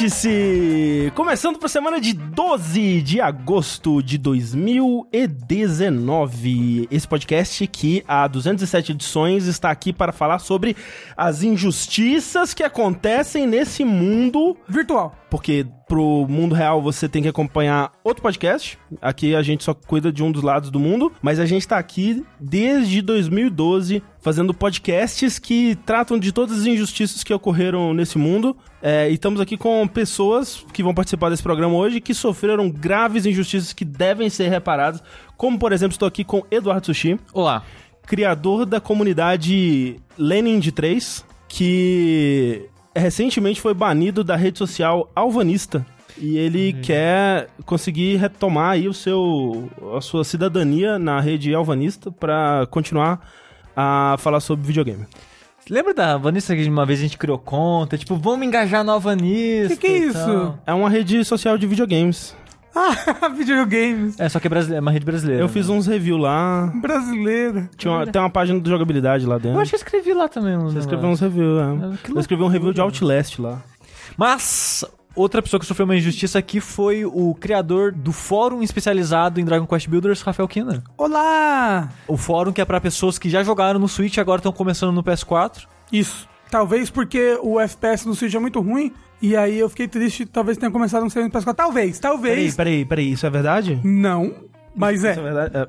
Vértice! Começando para a semana de 12 de agosto de 2019. Esse podcast que há 207 edições está aqui para falar sobre as injustiças que acontecem nesse mundo Virtual. Porque pro mundo real você tem que acompanhar outro podcast. Aqui a gente só cuida de um dos lados do mundo, mas a gente tá aqui desde 2012 fazendo podcasts que tratam de todas as injustiças que ocorreram nesse mundo. É, e estamos aqui com pessoas que vão participar desse programa hoje que sofreram graves injustiças que devem ser reparadas. Como, por exemplo, estou aqui com Eduardo Sushi, Olá. criador da comunidade Lenin de 3, que recentemente foi banido da rede social Alvanista. E ele quer conseguir retomar aí o seu, a sua cidadania na rede Alvanista para continuar a falar sobre videogame. Lembra da Vanessa que uma vez a gente criou conta? Tipo, vamos engajar no Alvanista. Que que é isso? tal. É uma rede social de videogames. Ah, videogames. É, só que é, brasile- é uma rede brasileira. Eu fiz né? uns review lá. Brasileira. Tinha uma- tem uma página de jogabilidade lá dentro. Eu acho que eu escrevi lá também. Você escreveu uns reviews, é. É, que Eu escrevi um review de. Outlast lá. Mas, outra pessoa que sofreu uma injustiça aqui foi o criador do fórum especializado em Dragon Quest Builders, Rafael Kina. Olá! O fórum que é pra pessoas que já jogaram no Switch e agora estão começando no PS4. Isso. Talvez porque o FPS no Switch é muito ruim. E aí eu fiquei triste. Talvez tenha começado um segundo PS4. Talvez, Peraí, talvez. peraí, peraí. Isso é verdade? Não. Mas Isso é é. verdade? É,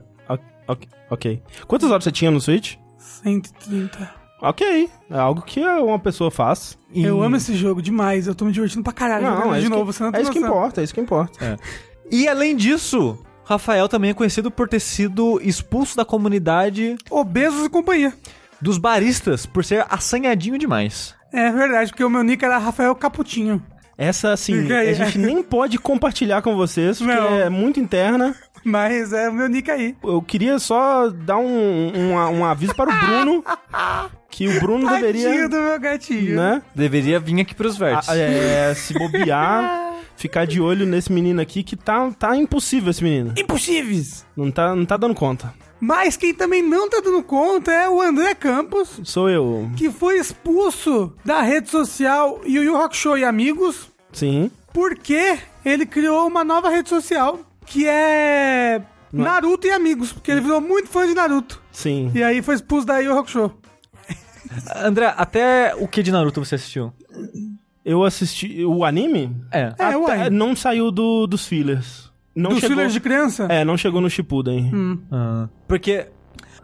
ok- ok. Quantas horas você tinha no Switch? 130. Ok. É algo que uma pessoa faz. E- Eu amo esse jogo demais. Eu tô me divertindo pra caralho. Não, é de novo, que, você não é isso que noção. importa, é isso que importa. E além disso, Rafael também é conhecido por ter sido expulso da comunidade Obesos e companhia. dos baristas por ser assanhadinho demais. É verdade, porque o meu nick era Rafael Caputinho. Essa, assim, a gente nem pode compartilhar com vocês, porque Não. é muito interna. Mas é o meu nick aí. Eu queria só dar um, um, um aviso para o Bruno, que o Bruno Tadinho deveria, do meu gatinho. né, Deveria vir aqui pros vértices. a- é, se bobear, ficar de olho nesse menino aqui, que tá, tá impossível esse menino. Impossíveis. Não tá, não tá dando conta. Mas quem também não tá dando conta é o André Campos, Sou eu. que foi expulso da rede social Yu Yu Hakusho e Amigos, Sim. porque ele criou uma nova rede social, que é Não. Naruto e Amigos, porque ele virou muito fã de Naruto. Sim. E aí foi expulso da Yu Yu Hakusho. André, até o que de Naruto você assistiu? Eu assisti o anime? É. É, uai. não saiu do, dos fillers. Não Dos chegou, fillers de criança? É, não chegou no Shippuden. Ah, porque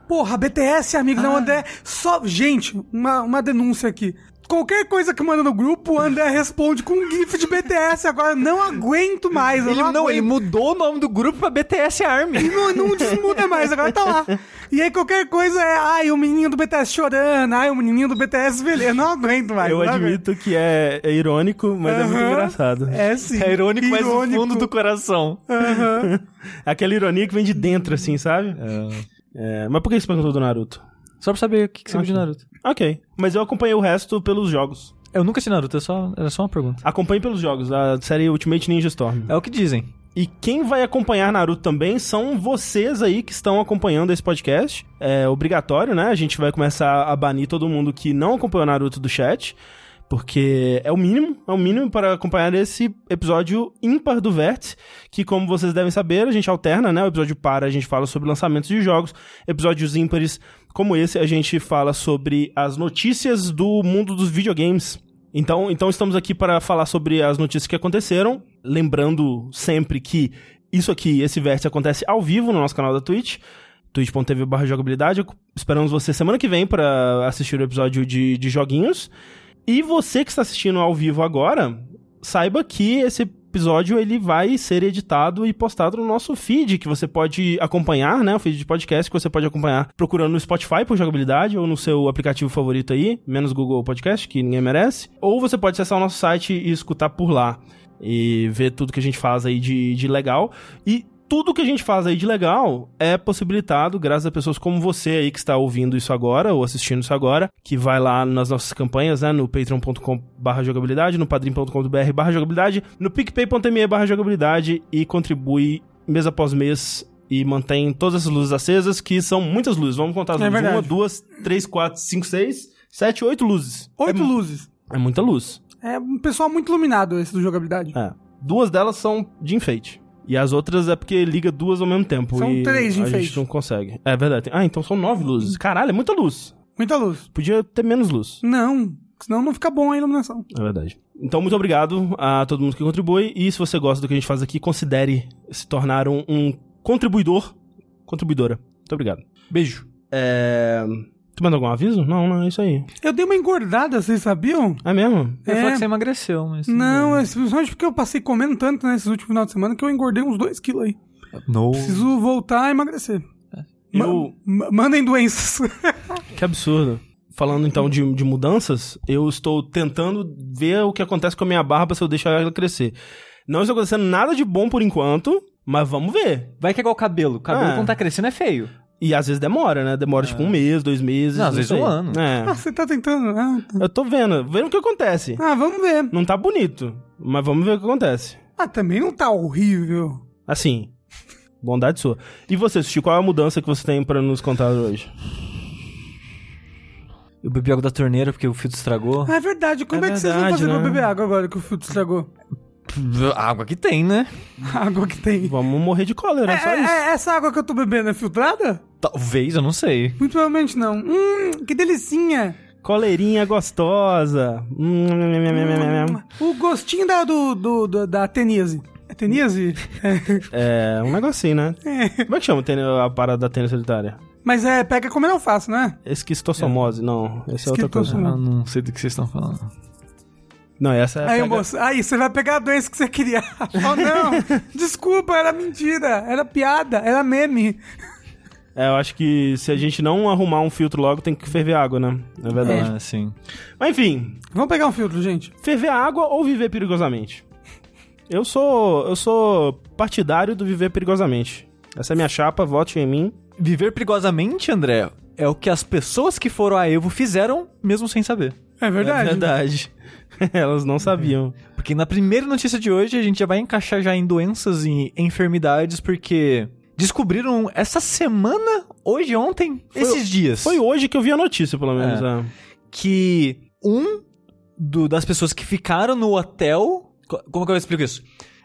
Porra, BTS, amigos, Ah. não, André. Só. Gente, uma, uma denúncia aqui. Qualquer coisa que manda no grupo, o André responde com um GIF de BTS. Agora não aguento mais. ele não, aguento. ele mudou o nome do grupo pra BTS Army. Não, não desmuda mais, agora tá lá. E aí qualquer coisa é, ai, o menininho do BTS chorando, ai, o menininho do BTS velho. Eu não aguento mais. Eu não admito que é, é irônico, mas é muito engraçado. É sim. É irônico, mas no Irônico. fundo do coração. Aham. Aquela ironia que vem de dentro, assim, sabe? É, mas por que você perguntou do Naruto? Só pra saber o que, que você viu de. Naruto. Ok. Mas eu acompanhei o resto pelos jogos. Eu nunca assisti Naruto, é só, era só uma pergunta. Acompanhei pelos jogos, a série Ultimate Ninja Storm. É o que dizem. E quem vai acompanhar Naruto também são vocês aí que estão acompanhando esse podcast. É obrigatório, né? A gente vai começar a banir todo mundo que não acompanhou Naruto do chat. Porque é o mínimo, é o mínimo para acompanhar esse episódio ímpar do Vértice, que como vocês devem saber, a gente alterna, né? O episódio para, a gente fala sobre lançamentos de jogos, episódios ímpares como esse, a gente fala sobre as notícias do mundo dos videogames. Então, então estamos aqui para falar sobre as notícias que aconteceram, lembrando sempre que isso aqui, esse vértice acontece ao vivo no nosso canal da Twitch, twitch.tv jogabilidade. Esperamos você semana que vem para assistir o episódio de, de joguinhos. E você que está assistindo ao vivo agora, saiba que esse episódio ele vai ser editado e postado no nosso feed, que você pode acompanhar, né? O feed de podcast que você pode acompanhar procurando no Spotify por jogabilidade ou no seu aplicativo favorito aí, menos Google Podcast, que ninguém merece. Ou você pode acessar o nosso site e escutar por lá e ver tudo que a gente faz aí de, de legal. E tudo que a gente faz aí de legal é possibilitado graças a pessoas como você aí que está ouvindo isso agora ou assistindo isso agora, que vai lá nas nossas campanhas, né, no patreon.com barra jogabilidade, no padrim.com.br barra jogabilidade, no picpay.me barra jogabilidade e contribui mês após mês e mantém todas essas luzes acesas, que são muitas luzes. Vamos contar as É luzes. verdade. Uma, duas, três, quatro, cinco, seis, sete, oito luzes. Oito é, luzes. É muita luz. É um pessoal muito iluminado esse do jogabilidade. É. Duas delas são de enfeite. E as outras é porque liga duas ao mesmo tempo. São e três de A gente não consegue. É verdade. Ah, então são nove luzes. Caralho, é muita luz. Muita luz. Podia ter menos luz. Não, senão não fica bom a iluminação. É verdade. Então, muito obrigado a todo mundo que contribui. E se você gosta do que a gente faz aqui, considere se tornar um, um contribuidor. Contribuidora. Muito obrigado. Beijo. É. Tu mandou algum aviso? Não, não, é isso aí. Eu dei uma engordada, vocês sabiam? É mesmo? Eu ia É. falar que você emagreceu, mas. Não, é simplesmente porque eu passei comendo tanto nesses últimos final de semana que eu engordei uns 2 quilos aí. No. Preciso voltar a emagrecer. Ma- Eu. ma- mandem doenças. Que absurdo. Falando então de, de mudanças, eu estou tentando ver o que acontece com a minha barba se eu deixar ela crescer. Não está acontecendo nada de bom por enquanto, mas vamos ver. Vai que é igual o cabelo. O cabelo Ah. quando tá crescendo é feio. E às vezes demora, né? Demora tipo um mês, dois meses. Não, às vezes sei. um ano. ah, É. você tá tentando. Ah, tá. Eu tô vendo, vendo o que acontece. Ah, vamos ver. Não tá bonito, mas vamos ver o que acontece. Ah, também não tá horrível. Assim, bondade sua. E você, Sushi, qual é a mudança que você tem pra nos contar hoje? Eu bebi água da torneira porque o filtro estragou. Ah, é verdade. Como é, É que vocês vão verdade, fazer pra né? beber água agora que o filtro estragou? Água que tem, né? Água que tem. Vamos morrer de cólera, É, só é- isso. é- essa água que eu tô bebendo é filtrada? Talvez, eu não sei. Muito provavelmente não. Hum, que delicinha. Coleirinha gostosa. Hum, nham. O gostinho da, do, do, do- da teníase. É teníase? É. É, um negocinho, né? Como é que chama a parada da tênis solitária? Mas é, pega comendo alface, não é? Esquistossomose, não. Essa é outra coisa. Eu não sei do que vocês estão falando. Não, essa é. Aí, pega- moço, aí você vai pegar a doença que você queria. Oh, não! Desculpa, era mentira, era piada, era meme. É, eu acho que se a gente não arrumar um filtro logo, tem que ferver água, né? É verdade. Ah, sim. Mas enfim, Vamos pegar um filtro, gente. ferver água ou viver perigosamente? Eu sou. Eu sou partidário do viver perigosamente. Essa é a minha chapa, vote em mim. Viver perigosamente, André, é o que as pessoas que foram a Evo fizeram, mesmo sem saber. É verdade. É verdade. Elas não sabiam. Porque na primeira notícia de hoje a gente já vai encaixar já em doenças e enfermidades, porque descobriram essa semana, hoje, ontem, esses dias, Foi hoje que eu vi a notícia, pelo menos. É. é. que um do- das pessoas que ficaram no hotel. co- Como que eu explico isso?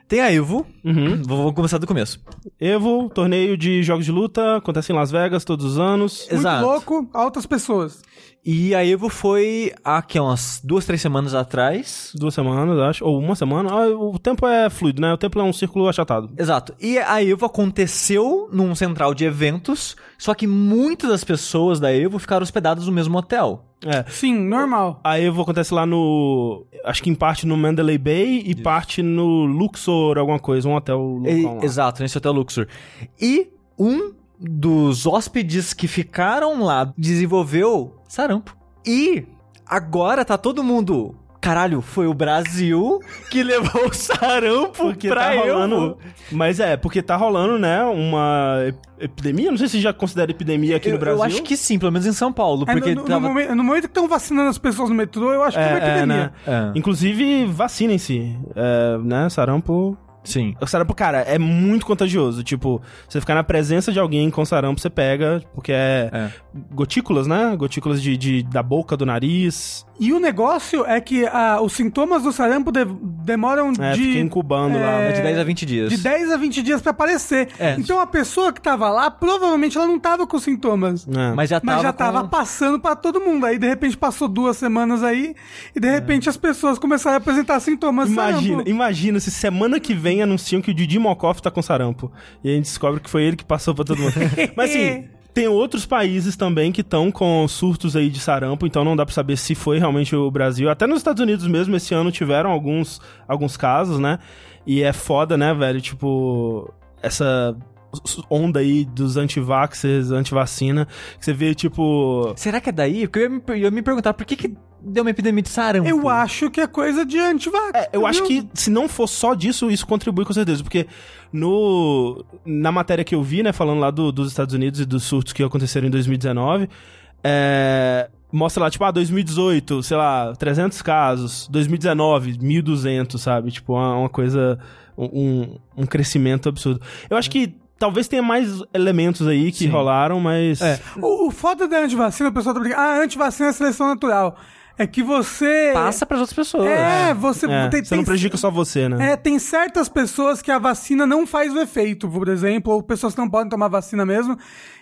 Tem a Evo. Uhum. Vou, vou começar do começo. Evo, torneio de jogos de luta, acontece em Las Vegas todos os anos. Muito Exato. louco, altas pessoas. E a Evo foi há que, umas duas, três semanas atrás. Duas semanas, acho. Ou uma semana. Ah, o tempo é fluido, né? O tempo é um círculo achatado. Exato. E a Evo aconteceu num central de eventos, só que muitas das pessoas da Evo ficaram hospedadas no mesmo hotel. É. Sim, normal. A Evo acontece lá no. Acho que em parte no Mandalay Bay e parte no Luxor, alguma coisa, um hotel E- local. lá. exato, nesse hotel Luxor. E um dos hóspedes que ficaram lá desenvolveu sarampo. E agora tá todo mundo. Caralho, foi o Brasil que levou o sarampo Porque pra tá rolando. Evo. Mas é, porque tá rolando, né, uma ep- epidemia. Não sei se já considera epidemia aqui Eu, no Brasil. eu acho que sim, pelo menos em São Paulo, É, porque no, no tava... momento, no momento que estão vacinando as pessoas no metrô, eu acho que é uma epidemia. né? É, Inclusive, vacinem-se. É, né, sarampo. Sim. O sarampo, cara, é muito contagioso. Tipo, você ficar na presença de alguém com sarampo, você pega, porque é, É. gotículas, né? Gotículas de, de- da boca, do nariz. E o negócio é que ah, os sintomas do sarampo de- demoram É, de, fica incubando lá. é, É de 10 a 20 dias. de 10 a 20 dias pra aparecer. É. Então a pessoa que tava lá, provavelmente ela não tava com sintomas. É. Mas já tava, Mas já com- tava passando pra todo mundo. Aí, de repente, passou duas semanas aí, e de repente as pessoas começaram a apresentar sintomas Imagina, sarampo. imagina se semana que vem anunciam que o Didi Mokoff tá com sarampo. E a gente descobre que foi ele que passou pra todo mundo. Mas assim, tem outros países também que estão com surtos aí de sarampo, então não dá pra saber se foi realmente o Brasil. Até nos Estados Unidos mesmo, esse ano tiveram alguns, alguns casos, né? E é foda, né, velho? Tipo, essa onda aí dos antivaxxers, antivacina, que você vê, tipo... Será que é daí? Porque eu ia me, eu ia me perguntar por que, que deu uma epidemia de sarampo. Eu acho que é coisa de antivax. É, eu acho viu? que se não for só disso, isso contribui com certeza. Porque no, na matéria que eu vi, né, falando lá do- dos Estados Unidos e dos surtos que aconteceram em 2019, é, mostra lá, tipo, ah, 2018, sei lá, 300 casos, 2019, 1.200, sabe? Tipo, uma, uma coisa, um, um crescimento absurdo. Eu acho que talvez tenha mais elementos aí que Sim. rolaram, mas... É. O, o foda da antivacina, o pessoal tá brincando. Ah, antivacina é seleção natural. É que você. Passa pras outras pessoas. É, você É, tem, você não tem- prejudica só você, né? É, tem certas pessoas que a vacina não faz o efeito, por exemplo, ou pessoas que não podem tomar vacina mesmo.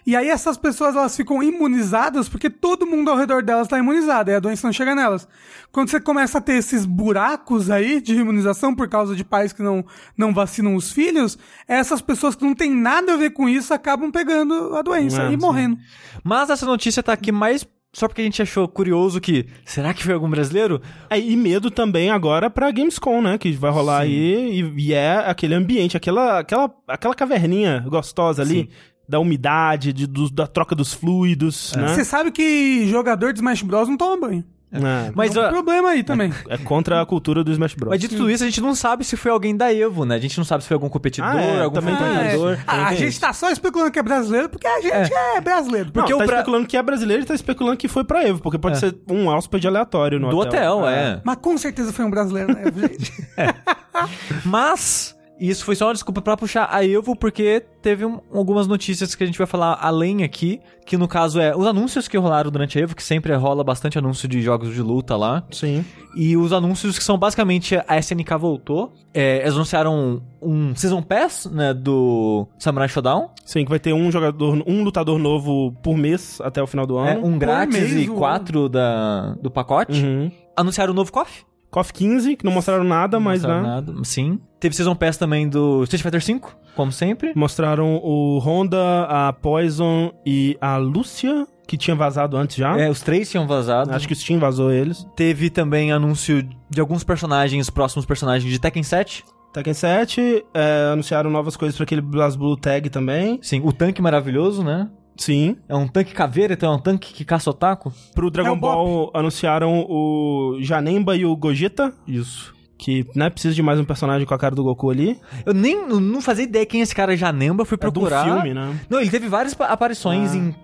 E aí essas pessoas elas ficam imunizadas porque todo mundo ao redor delas está imunizado, e a doença não chega nelas. Quando você começa a ter esses buracos aí de imunização por causa de pais que não, não vacinam os filhos, essas pessoas que não têm nada a ver com isso acabam pegando a doença É, e sim. morrendo. Mas essa notícia tá aqui mais só porque a gente achou curioso que. Será que foi algum brasileiro? É, e medo também agora pra Gamescom, né? Que vai rolar aí. E, e é aquele ambiente, aquela, aquela, aquela caverninha gostosa ali. Da umidade, de, do- da troca dos fluidos, né? Você sabe que jogador de Smash Bros não toma banho. É, Mas, é um problema aí também. é contra a cultura do Smash Bros. mas dito tudo isso, a gente não sabe se foi alguém da Evo, né? A gente não sabe se foi algum competidor, Ah, é, algum também frequentador. isso. Ah, a tem gente tá só especulando que é brasileiro porque a gente é, brasileiro. Não, porque tá o Bra- especulando que é brasileiro e tá especulando que foi pra Evo, porque pode É. ser um hóspede aleatório no Do hotel, é. Mas com certeza foi um brasileiro, né, gente? Mas isso foi só uma desculpa pra puxar a Evo, porque teve um- algumas notícias que a gente vai falar além aqui, que no caso é os anúncios que rolaram durante a Evo, que sempre rola bastante anúncio de jogos de luta lá. Sim. E os anúncios que são basicamente a SNK voltou. É, eles anunciaram um Season Pass, né, do Samurai Shodown. Sim, que vai ter um jogador, um lutador novo por mês até o final do É, ano. um grátis e quatro da, do pacote. Uhum. Anunciaram o novo KOF. KOF 15, que não mostraram nada, mas Mostraram né? nada, Sim. Teve Season Pass também do Street Fighter V, como sempre. Mostraram o Honda, a Poison e a Lúcia, que tinha vazado antes já. É, os três tinham vazado. Acho que o Steam vazou eles. Teve também anúncio de alguns personagens, próximos personagens de Tekken 7. Tekken 7, é, anunciaram novas coisas pra aquele BlazBlue Tag também. Sim, o tanque maravilhoso, né? Sim. É um tanque caveira, então é um tanque que caça otaku. Pro Dragon É o Bop. Ball anunciaram o Janemba e o Gogeta, Isso. Que, né, precisa de mais um personagem com a cara do Goku ali. Eu nem eu não fazia ideia quem esse cara Janemba, fui É de um procurar. filme, né? Não, ele teve várias pa- aparições Ah. em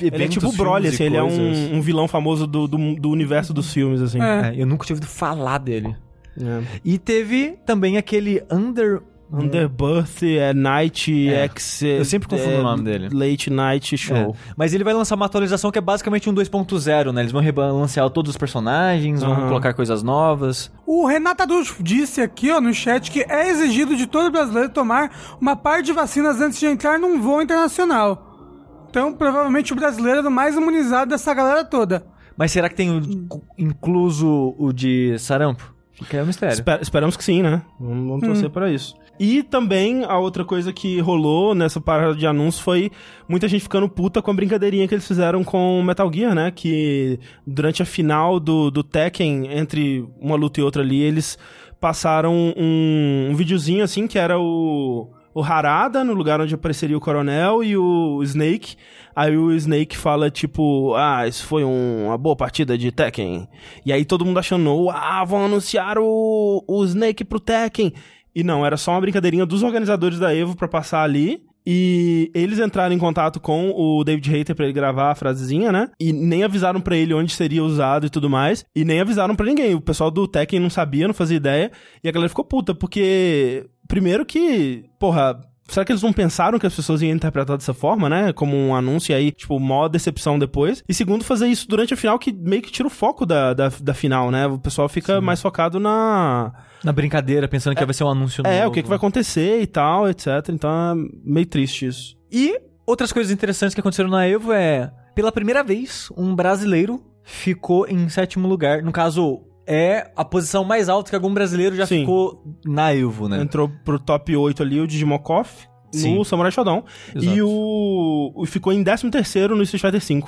Ele é tipo o Broly, assim, ele é um, um vilão famoso do, do, do universo dos filmes, assim. É. É, eu nunca tinha ouvido falar dele. É. E teve também aquele Under... Underbirth, é Night É. X... Eu sempre confundo é, o nome dele. Late Night Show. É. Mas ele vai lançar uma atualização que é basicamente um 2.0, né? Eles vão rebalancear todos os personagens, vão Aham. colocar coisas novas. O Renato Adolfo disse aqui, ó, no chat, que é exigido de todo brasileiro tomar uma parte de vacinas antes de entrar num voo internacional. Então, provavelmente o brasileiro é o mais imunizado dessa galera toda. Mas será que tem o- incluso o de sarampo? Fica aí o mistério. Esper- esperamos que sim, né? Vamos, vamos torcer pra isso. E também a outra coisa que rolou nessa parada de anúncio foi muita gente ficando puta com a brincadeirinha que eles fizeram com Metal Gear, né? Que durante a final do, do Tekken, entre uma luta e outra ali, eles passaram um, um videozinho assim que era o. O Harada, no lugar onde apareceria o Coronel, e o Snake. Aí o Snake fala, tipo, ah, isso foi um- uma boa partida de Tekken. E aí todo mundo achando, ah, vão anunciar o, o Snake pro Tekken. E não, era só uma brincadeirinha dos organizadores da Evo pra passar ali. E eles entraram em contato com o David Hayter pra ele gravar a frasezinha, né? E nem avisaram pra ele onde seria usado e tudo mais. E nem avisaram pra ninguém. O pessoal do Tekken não sabia, não fazia ideia. E a galera ficou puta, porque. Primeiro que, porra. Será que eles não pensaram que as pessoas iam interpretar dessa forma, né? Como um anúncio e aí, tipo, maior decepção depois. E segundo, fazer isso durante a final, que meio que tira o foco da, da, da final, né? O pessoal fica mais focado na. Na brincadeira, pensando que vai ser um anúncio novo. É, o que, que vai acontecer e tal, etc. Então é meio triste isso. E outras coisas interessantes que aconteceram na Evo é... Pela primeira vez, um brasileiro ficou em sétimo lugar. No caso, é a posição mais alta que algum brasileiro já Sim. ficou na Evo, né? Entrou pro top 8 ali o Digimon Koff Sim. no Samurai Shodown. Exato. E o, o ficou em 13 terceiro no Street Fighter V.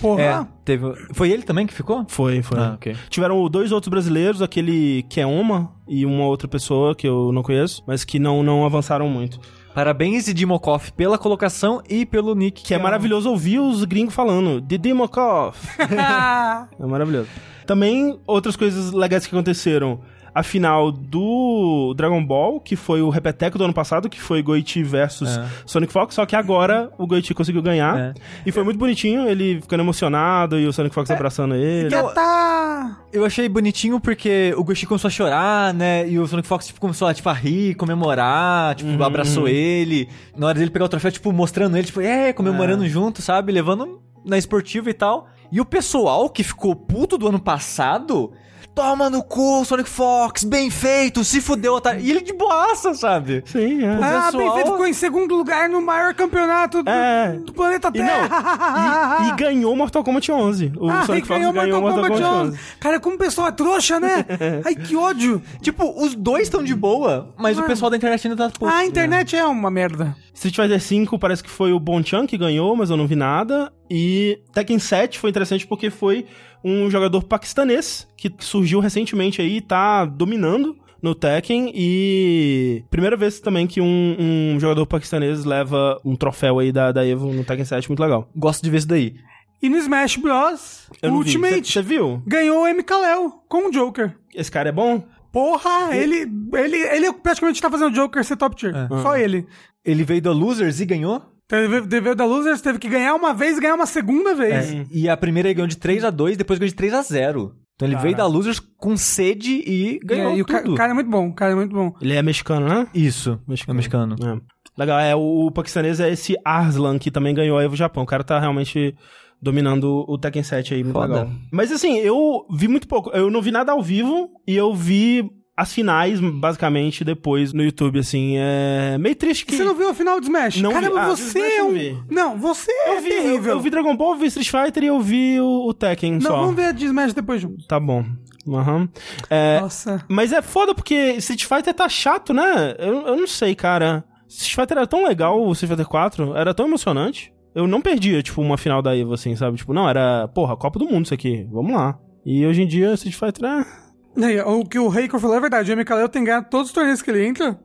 Porra. É, teve... Foi ele também que ficou? Foi, foi. Ah, ok. Tiveram dois outros brasileiros, aquele Keoma e uma outra pessoa que eu não conheço, mas que não, não avançaram muito. Parabéns, Dimokoff, pela colocação e pelo nick. Que é maravilhoso ouvir os gringos falando Didimokov. é maravilhoso. Também outras coisas legais que aconteceram. A final do Dragon Ball, que foi o repeteco do ano passado, que foi Goichi versus É. Sonic Fox, só que agora o Goichi conseguiu ganhar. É. E foi muito bonitinho, ele ficando emocionado e o Sonic Fox abraçando ele. Já tá. Eu achei bonitinho porque o Goshi começou a chorar, né? E o Sonic Fox tipo, começou a, tipo, a rir, comemorar, tipo, Uhum, abraçou ele. Na hora dele pegar o troféu, tipo, mostrando ele, tipo, é, comemorando É. junto, sabe? Levando na esportiva e tal. E o pessoal que ficou puto do ano passado, toma no cu, Sonic Fox, bem feito, se fudeu, otário. E ele de boaça, sabe? Sim, é. Ah, pessoal- bem feito, ficou em segundo lugar no maior campeonato do, É. do planeta E, não, Terra. e, e ganhou Mortal Kombat 11. O Ah, Sonic e Fox ganhou ganhou Mortal Mortal Kombat Kombat 11. 11. Cara, como o pessoal é trouxa, né? Ai, que ódio. Tipo, os dois estão de boa, mas o Mano. pessoal da internet ainda tá puto. A internet é uma merda. Street Fighter V parece que foi o Bonchan que ganhou, mas eu não vi nada. E Tekken 7 foi interessante porque foi um jogador paquistanês que surgiu recentemente aí e tá dominando no Tekken e primeira vez também que um, um jogador paquistanês leva um troféu aí da, da Evo no Tekken 7, muito legal. Gosto de ver isso daí. E no Smash Bros. Eu. Ultimate Você viu? ganhou o M. Kalel com o Joker. Esse cara é bom? Porra, ele, ele, ele praticamente tá fazendo o Joker ser top tier. É. Só ele. Ele veio da Losers e ganhou. Teve, teve da Losers, teve que ganhar uma vez e ganhar uma segunda vez. É. E a primeira ele ganhou de 3 a 2 depois ganhou de 3 a 0 Então ele veio da Losers com sede e ganhou É, e tudo. o cara é muito bom, o cara é muito bom. Ele é mexicano, né? Isso, Mexicano. é mexicano. É. Legal, é, o, o paquistanês é esse Arslan, que também ganhou a Evo Japão. O cara tá realmente dominando o Tekken 7 aí, muito Foda. legal. Mas assim, eu vi muito pouco. Eu não vi nada ao vivo e eu vi as finais, basicamente, depois no YouTube, assim. É meio triste que... Você não viu o final do Smash? Não vi. Caramba, Ah, do você Smash é eu um... vi. Não, você é Eu vi, eu, terrível. eu vi Dragon Ball, eu vi Street Fighter e eu vi o, o Tekken Não, só. vamos ver a de Smash depois junto. Tá bom. Aham. É, Nossa. Mas é foda porque Street Fighter tá chato, né? Eu, eu não sei, cara. Street Fighter era tão legal, o Street Fighter 4, era tão emocionante. Eu não perdia, tipo, uma final da EVO, assim, sabe? Tipo, não, era, porra, Copa do Mundo isso aqui, vamos lá. E hoje em dia, Street Fighter é... Aí, o que o Reiko falou é verdade. O M. Kalel tem ganhado todos os torneios que ele entra.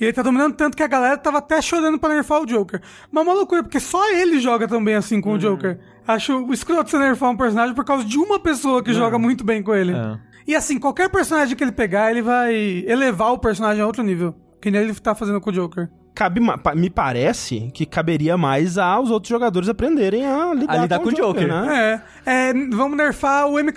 E ele tá dominando tanto que a galera tava até chorando pra nerfar o Joker. Mas é uma loucura, porque só ele joga tão bem assim com o Joker. Acho o escroto você nerfar um personagem por causa de uma pessoa que joga muito bem com ele. É. E assim, qualquer personagem que ele pegar, ele vai elevar o personagem a outro nível. Que nem ele tá fazendo com o Joker. Cabe, me parece que caberia mais aos outros jogadores aprenderem a lidar, A lidar com o Joker, né? É, é, vamos nerfar o M.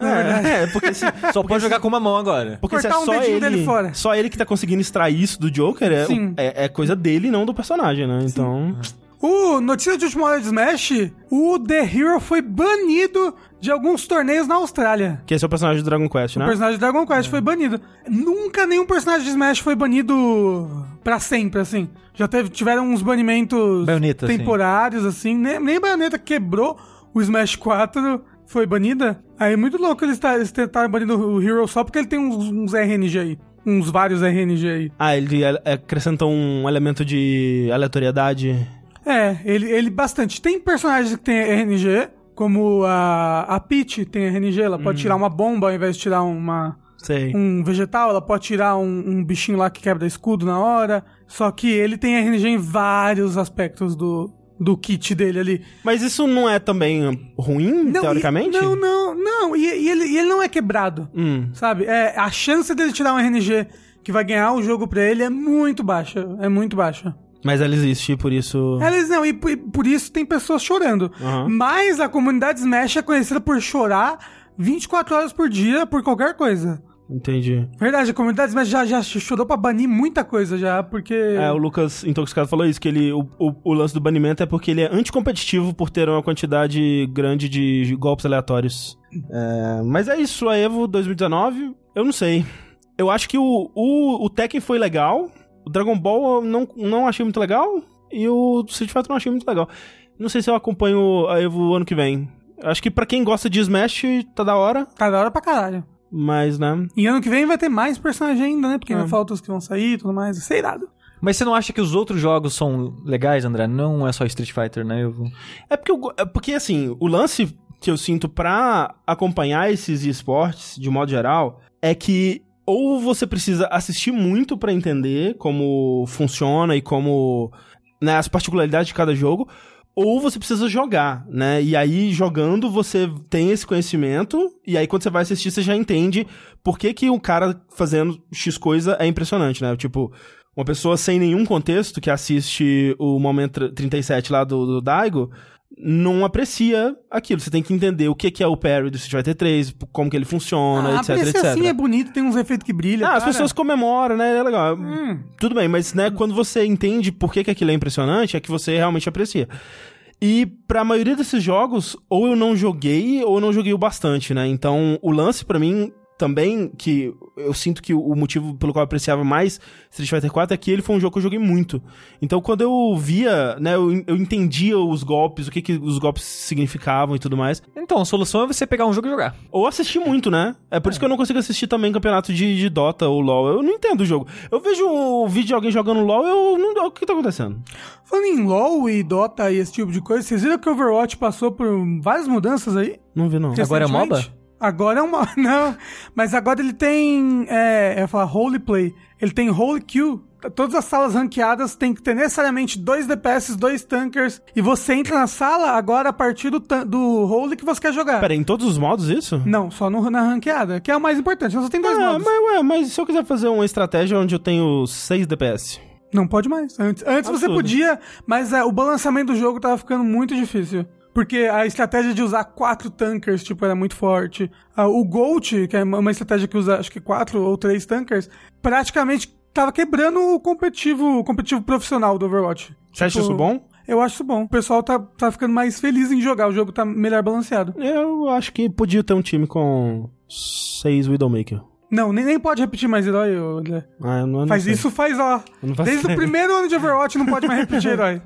Verdade. É, é, porque se, Só pode jogar com uma mão agora. porque se é Cortar um só dedinho ele, dele fora. só ele que tá conseguindo extrair isso do Joker, é, Sim. é, é coisa dele, não do personagem, né? Então... O notícia de última hora de Smash, o The Hero foi banido de alguns torneios na Austrália. Que esse é o personagem do Dragon Quest, O né? personagem de Dragon Quest foi banido. Nunca nenhum personagem de Smash foi banido pra sempre, assim. Já teve, tiveram uns banimentos Baioneta, temporários, assim. Nem, nem a Bayonetta quebrou o Smash 4 foi banida. Aí é muito louco eles, eles tentaram banir o Hero só porque ele tem uns, uns RNG aí. Uns vários RNG aí. Ah, ele acrescentou um elemento de aleatoriedade. É, ele, ele bastante. Tem personagens que tem RNG, como a, a Peach tem RNG, ela pode tirar uma bomba ao invés de tirar uma, Sei. um vegetal, ela pode tirar um, um bichinho lá que quebra escudo na hora. Só que ele tem RNG em vários aspectos do, do kit dele ali. Mas isso não é também ruim, Não, teoricamente? e- não, não, não. E, e ele, e ele não é quebrado. Hum. Sabe? É, a chance dele tirar um RNG que vai ganhar o jogo pra ele é muito baixa. É muito baixa. Mas ela existe, por isso... Eles não, e por, por isso tem pessoas chorando. Aham. Mas a comunidade Smash é conhecida por chorar 24 horas por dia por qualquer coisa. Entendi. Verdade, a comunidade Smash já, já chorou pra banir muita coisa já, porque... É, o Lucas Intoxicado falou isso, que ele, o, o, o lance do banimento é porque ele é anticompetitivo por ter uma quantidade grande de golpes aleatórios. É, mas é isso, a EVO 2019, eu não sei. Eu acho que o, o, o Tekken foi legal, o Dragon Ball eu não, não achei muito legal, e o Street Fighter eu não achei muito legal. Não sei se eu acompanho a EVO ano que vem. Acho que pra quem gosta de Smash, tá da hora, Tá da hora pra caralho. Mas, né... E ano que vem vai ter mais personagem ainda, né? Porque É. ainda falta os que vão sair e tudo mais. Isso é irado. Mas você não acha que os outros jogos são legais, André? Não é só Street Fighter, né? Eu... É porque, eu é porque, assim, o lance que eu sinto pra acompanhar esses esportes, de modo geral, é que ou você precisa assistir muito pra entender como funciona e como né, as particularidades de cada jogo, ou você precisa jogar, né? E aí, jogando, você tem esse conhecimento, e aí quando você vai assistir, você já entende por que, que um cara fazendo X coisa é impressionante, né? Tipo, uma pessoa sem nenhum contexto que assiste o momento 37 lá do, do Daigo não aprecia aquilo. Você tem que entender o que, é o parry do Street Fighter 3, como que ele funciona, ah, etc, etc. assim é bonito, tem uns efeitos que brilham. Ah, as cara. pessoas comemoram, né? É legal. Hum. Tudo bem, mas né, quando você entende por que, que aquilo é impressionante, é que você realmente aprecia. E pra maioria desses jogos, ou eu não joguei, ou eu não joguei o bastante, né? Então, o lance pra mim também, que eu sinto que o motivo pelo qual eu apreciava mais Street Fighter 4 é que ele foi um jogo que eu joguei muito. Então, quando eu via, né, eu, eu entendia os golpes, o que, que os golpes significavam e tudo mais. Então, a solução é você pegar um jogo e jogar. Ou assistir muito, né? É por isso que eu não consigo assistir também campeonato de, de Dota ou LoL. Eu não entendo o jogo. Eu vejo o vídeo de alguém jogando LoL, eu não. O que tá acontecendo? Falando em LoL e Dota e esse tipo de coisa, vocês viram que o Overwatch passou por várias mudanças aí? Não vi, não. Agora é? MOBA? Agora é uma. Não, mas agora ele tem. É, eu ia falar Holy Play. Ele tem Holy Queue. Todas as salas ranqueadas tem que ter necessariamente dois DPS, dois tankers. E você entra na sala agora a partir do, do Holy que você quer jogar. Pera, em todos os modos isso? Não, só no, na ranqueada, que é o mais importante. Só tem dois Ah, modos. mas, ué, mas se eu quiser fazer uma estratégia onde eu tenho 6 DPS. Não pode mais. Antes, antes você podia, mas é, o balanceamento do jogo tava ficando muito difícil. Porque a estratégia de usar quatro tankers, tipo, era muito forte. Ah, o Gold, que é uma estratégia que usa, acho que quatro ou três tankers, praticamente tava quebrando o competitivo, o competitivo profissional do Overwatch. Você acha Tipo, isso bom? Eu acho isso bom. O pessoal tá, tá ficando mais feliz em jogar, o jogo tá melhor balanceado. Eu acho que podia ter um time com 6 Widowmaker. Não, nem, nem pode repetir mais herói, André. Ah, eu não, eu não Faz sei. isso, faz ó. Desde o primeiro ano de Overwatch não pode mais repetir herói.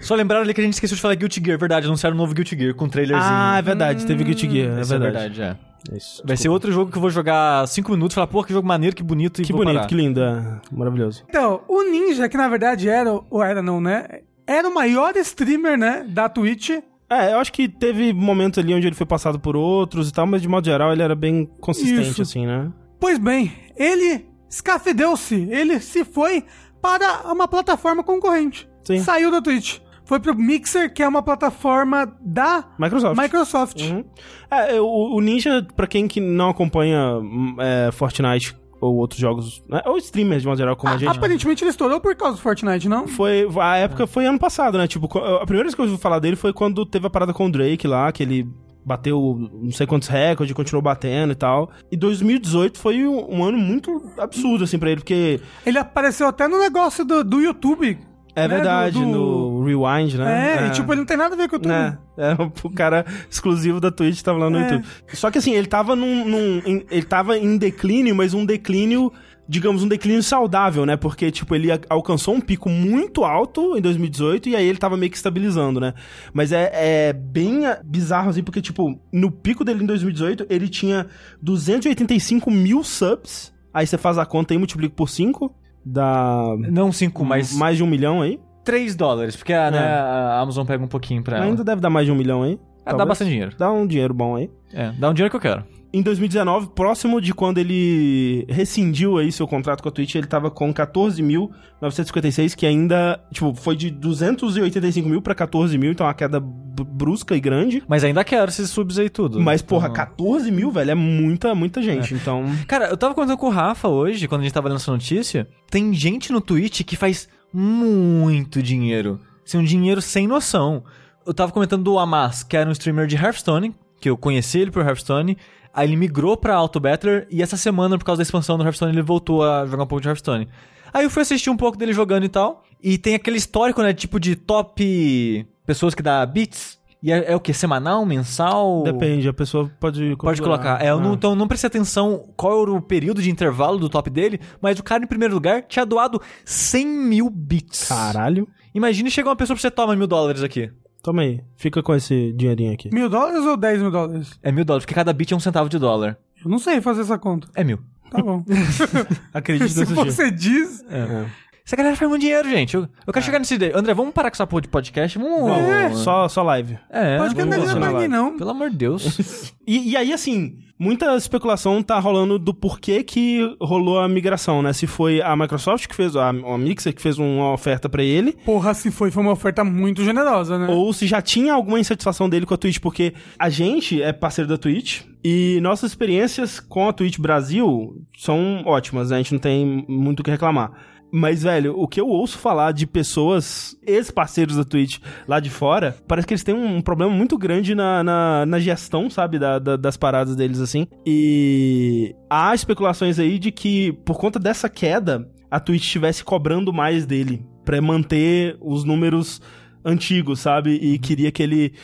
Só lembraram ali que a gente esqueceu de falar Guilty Gear, verdade. Anunciaram um novo Guilty Gear com um trailerzinho. Ah, é verdade, teve Guilty Gear, é Isso verdade. é. É Isso, Vai ser outro jogo que eu vou jogar 5 minutos e falar, pô, que jogo maneiro, que bonito e Que vou bonito, parar. que lindo, é maravilhoso. Então, o Ninja, que na verdade era, ou era não, né? Era o maior streamer, né, da Twitch. É, eu acho que teve momentos ali onde ele foi passado por outros e tal, mas de modo geral ele era bem consistente, Isso. assim, né? Pois bem, ele escafedeu-se, ele se foi para uma plataforma concorrente. Sim. Saiu da Twitch. Foi pro Mixer, que é uma plataforma da Microsoft. Microsoft. Uhum. É, o, o Ninja, pra quem que não acompanha hum, é, Fortnite ou outros jogos, né, ou streamers de modo geral como a Ah, gente... Aparentemente ele estourou por causa do Fortnite, não? Foi, a época foi ano passado, né? Tipo, a primeira vez que eu ouvi falar dele foi quando teve a parada com o Drake lá, que ele bateu não sei quantos recordes, continuou batendo e tal. E 2018 foi um, um ano muito absurdo, assim, pra ele, porque Ele apareceu até no negócio do, do YouTube. É né, verdade, do- do- no Rewind, né? É, e tipo, ele não tem nada a ver com o YouTube. É, é o cara exclusivo da Twitch tava lá no É. YouTube. Só que assim, ele tava num. num- em- ele tava em declínio, mas um declínio. Digamos, um declínio saudável, né? Porque, tipo, ele alcançou um pico muito alto em 2018 e aí ele tava meio que estabilizando, né? Mas é, é bem bizarro, assim, porque, tipo, no pico dele em 2018, ele tinha 285 mil subs. Aí você faz a conta e multiplica por 5, dá Não 5, mas mais de um milhão aí. 3 dólares, porque a, né, É. a Amazon pega um pouquinho pra ela. Ainda deve dar mais de um milhão aí. Ah, dá bastante dinheiro. Dá um dinheiro bom aí. É, dá um dinheiro que eu quero. Em 2019, próximo de quando ele rescindiu aí seu contrato com a Twitch, ele tava com 14.956, que ainda, tipo, foi de 285 mil pra 14 mil, então é uma queda brusca e grande. Mas ainda quero esses subs aí tudo. Mas, porra, Então- 14 mil, velho, é muita, muita gente, então... Cara, eu tava contando com o Rafa hoje, quando a gente tava lendo essa notícia. Tem gente no Twitch que faz muito dinheiro. Assim, um dinheiro sem noção. Eu tava comentando do Amas, que era um streamer de Hearthstone, que eu conheci ele por Hearthstone. Aí ele migrou pra Auto Battler e essa semana, por causa da expansão do Hearthstone, ele voltou a jogar um pouco de Hearthstone. Aí eu fui assistir um pouco dele jogando e tal. E tem aquele histórico, né? Tipo de top pessoas que dá bits. E é, é o que? Semanal, mensal? Depende, a pessoa pode Pode colocar. É, eu não, então não prestei atenção qual era o período de intervalo do top dele, mas o cara em primeiro lugar tinha doado 100 mil bits. Caralho. Imagine chegar uma pessoa pra você toma mil dólares aqui. Toma aí, fica com esse dinheirinho aqui. Mil dólares ou 10 mil dólares? É mil dólares, porque cada bit é um centavo de dólar. Eu não sei fazer essa conta. É mil. Tá bom. Acredito Se nesse dia. você diz. É. Essa galera faz muito dinheiro, gente. Eu, eu quero chegar nesse ideia. André, vamos parar com essa porra de podcast? Vamos. Vamos, só, só live. É, Pode que eu não pra ninguém, não. Pelo amor de Deus. E, e aí, assim, muita especulação tá rolando do porquê que rolou a migração, né? Se foi a Microsoft que fez, a, a Mixer que fez uma oferta pra ele, Porra, se foi, foi uma oferta muito generosa, né? ou se já tinha alguma insatisfação dele com a Twitch, porque a gente é parceiro da Twitch e nossas experiências com a Twitch Brasil são ótimas, né? A gente não tem muito o que reclamar. Mas, velho, o que eu ouço falar de pessoas, ex-parceiros da Twitch lá de fora, parece que eles têm um problema muito grande na, na, na gestão, sabe, da, da- das paradas deles, assim. E há especulações aí de que, por conta dessa queda, a Twitch estivesse cobrando mais dele pra manter os números antigo, sabe? E queria que ele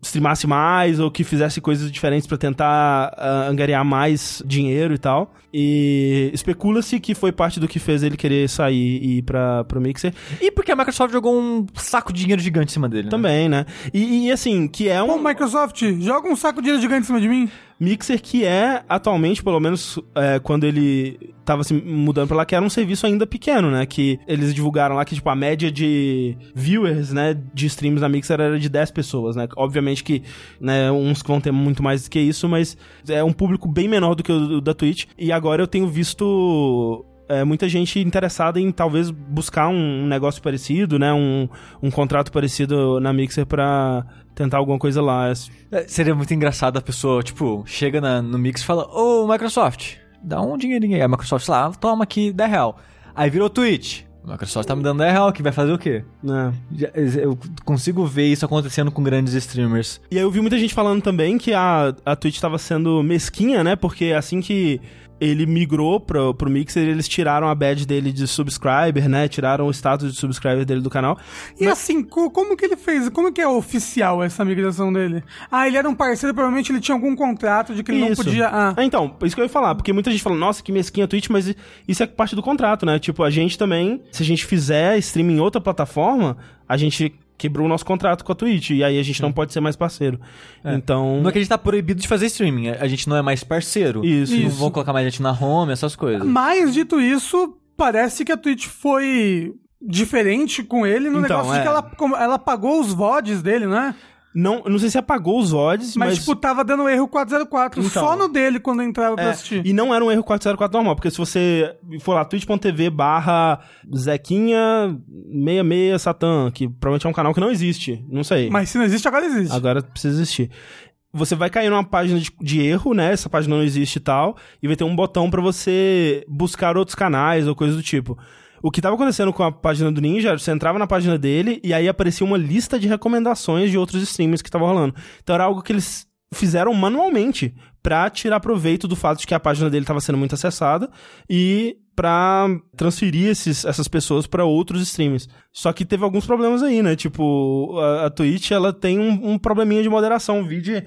streamasse mais ou que fizesse coisas diferentes pra tentar uh, angariar mais dinheiro e tal. E especula-se que foi parte do que fez ele querer sair e ir pra, pro Mixer. E porque a Microsoft jogou um saco de dinheiro gigante em cima dele, né? Também, né? E, e, assim, que é Pô, um Microsoft, joga um saco de dinheiro gigante em cima de mim. Mixer que é, atualmente, pelo menos é, quando ele tava se mudando pra lá, que era um serviço ainda pequeno, né? Que eles divulgaram lá que, tipo, a média de viewers, né, de streams na Mixer era de 10 pessoas, né? Obviamente que, né, uns vão ter muito mais que isso, mas é um público bem menor do que o da Twitch. E agora eu tenho visto é, muita gente interessada em talvez buscar um, negócio parecido, né? Um, um contrato parecido na Mixer pra tentar alguma coisa lá. É, seria muito engraçado a pessoa, tipo, chega na, no Mix e fala: Ô, Microsoft, dá um dinheirinho aí. A Microsoft lá, toma aqui 10 real. Aí virou Twitch. A Microsoft tá me dando 10 real, que vai fazer o quê? É. Eu consigo ver isso acontecendo com grandes streamers. E aí eu vi muita gente falando também que a, a Twitch tava sendo mesquinha, né? Porque assim que ele migrou pro, pro Mixer, eles tiraram a badge dele de subscriber, né? Tiraram o status de subscriber dele do canal. E Mas... assim, como que ele fez? Como que é oficial essa migração dele? Ah, ele era um parceiro, provavelmente ele tinha algum contrato de que ele isso. não podia... Ah. É, então, isso que eu ia falar, porque muita gente fala, nossa, que mesquinha a Twitch, mas isso é parte do contrato, né? Tipo, a gente também, se a gente fizer streaming em outra plataforma, a gente quebrou o nosso contrato com a Twitch. E aí a gente não pode ser mais parceiro. É. Então. Não é que a gente tá proibido de fazer streaming. A gente não é mais parceiro. Isso. Não isso. vão colocar mais gente na home, essas coisas. Mas, dito isso, parece que a Twitch foi diferente com ele no então, negócio é. de que ela, ela pagou os VODs dele, né? Não, não sei se apagou os VODs, mas... Mas, tipo, tava dando erro 404, então, só no dele quando eu entrava pra é, assistir. E não era um erro 404 normal, porque se você for lá, twitch.tv barra Zequinha 66 Satan, que provavelmente é um canal que não existe, não sei. Mas se não existe, agora existe. Agora precisa existir você vai cair numa página de, de, erro, né? Essa página não existe e tal, e vai ter um botão para você buscar outros canais ou coisa do tipo. O que estava acontecendo com a página do Ninja, você entrava na página dele e aí aparecia uma lista de recomendações de outros streamers que estavam rolando. Então era algo que eles fizeram manualmente para tirar proveito do fato de que a página dele estava sendo muito acessada e para transferir esses, essas pessoas para outros streams. Só que teve alguns problemas aí, né? Tipo, a, a Twitch ela tem um, um probleminha de moderação. O vídeo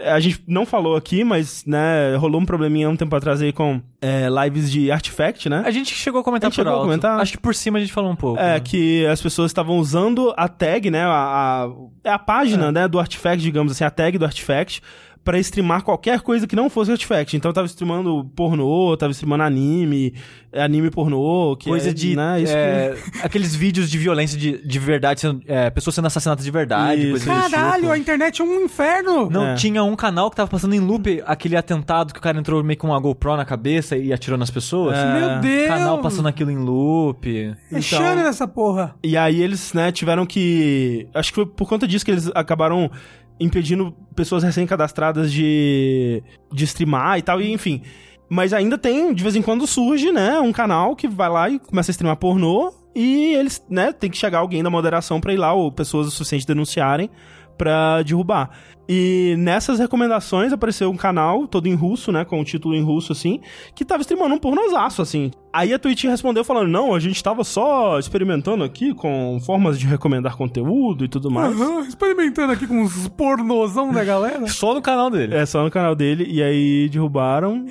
a gente não falou aqui, mas, né, rolou um probleminha um tempo atrás aí com é, lives de Artifact, né? A gente chegou a comentar a chegou alto. A comentar. Acho que por cima a gente falou um pouco. É, né? que as pessoas estavam usando a tag, né, a, a, é a página, é. né, do Artifact, digamos assim, a tag do Artifact, para streamar qualquer coisa que não fosse Artifact. Então eu tava streamando pornô, tava streamando anime, anime pornô, que coisa é, de né, é, que... aqueles vídeos de violência de, de verdade, sendo, é, pessoas sendo assassinadas de verdade, coisa Caralho, tipo. a internet é um inferno. Não, é. tinha um canal que tava passando em loop aquele atentado que o cara entrou meio com uma GoPro na cabeça e atirou nas pessoas. É. Meu Deus! Canal passando aquilo em loop. É então, nessa porra. E aí eles, né, tiveram que acho que foi por conta disso que eles acabaram impedindo pessoas recém-cadastradas de, de streamar e tal, e enfim. Mas ainda tem, de vez em quando surge, né, um canal que vai lá e começa a streamar pornô, e eles, né, tem que chegar alguém da moderação pra ir lá, ou pessoas o suficiente denunciarem pra derrubar. E nessas recomendações apareceu um canal todo em russo, né, com o um título em russo, assim, que tava streamando um pornozaço, assim. Aí a Twitch respondeu falando, não, a gente tava só experimentando aqui com formas de recomendar conteúdo e tudo mais. Uhum, experimentando aqui com os pornozão da galera. só no canal dele. É, só no canal dele, e aí derrubaram.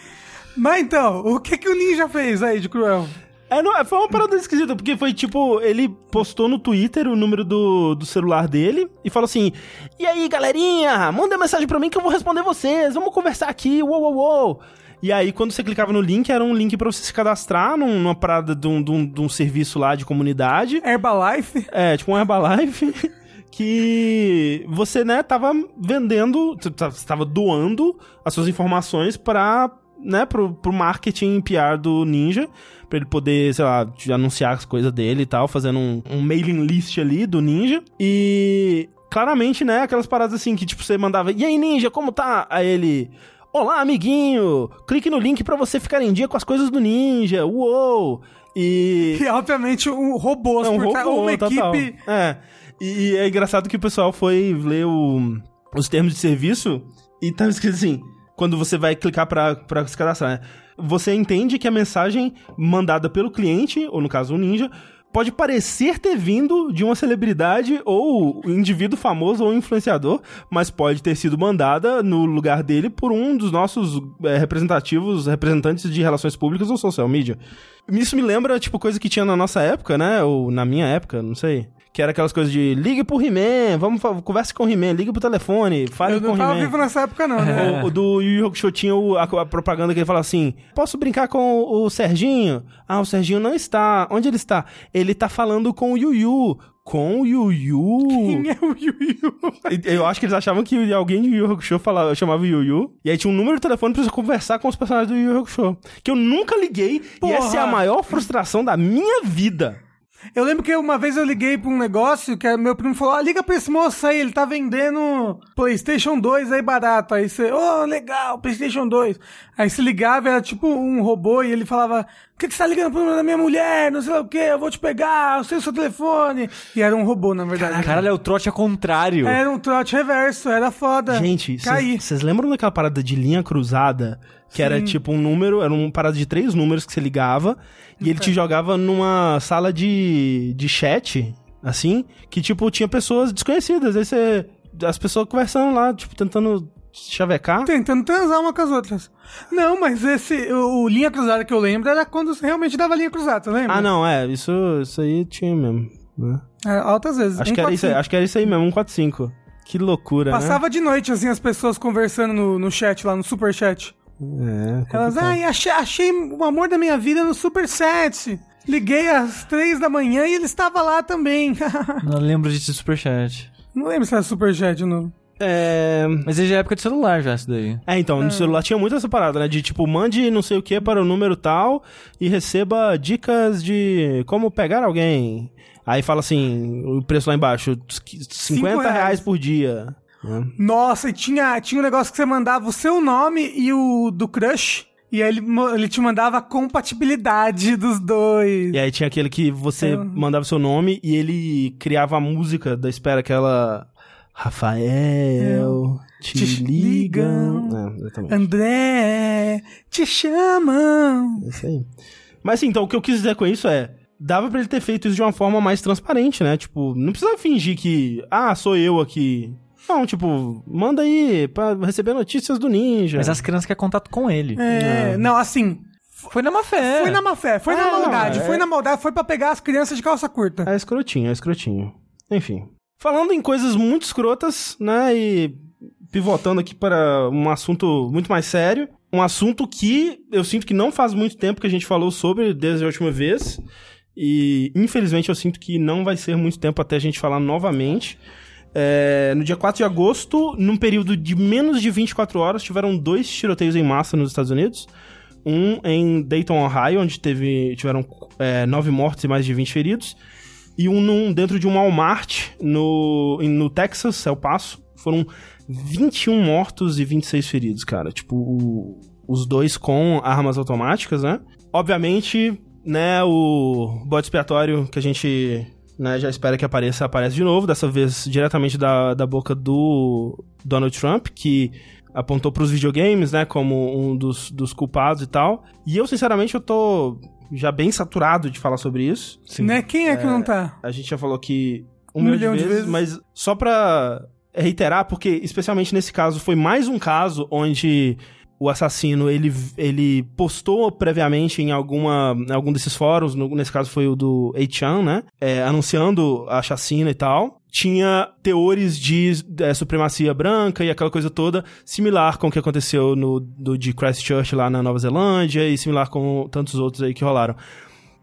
Mas então, o que que o Ninja fez aí de cruel? É, não, foi uma parada esquisita, porque foi tipo, ele postou no Twitter o número do, do celular dele e falou assim: E aí, galerinha, manda mensagem pra mim que eu vou responder vocês, vamos conversar aqui, uou, uou, uou. E aí, quando você clicava no link, era um link para você se cadastrar num, numa parada de um, de, um, de um serviço lá de comunidade. Herbalife? É, tipo um Herbalife. que você, né, tava vendendo, tava doando as suas informações para né, pro, pro marketing PR do Ninja, pra ele poder, sei lá, anunciar as coisas dele e tal, fazendo um, um mailing list ali do Ninja. E claramente, né, aquelas paradas assim que, tipo, você mandava, e aí, Ninja, como tá? Aí ele. Olá, amiguinho! Clique no link para você ficar em dia com as coisas do Ninja. Uou! E. E obviamente um robô, é um robô, uma total. equipe. É. E, e, é engraçado que o pessoal foi ler o, os termos de serviço e tava escrito assim: quando você vai clicar para se cadastrar, né? Você entende que a mensagem mandada pelo cliente, ou no caso o Ninja, pode parecer ter vindo de uma celebridade ou indivíduo famoso ou influenciador, mas pode ter sido mandada no lugar dele por um dos nossos é, representativos, representantes de relações públicas ou social media. Isso me lembra, tipo, coisa que tinha na nossa época, né? Ou na minha época, não sei. Que era aquelas coisas de ligue pro He-Man, vamos, converse com o He-Man, ligue pro telefone, fale Eu com o não tava He-Man. vivo nessa época, não, né? O, o do Yu Yu Hakusho tinha o- a, a propaganda que ele fala assim: Posso brincar com o, o Serginho? Ah, o Serginho não está. Onde ele está? Ele tá falando com o Yu Yu. Com o Yu Yu. Quem é o Yu Yu? Eu acho que eles achavam que alguém de Yu Yu Hakusho falava, chamava Yu Yu. E aí tinha um número de telefone pra você conversar com os personagens do Yu Yu Hakusho. Que eu nunca liguei. E essa é a Porra. maior frustração da minha vida. Eu lembro que uma vez eu liguei pra um negócio que meu primo falou: ah, liga pra esse moço aí, ele tá vendendo PlayStation 2 aí barato. Aí você, ô, legal, PlayStation 2. Aí se ligava, era tipo um robô e ele falava: que, que você tá ligando pro número da minha mulher? Não sei lá o que, eu vou te pegar, eu sei o seu telefone. E era um robô, na verdade. Caralho, é o trote ao contrário. Era um trote reverso, era foda. Gente, vocês lembram daquela parada de linha cruzada? Que era tipo um número, era uma parada de três números que você ligava e ele te jogava numa sala de, de chat, assim, que tipo tinha pessoas desconhecidas. Aí você. As pessoas conversando lá, tipo, tentando chavecar. Tentando transar uma com as outras. Não, mas esse, o, o linha cruzada que eu lembro era quando você realmente dava linha cruzada, lembra? Ah, não, é, isso, isso aí tinha mesmo. né? É, altas vezes. Acho, Um que era isso aí, 45. acho que era isso aí mesmo, 145. Que loucura, Passava de noite, assim, as pessoas conversando no, no chat lá, no super chat. né? É, Elas, ai, achei, achei o amor da minha vida no super set. Liguei às três da manhã e ele estava lá também. Não lembro de superchat. não lembro se era super chat ou não. É... Mas desde a época de celular já, isso daí. É, então, no celular tinha muito essa parada, né? De tipo, mande não sei o que para o número tal e receba dicas de como pegar alguém. Aí fala assim, o preço lá embaixo, 50 reais. reais por dia. né? Nossa, e tinha, tinha um negócio que você mandava o seu nome e o do crush. E aí ele, ele te mandava a compatibilidade dos dois. E aí tinha aquele que você É. mandava seu nome e ele criava a música da espera, aquela... Rafael, te, Te ligam. ligam. É. André, te chamam. É isso aí. Mas assim, então o que eu quis dizer com isso é. Dava pra ele ter feito isso de uma forma mais transparente, né? Tipo, não precisa fingir que. Ah, sou eu aqui. Não, tipo, manda aí pra receber notícias do ninja. Mas as crianças querem contato com ele. É, não, assim, Foi na má fé. foi na má fé, foi É, na não, maldade, é- foi na maldade, foi pra pegar as crianças de calça curta. É escrotinho, é escrotinho. Enfim. Falando em coisas muito escrotas, né? E pivotando aqui para um assunto muito mais sério. Um assunto que eu sinto que não faz muito tempo que a gente falou sobre desde a última vez. E infelizmente eu sinto que não vai ser muito tempo até a gente falar novamente. É, no dia 4 de agosto, num período de menos de 24 horas, tiveram dois tiroteios em massa nos Estados Unidos. Um em Dayton, Ohio, onde teve, tiveram é, nove mortes e mais de 20 feridos. E um num- dentro de um Walmart no, no Texas, El Paso. Foram 21 mortos e 26 feridos, cara. Tipo, o- os dois com armas automáticas, né? Obviamente, né, o bode expiatório que a gente né, já espera que apareça, aparece de novo. Dessa vez diretamente da, da boca do Donald Trump, que apontou pros videogames, né, como um dos, dos culpados e tal. E eu, sinceramente, eu tô já bem saturado de falar sobre isso. Né? Quem é que não tá? A gente já falou aqui um, Um milhão, milhão de, de vezes, vezes. mas só pra reiterar, porque especialmente nesse caso foi mais um caso onde o assassino ele, ele postou previamente em alguma em algum desses fóruns, no- nesse caso foi o do 8chan, né? É, anunciando a chacina e tal. Tinha teores de é, supremacia branca e aquela coisa toda, similar com o que aconteceu no do, de Christchurch lá na Nova Zelândia e similar com tantos outros aí que rolaram.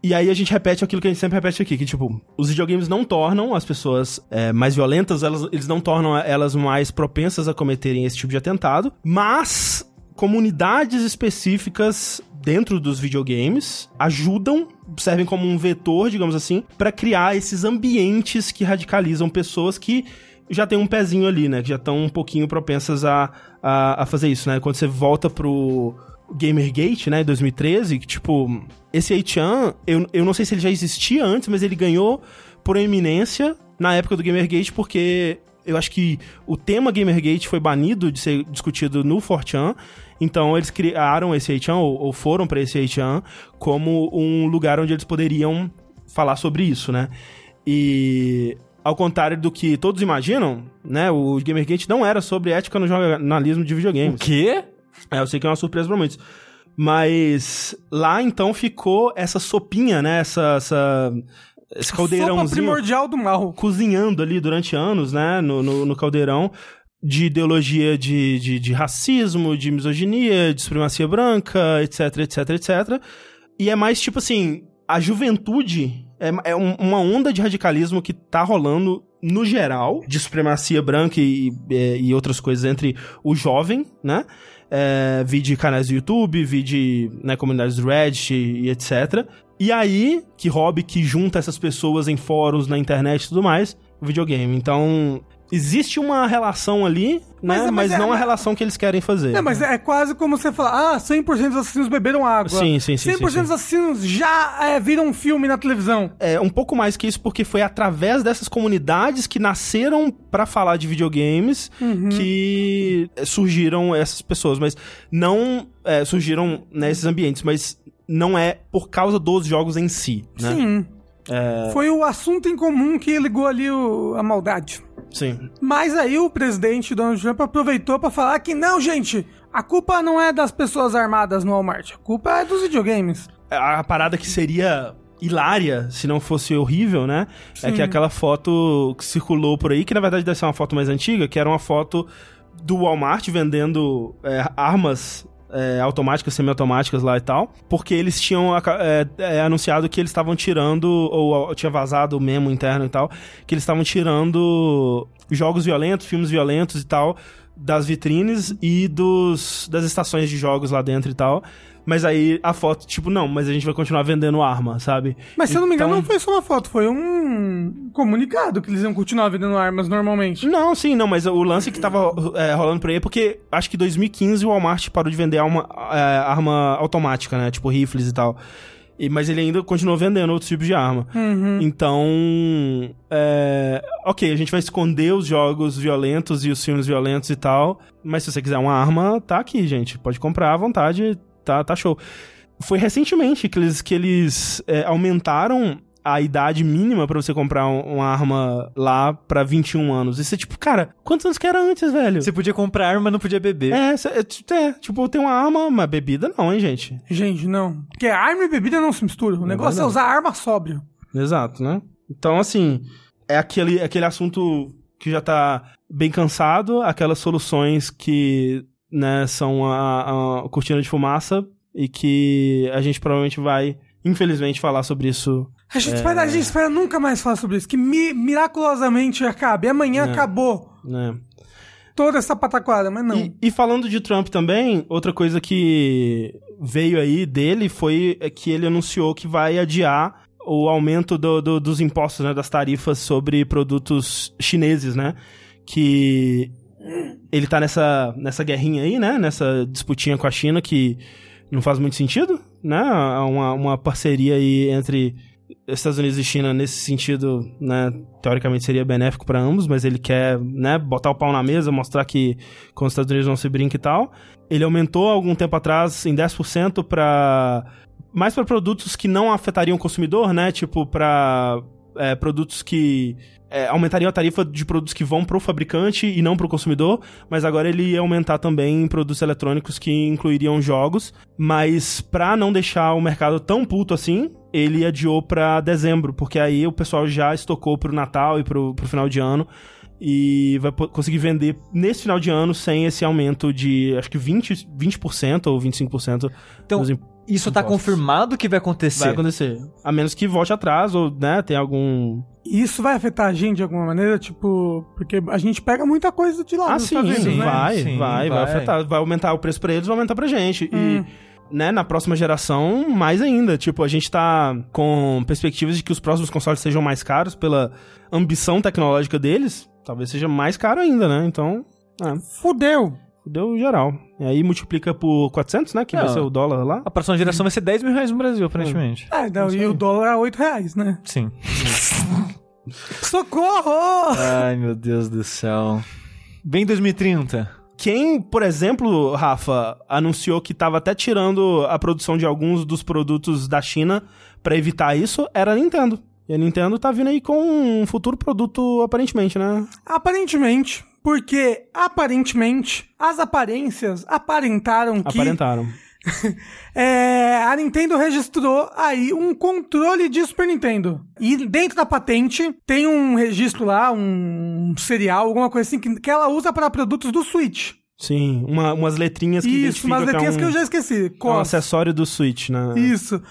E aí a gente repete aquilo que a gente sempre repete aqui, que tipo, os videogames não tornam as pessoas é, mais violentas, elas, eles não tornam elas mais propensas a cometerem esse tipo de atentado, mas comunidades específicas dentro dos videogames ajudam, servem como um vetor, digamos assim, pra criar esses ambientes que radicalizam pessoas que já tem um pezinho ali, né? Que já estão um pouquinho propensas a, a, a fazer isso, né? Quando você volta pro Gamergate, né, em 2013, que, tipo, esse 8chan, eu, eu não sei se ele já existia antes, mas ele ganhou proeminência na época do Gamergate, porque eu acho que o tema Gamergate foi banido de ser discutido no 4chan, então eles criaram esse 8chan, ou, ou foram pra esse 8chan, como um lugar onde eles poderiam falar sobre isso, né? E ao contrário do que todos imaginam, né? O Gamergate não era sobre ética no jornalismo de videogames. O quê? É, eu sei que é uma surpresa pra muitos. Mas lá então ficou essa sopinha, né? Essa. essa esse Sopa caldeirãozinho primordial do mal. cozinhando ali durante anos, né? No, no, no caldeirão de ideologia de, de, de racismo, de misoginia, de supremacia branca, etc, etc, etc. E é mais tipo assim, a juventude é, é um- uma onda de radicalismo que tá rolando no geral, de supremacia branca e, e, e outras coisas entre o jovem, né? É, vi de canais do YouTube, vi de né, comunidades do Reddit e etc. E aí, que hobby que junta essas pessoas em fóruns, na internet e tudo mais, videogame. Então, existe uma relação ali, Mas né? é- Mas, mas é- não a relação que eles querem fazer. Não, mas é quase como você falar, ah, 100% dos assassinos beberam água. Sim, sim, sim, 100% sim, sim. dos assassinos já é, viram um filme na televisão. É um pouco mais que isso, porque foi através dessas comunidades que nasceram pra falar de videogames Uhum. que surgiram essas pessoas, mas não é, surgiram nesses ambientes, mas não é por causa dos jogos em si, né? Sim. Foi o assunto em comum que ligou ali o- a maldade. Sim. Mas aí o presidente Donald Trump aproveitou pra falar que não, gente, a culpa não é das pessoas armadas no Walmart, a culpa é dos videogames. a parada que seria hilária se não fosse horrível, né? É que aquela foto que circulou por aí, que na verdade deve ser uma foto mais antiga, que era uma foto do Walmart vendendo é, armas é, automáticas, semiautomáticas lá e tal, porque eles tinham é, é, anunciado que eles estavam tirando, ou, ou tinha vazado o memo interno e tal, que eles estavam tirando jogos violentos, filmes violentos e tal, das vitrines e dos das estações de jogos lá dentro e tal. Mas aí a foto, tipo, não, mas a gente vai continuar vendendo arma, sabe? Mas se eu não me engano, Então- não foi só uma foto, foi um comunicado que eles iam continuar vendendo armas normalmente. Não, sim, não, mas o lance que tava é, rolando por aí é porque acho que em 2015 o Walmart parou de vender arma, é, arma automática, né? Tipo rifles e tal. E, mas ele ainda continuou vendendo outros tipos de arma. Então, é, ok, a gente vai esconder os jogos violentos e os filmes violentos e tal. Mas se você quiser uma arma, tá aqui, gente. Pode comprar à vontade, tá, tá show. Foi recentemente que eles, que eles é, aumentaram a idade mínima pra você comprar um- uma arma lá pra 21 anos. Isso é tipo, cara, quantos anos que era antes, velho? Você podia comprar arma, mas não podia beber. É, cê- é, é, tipo, tem uma arma, mas bebida não, hein, gente? Gente, não. Porque arma e bebida não se misturam. O negócio é verdade. usar arma sóbrio. Exato, né? Então, assim, é aquele, aquele assunto que já tá bem cansado, aquelas soluções que, né, são a, a cortina de fumaça e que a gente provavelmente vai, infelizmente, falar sobre isso. A gente, espera, a gente espera nunca mais falar sobre isso. Que mi- miraculosamente acabe. Amanhã É. acabou Né? toda essa pataquada, mas não. E, e falando de Trump também, outra coisa que veio aí dele foi que ele anunciou que vai adiar o aumento do- do- dos impostos, né, das tarifas sobre produtos chineses, né? Que ele tá nessa, nessa guerrinha aí, né? Nessa disputinha com a China que não faz muito sentido, né? Uma, uma parceria aí entre Estados Unidos e China nesse sentido, né, teoricamente seria benéfico para ambos, mas ele quer, né, botar o pau na mesa, mostrar que com os Estados Unidos não se brinca e tal. Ele aumentou algum tempo atrás em 10% para mais para produtos que não afetariam o consumidor, né, tipo para produtos que é, aumentariam a tarifa de produtos que vão pro fabricante e não pro consumidor, mas agora ele ia aumentar também produtos eletrônicos que incluiriam jogos, mas pra não deixar o mercado tão puto assim, ele adiou pra dezembro, porque aí o pessoal já estocou pro Natal e pro, pro final de ano e vai conseguir vender nesse final de ano sem esse aumento de acho que 20%, 20% ou 25% Então, dos Isso tá impostos. confirmado que vai acontecer. vai acontecer. A menos que volte atrás ou, né, tem algum isso vai afetar a gente de alguma maneira, tipo, porque a gente pega muita coisa de lá Ah, sim, Unidos, sim, né? vai, Sim, vai, vai, vai. afetar. Vai aumentar o preço pra eles, vai aumentar pra gente. Hum. E, né, na próxima geração, mais ainda. Tipo, a gente tá com perspectivas de que os próximos consoles sejam mais caros pela ambição tecnológica deles. Talvez seja mais caro ainda, né? Então, é, Fudeu. Deu geral. E aí multiplica por 400, né? Que vai Não. ser o dólar lá. A próxima geração vai ser 10 mil reais no Brasil, aparentemente. É, não, Isso e o dólar é 8 reais, né? Sim. Socorro! Ai, meu Deus do céu. Bem 2030. Quem, por exemplo, Rafa, anunciou que tava até tirando a produção de alguns dos produtos da China pra evitar isso, era a Nintendo. E a Nintendo tá vindo aí com um futuro produto, aparentemente, né? Aparentemente, porque aparentemente as aparências aparentaram que Aparentaram. é, a Nintendo registrou aí um controle de Super Nintendo. E dentro da patente tem um registro lá, um serial, alguma coisa assim, que, que ela usa para produtos do Switch. Sim, uma- umas letrinhas que Isso, umas letrinhas que que, é um, eu já esqueci. é um acessório do Switch, né? Isso.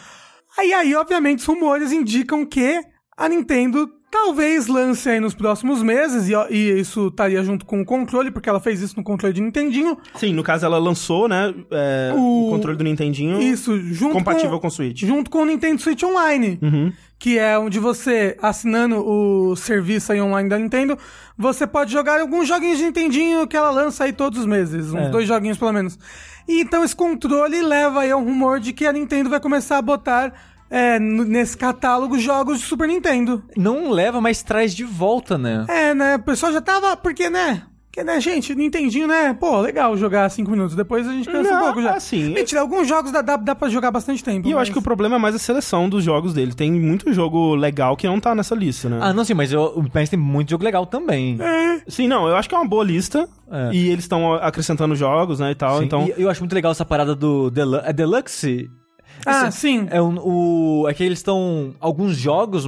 Aí, aí, obviamente, os rumores indicam que a Nintendo talvez lance aí nos próximos meses, e, e isso estaria junto com o controle, porque ela fez isso no controle de Nintendinho. Sim, no caso ela lançou, né, é, o... O- controle do Nintendinho Isso, junto compatível com, com o Switch. junto com o Nintendo Switch Online. Uhum. que é onde você, assinando o serviço aí online da Nintendo, você pode jogar alguns joguinhos de Nintendinho que ela lança aí todos os meses, uns É. dois joguinhos pelo menos. E então esse controle leva aí ao rumor de que a Nintendo vai começar a botar é, nesse catálogo jogos de Super Nintendo. Não leva, mas traz de volta, né? É, né, o pessoal já tava, porque, né... Porque, né, gente, Nintendinho, né? Pô, legal jogar cinco minutos. Depois a gente cansa um Não, pouco já. assim, Mentira, alguns jogos dá, dá, dá pra jogar bastante tempo. E eu mas- acho que o problema é mais a seleção dos jogos dele. Tem muito jogo legal que não tá nessa lista, né? Ah, não sei, mas, eu, mas tem muito jogo legal também. Sim, não, eu acho que é uma boa lista. É. E eles estão acrescentando jogos, né, e tal. Sim, Então, e eu acho muito legal essa parada do Delu é Deluxe. Ah, Esse- sim. É, um- o, é que eles estão. Alguns jogos,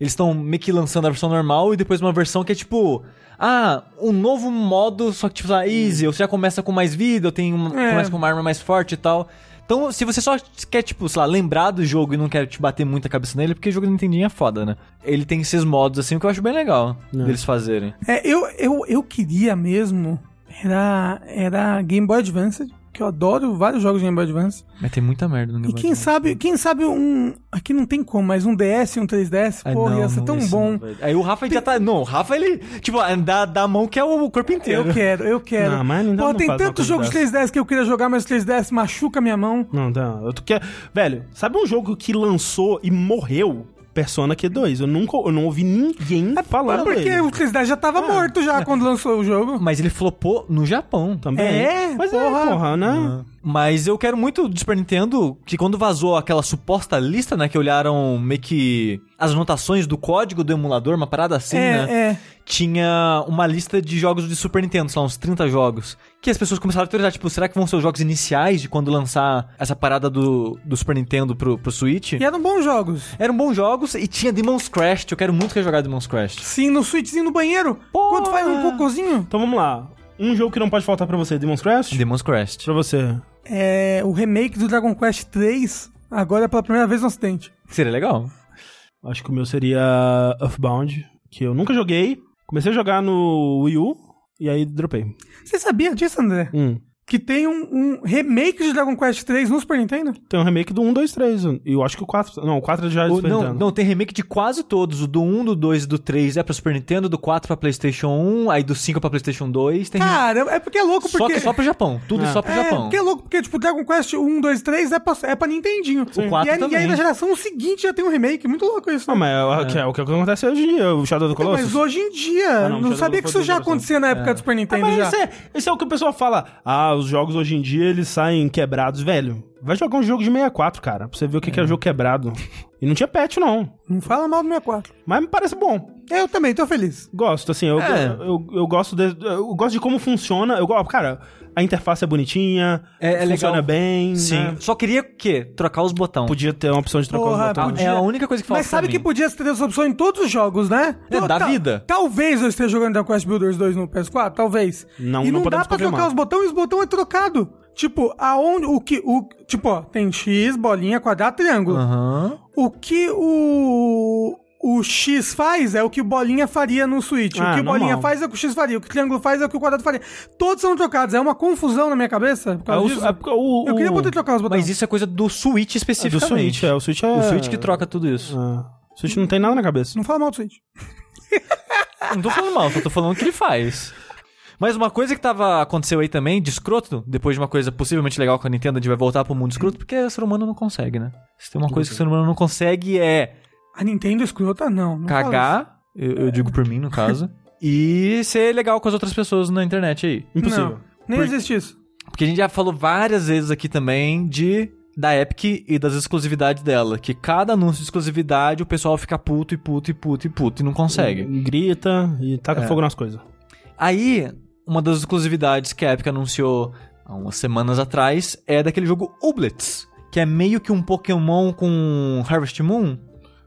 eles estão meio que lançando a versão normal e depois uma versão que é tipo. Ah, um novo modo, só que tipo, lá, easy. Você já começa com mais vida, eu tenho uma, É. começa com uma arma mais forte e tal. Então, se você só quer, tipo, sei lá, lembrar do jogo e não quer te bater muita cabeça nele, porque o jogo do Nintendinho é foda, né? Ele tem esses modos, assim, que eu acho bem legal deles fazerem. É, eu, eu, eu queria mesmo. Era, era Game Boy Advance, que eu adoro vários jogos de Game Boy Advance. Mas tem muita merda no E Game Boy quem Advance. sabe, quem sabe um. Aqui não tem como, mas um DS e um 3DS, Ai, porra, não, ia ser não, tão bom. não. Aí o Rafa já tá. Não, o Rafa ele. Tipo, dá, dá a mão que é o corpo inteiro. Eu quero, eu quero. Não, mas Pô, não tem faz uma tantos jogos de 3DS que eu queria jogar, mas o 3DS machuca minha mão. não, não. Eu tô que... Velho, sabe um jogo que lançou e morreu? Persona Q2. Eu nunca eu não ouvi ninguém falando É porque dele. o 3DS já tava morto já quando lançou o jogo. Mas ele flopou no Japão. Também. É, Mas porra. é, porra, né? Mas eu quero muito do Super Nintendo que quando vazou aquela suposta lista, né? Que olharam meio que as anotações do código do emulador, uma parada assim, é, né? é. Tinha uma lista de jogos de Super Nintendo, sei lá, uns 30 jogos. Que as pessoas começaram a teorizar, tipo, será que vão ser os jogos iniciais de quando lançar essa parada do, do Super Nintendo pro, pro Switch? E eram bons jogos. Eram bons jogos e tinha Demon's Crash, eu quero muito rejogar Demon's Crash. Sim, no Switchzinho no banheiro. Porra. Quando faz um cocôzinho. Então vamos lá. Um jogo que não pode faltar pra você, Demon's Crash? Demon's Crash. Pra você. É, o remake do Dragon Quest 3, agora é pela primeira vez no Ocidente. Seria legal. Acho que o meu seria Earthbound, que eu nunca joguei. Comecei a jogar no Wii U e aí dropei. Você sabia disso, André? Hum. Que tem um, um remake de Dragon Quest 3 no Super Nintendo? Tem um remake do 1, 2, 3. E eu acho que o 4. Não, o 4 já é do O- Super não, Nintendo. não, tem remake de quase todos. O do 1, do 2 e do 3 é pra Super Nintendo, do 4 pra PlayStation 1, aí do 5 pra PlayStation 2. Tem Cara, é porque é louco, só porque... que só pro Japão. Tudo É. só pro é, Japão. porque é louco, porque, tipo, Dragon Quest 1, 2, 3 é pra, é pra Nintendinho. O 4 e, aí, e aí também. na geração seguinte já tem um remake. Muito louco isso. Não, né? mas é, o que é o que acontece hoje em dia, o Shadow do Então, Colossus. mas hoje em dia, Ah, não, não, sabia que isso já gerações. acontecia na época do Super Ah, Nintendo mas já. esse é, esse é o que o pessoal fala. Ah, os jogos hoje em dia eles saem quebrados. Velho, vai jogar um jogo de 64, cara, pra você ver o que é, que é jogo quebrado. E não tinha patch, não. Não fala mal do 64. Mas me parece bom. Eu também, tô feliz. Gosto, assim, eu, É. eu, eu, eu gosto de, eu gosto de como funciona. Eu, cara, a interface é bonitinha, É- é funciona legal. bem. Sim. né? Só queria o quê? Trocar os botões. Podia ter uma opção de trocar Porra, os botões. podia. É a única coisa que falta Mas sabe pra que mim. podia ter essa opção em todos os jogos, né? É, Pô, da vida. Talvez eu esteja jogando Dragon Quest Builders 2 no PS4, talvez. Não- e não não, dá pra confirmar. trocar os botões, os botões é trocado. Tipo, aonde o que o tipo, ó, tem X, bolinha, quadrado, triângulo. Aham. O que o o X faz é o que o bolinha faria no Switch. Ah, o que o bolinha normal. faz é o que o X faria. O que o triângulo faz é o que o quadrado faria. Todos são trocados. É uma confusão na minha cabeça. É o- é o- eu queria poder trocar os botões. Mas isso é coisa do Switch É do especificamente. Switch, é. O Switch é. O Switch que troca tudo isso. É. O Switch não tem nada na cabeça. Não fala mal do Switch. Não tô falando mal, só tô falando o que ele faz. Mas uma coisa que tava aconteceu aí também, de escroto, depois de uma coisa possivelmente legal com a Nintendo, a gente vai voltar pro mundo escroto, porque o ser humano não consegue, né? Se tem uma coisa que o ser humano não consegue é A Nintendo escrota, não. não cagar, eu, eu digo por mim no caso, e ser legal com as outras pessoas na internet aí. Impossível. Não. Nem Por- existe isso. Porque a gente já falou várias vezes aqui também de da Epic e das exclusividades dela. Que cada anúncio de exclusividade o pessoal fica puto e puto e puto e puto e não consegue. Grita e taca É. fogo nas coisas. Aí, uma das exclusividades que a Epic anunciou há umas semanas atrás é daquele jogo Ublets. Que é meio que um Pokémon com Harvest Moon.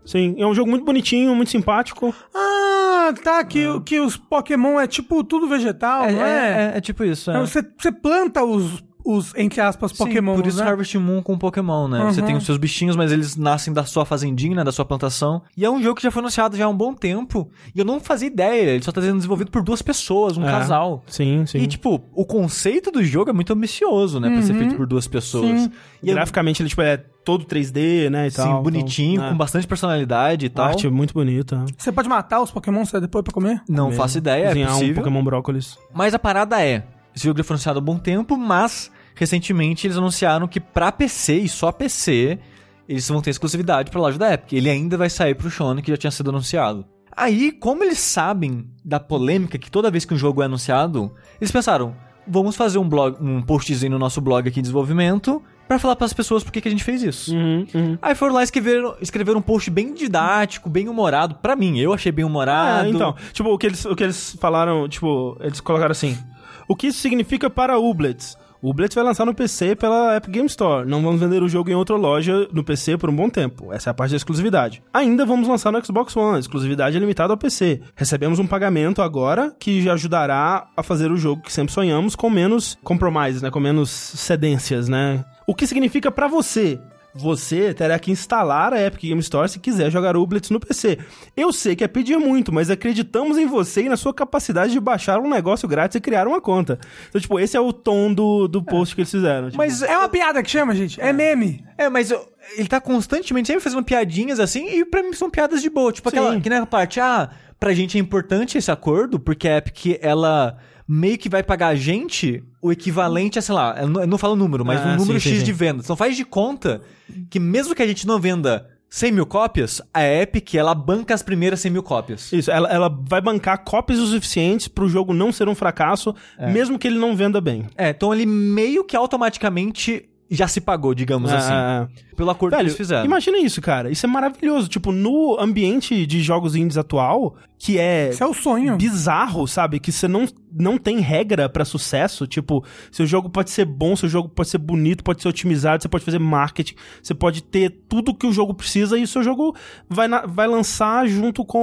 Sim, é um jogo muito bonitinho, muito simpático. Ah, tá. Que, que os Pokémon é tipo tudo vegetal, É, não é? é- é tipo isso. é. Você, você planta os, os, entre aspas, Sim, Pokémon. por isso né? Harvest Moon com Pokémon, né? Você Uhum. tem os seus bichinhos, mas eles nascem da sua fazendinha, né? Da sua plantação. E é um jogo que já foi anunciado já há um bom tempo. E eu não fazia ideia. Ele só tá sendo desenvolvido por duas pessoas, um É. casal. Sim, sim. E, tipo, o conceito do jogo é muito ambicioso, né? Pra ser feito por duas pessoas. Sim. E é Graficamente ele tipo, é todo 3D, né? E sim, tal, bonitinho, então, com é. bastante personalidade e tal. Arte muito bonita. Você pode matar os Pokémon você depois pra comer? Não faço ideia, é Cozinhar um possível. Pokémon Brócolis. Mas a parada é, esse jogo já foi anunciado há bom tempo, mas recentemente eles anunciaram que pra PC e só PC, eles vão ter exclusividade pra loja da Epic. Ele ainda vai sair pro Shone, que já tinha sido anunciado. Aí, como eles sabem da polêmica que toda vez que um jogo é anunciado, eles pensaram, vamos fazer um blog, um postzinho no nosso blog aqui de desenvolvimento pra falar pras pessoas por que que a gente fez isso. Uhum, uhum. Aí foram lá e escreveram, escreveram um post bem didático, bem humorado. Pra mim, eu achei bem humorado. Ah, então, tipo, o que, eles, o que eles falaram, tipo, eles colocaram assim: o que isso significa para Ublets? O vai lançar no PC pela Epic Game Store. Não vamos vender o jogo em outra loja no PC por um bom tempo. Essa é a parte da exclusividade. Ainda vamos lançar no Xbox One. A exclusividade é limitada ao PC. Recebemos um pagamento agora que já ajudará a fazer o jogo que sempre sonhamos com menos compromises, né? Com menos cedências, né? O que significa pra você? Você terá que instalar a Epic Game Store se quiser jogar Ublets no PC. Eu sei que é pedir muito, mas acreditamos em você e na sua capacidade de baixar um negócio grátis e criar uma conta. Então, tipo, esse é o tom do, do post que eles fizeram. Tipo, Mas É uma piada que chama, gente. É meme. É, mas eu- ele tá constantemente sempre fazendo piadinhas assim, e pra mim são piadas de boa. Tipo aquela, Sim. que nem a parte, ah, pra gente é importante esse acordo, porque a Epic, ela meio que vai pagar a gente o equivalente a, sei lá, eu não, eu não falo o número, mas Ah, um número sim, X sim. de vendas. Então faz de conta que mesmo que a gente não venda 100 mil cópias, a Epic, ela banca as primeiras 100 mil cópias. Isso, ela, ela vai bancar cópias o suficientes pro jogo não ser um fracasso, mesmo que ele não venda bem. É, então ele meio que automaticamente já se pagou, digamos assim, Ah, pelo acordo que Velho, eles fizeram. imagina isso, cara. Isso é maravilhoso. Tipo, no ambiente de jogos indies atual, que é Isso é o sonho. bizarro, sabe? Que você não, não tem regra pra sucesso. Tipo, seu jogo pode ser bom, seu jogo pode ser bonito, pode ser otimizado, você pode fazer marketing, você pode ter tudo que o jogo precisa e o seu jogo vai, na- vai lançar junto com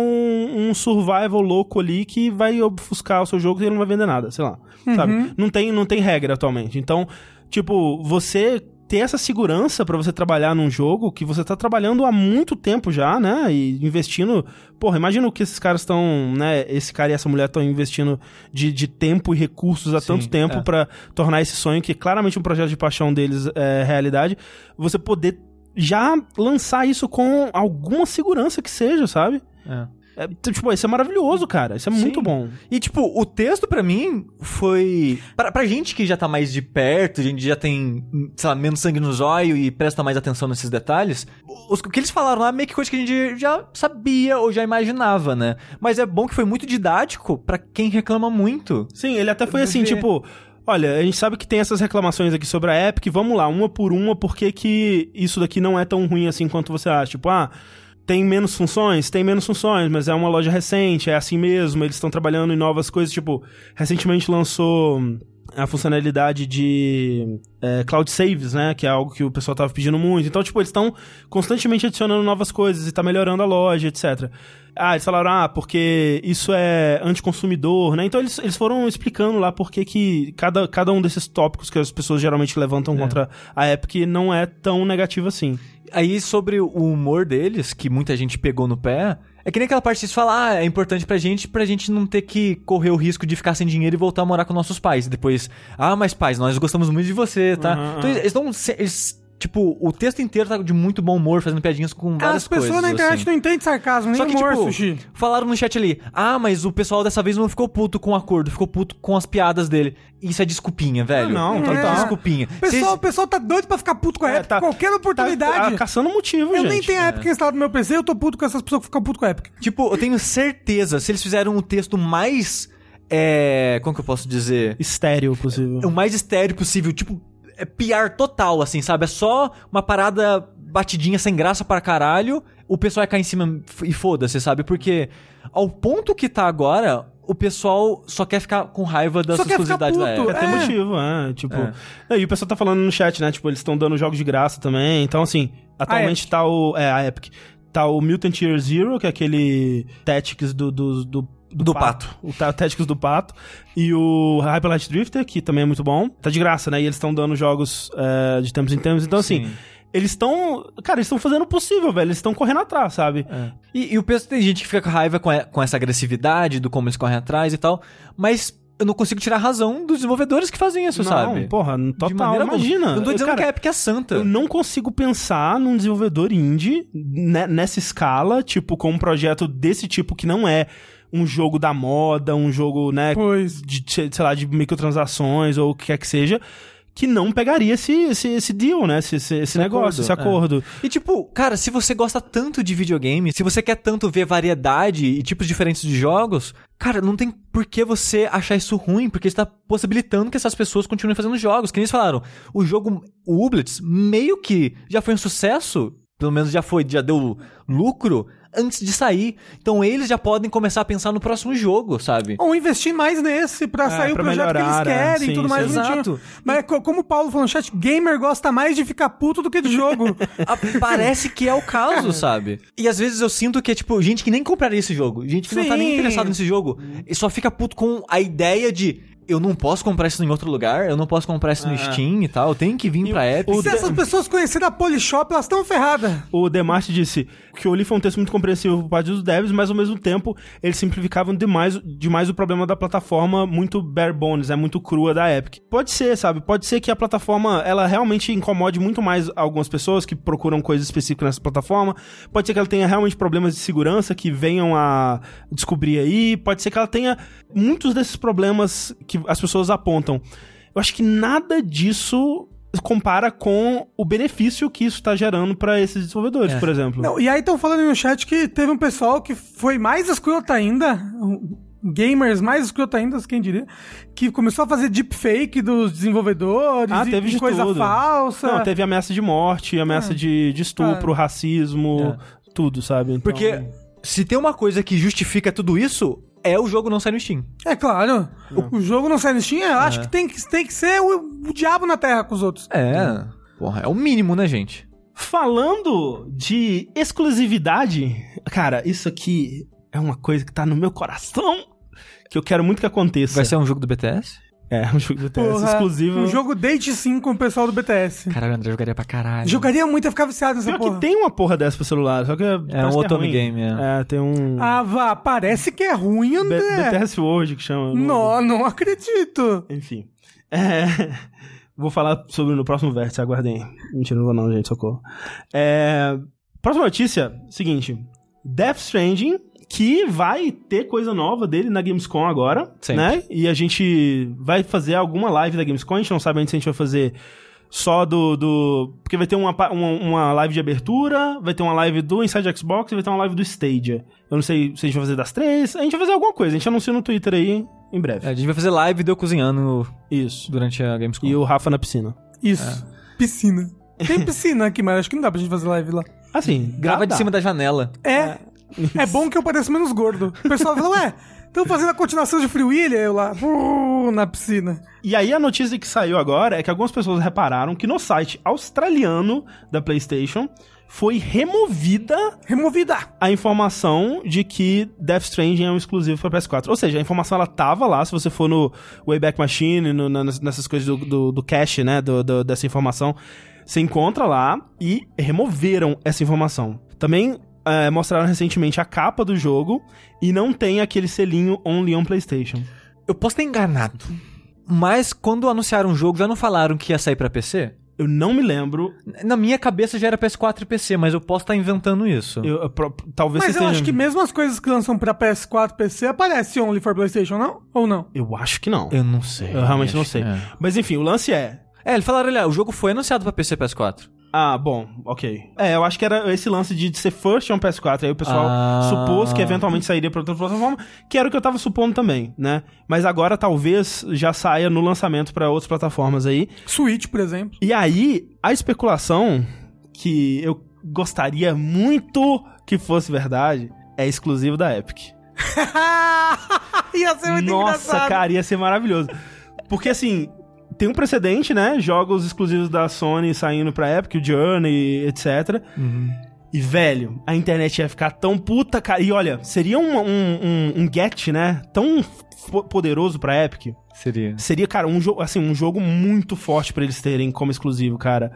um survival louco ali que vai ofuscar o seu jogo e ele não vai vender nada, sei lá. Sabe? Não tem, não tem regra atualmente. Então, tipo, você ter essa segurança pra você trabalhar num jogo que você tá trabalhando há muito tempo já, né? E investindo. Porra, imagina o que esses caras estão, né? Esse cara e essa mulher estão investindo de, de tempo e recursos há Sim, tanto tempo é. pra tornar esse sonho, que é claramente um projeto de paixão deles, é realidade. Você poder já lançar isso com alguma segurança que seja, sabe? É. É, tipo, isso é maravilhoso, cara. Isso é Sim. muito bom. E, tipo, o texto pra mim foi. Pra, pra gente que já tá mais de perto, a gente já tem, sei lá, menos sangue no zóio e presta mais atenção nesses detalhes, os, o que eles falaram lá é meio que coisa que a gente já sabia ou já imaginava, né? Mas é bom que foi muito didático pra quem reclama muito. Sim, ele até foi assim, ver. tipo. Olha, a gente sabe que tem essas reclamações aqui sobre a Epic, vamos lá, uma por uma, por que que isso daqui não é tão ruim assim quanto você acha? Tipo, ah, tem menos funções? Tem menos funções, mas é uma loja recente, é assim mesmo, eles estão trabalhando em novas coisas, tipo, recentemente lançou a funcionalidade de é, cloud saves, né, que é algo que o pessoal tava pedindo muito. Então, tipo, eles estão constantemente adicionando novas coisas e tá melhorando a loja, etc. Ah, eles falaram, ah, porque isso é anticonsumidor, né? Então eles, eles foram explicando lá por que cada, cada um desses tópicos que as pessoas geralmente levantam contra a Epic não é tão negativo assim. Aí, sobre o humor deles, que muita gente pegou no pé, é que nem aquela parte que falam, ah, é importante pra gente, pra gente não ter que correr o risco de ficar sem dinheiro e voltar a morar com nossos pais. E depois, ah, mas pais, nós gostamos muito de você, tá? Uhum, então eles estão. Eles, tipo, o texto inteiro tá de muito bom humor, fazendo piadinhas com várias As pessoas coisas. na internet assim. não entendem sarcasmo, nem Só que, humor, tipo, sushi. falaram no chat ali, ah, mas o pessoal dessa vez não ficou puto com o acordo, ficou puto com as piadas dele. Isso é desculpinha, velho. Ah, não, é total. desculpinha. O pessoal, o pessoal tá doido pra ficar puto com a É, Epic. tá- Qualquer oportunidade. Tá caçando motivo, eu gente. nem tenho a Epic instalada no meu PC, eu tô puto com essas pessoas que ficam puto com a Epic. Tipo, eu tenho certeza, se eles fizeram um texto mais é. Como que eu posso dizer? Estéreo possível. O mais estéreo possível, tipo, é PR total, assim, sabe? É só uma parada batidinha sem graça para caralho, o pessoal vai cair em cima e foda-se, sabe? Porque ao ponto que tá agora, o pessoal só quer ficar com raiva da Só quer ficar exclusividade da Epic. É, tem motivo, é. Tipo. É. E o pessoal tá falando no chat, né? Tipo, eles estão dando jogos de graça também. Então, assim, atualmente tá o. É, a Epic. Tá o Mutant Year Zero, que é aquele Tactics do. do, do Do pato. O ta- Tactics do pato. E o Hyper Light Drifter, que também é muito bom. Tá de graça, né? E eles estão dando jogos é, de tempos em tempos. Então, assim, Sim. eles estão. Cara, eles estão fazendo o possível, velho. Eles estão correndo atrás, sabe? É. E, e o pessoal tem gente que fica com raiva com, a- com essa agressividade, do como eles correm atrás e tal, mas eu não consigo tirar a razão dos desenvolvedores que fazem isso, não, sabe? porra, De total. alguma. Imagina. Eu não tô dizendo Cara, que a Epic é santa. Eu não consigo pensar num desenvolvedor indie ne- nessa escala, tipo, com um projeto desse tipo que não é um jogo da moda, um jogo, né, Pois. de, sei lá, de microtransações ou o que quer que seja, que não pegaria esse, esse, esse deal, né, esse, esse, esse negócio, acordo, esse é. acordo. E tipo, cara, se você gosta tanto de videogame, se você quer tanto ver variedade e tipos diferentes de jogos, cara, não tem por que você achar isso ruim, porque está possibilitando que essas pessoas continuem fazendo jogos. Que nem eles falaram, o jogo, o Ublets, meio que já foi um sucesso, pelo menos já foi, já deu lucro antes de sair. Então eles já podem começar a pensar no próximo jogo, sabe? Ou investir mais nesse pra sair o pra projeto melhorar, que eles é, querem e sim, tudo mais sim. Exato. Mas co- como o Paulo falou no chat, gamer gosta mais de ficar puto do que de jogo. Parece que é o caso, sabe? E às vezes eu sinto que é tipo gente que nem compraria esse jogo, gente que não tá nem Sim. interessado nesse jogo, e só fica puto com a ideia de eu não posso comprar isso em outro lugar, eu não posso comprar isso no Steam e tal, eu tenho que vir pra Epic. o Se essas pessoas conhecerem a Polishop, elas estão ferradas. O Demart disse que eu li foi um texto muito compreensivo por parte dos devs, mas ao mesmo tempo eles simplificavam demais, demais o problema da plataforma muito bare bones, é muito crua da Epic. Pode ser, sabe? Pode ser que a plataforma ela realmente incomode muito mais algumas pessoas que procuram coisas específicas nessa plataforma. Pode ser que ela tenha realmente problemas de segurança que venham a descobrir aí. Pode ser que ela tenha muitos desses problemas que as pessoas apontam. Eu acho que nada disso compara com o benefício que isso tá gerando pra esses desenvolvedores, É. por exemplo. Não, e aí estão falando no chat que teve um pessoal que foi mais escroto ainda, gamers mais escroto ainda, quem diria, que começou a fazer deepfake dos desenvolvedores Ah, teve e de coisa tudo. falsa. Não, teve ameaça de morte, ameaça É. de, de estupro, É. racismo, tudo, sabe? Então- Porque se tem uma coisa que justifica tudo isso, é o jogo não sair no Steam. É claro, o, o jogo não sai no Steam, eu acho que tem, que tem que ser o, o diabo na terra com os outros. É. Porra, é o mínimo, né, gente? Falando de exclusividade, cara, isso aqui é uma coisa que tá no meu coração, que eu quero muito que aconteça. Vai ser um jogo do BTS? É, um jogo do TS Porra, exclusivo. Um jogo date sim com o pessoal do BTS. Caralho, André jogaria pra caralho. Jogaria muito e ficar viciado nessa Pior porra. que tem uma porra dessa pro celular, só que é, É um que Otome ruim. Game, é. É, tem um Ah, vá, parece que é ruim, B- André. BTS World que chama. Não, não acredito. Enfim. É, Vou falar sobre no próximo vértice, aguardem. Mentira, não vou não, gente, socorro. É, Próxima notícia, seguinte. Death Stranding, que vai ter coisa nova dele na Gamescom agora, Sempre. né? E a gente vai fazer alguma live da Gamescom, a gente não sabe ainda se a gente vai fazer só do... do... Porque vai ter uma, uma, uma live de abertura, vai ter uma live do Inside Xbox e vai ter uma live do Stadia. Eu não sei se a gente vai fazer das três, a gente vai fazer alguma coisa, a gente anuncia no Twitter aí em breve. É, a gente vai fazer live de eu cozinhando Isso. durante a Gamescom. E o Rafa na piscina. Isso. Piscina. Tem piscina aqui, mas acho que não dá pra gente fazer live lá. Assim, Grava de cima da janela. É. É bom que eu pareço menos gordo. O pessoal fala, ué, estão fazendo a continuação de Free Willy? Eu lá, uh, na piscina. E aí a notícia que saiu agora é que algumas pessoas repararam que no site australiano da PlayStation foi removida Removida. a informação de que Death Stranding é um exclusivo para PS4. Ou seja, a informação ela tava lá, se você for no Wayback Machine, no- nessas coisas do, do, do cache, né, do- do- dessa informação, você encontra lá e removeram essa informação. Também é, mostraram recentemente a capa do jogo e não tem aquele selinho Only on PlayStation. Eu posso ter enganado. Mas quando anunciaram o jogo, já não falaram que ia sair pra PC? Eu não me lembro. Na minha cabeça já era PS4 e PC, mas eu posso estar inventando isso. Eu, eu pro- talvez Mas eu acho que mesmo as coisas que lançam pra PS4 PC aparece Only for PlayStation, não? Ou não? Eu acho que não. Eu não sei. Eu realmente não sei. é. Mas enfim, o lance é. É, eles falaram, olha, o jogo foi anunciado pra PC e PS4. Ah, bom, ok. É, eu acho que era esse lance de ser first on PS4. Aí o pessoal Ah. supôs que eventualmente sairia pra outra plataforma, que era o que eu tava supondo também, né? Mas agora talvez já saia no lançamento pra outras plataformas aí. Switch, por exemplo. E aí, a especulação que eu gostaria muito que fosse verdade é exclusivo da Epic. Ia ser muito Nossa, engraçado. cara, ia ser maravilhoso. Porque assim, tem um precedente, né? Jogos exclusivos da Sony saindo pra Epic, o Journey, etc. E, velho, a internet ia ficar tão puta, cara. E olha, seria um, um, um, um get, né? Tão poderoso pra Epic. Seria. Seria, cara, um jogo, assim, um jogo muito forte pra eles terem como exclusivo, cara.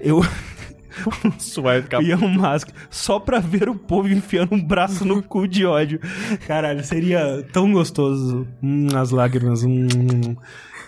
Eu. Vai ficar. Elon Musk, só pra ver o povo enfiando um braço no cu de ódio. Caralho, seria tão gostoso. Hum, as lágrimas. hum.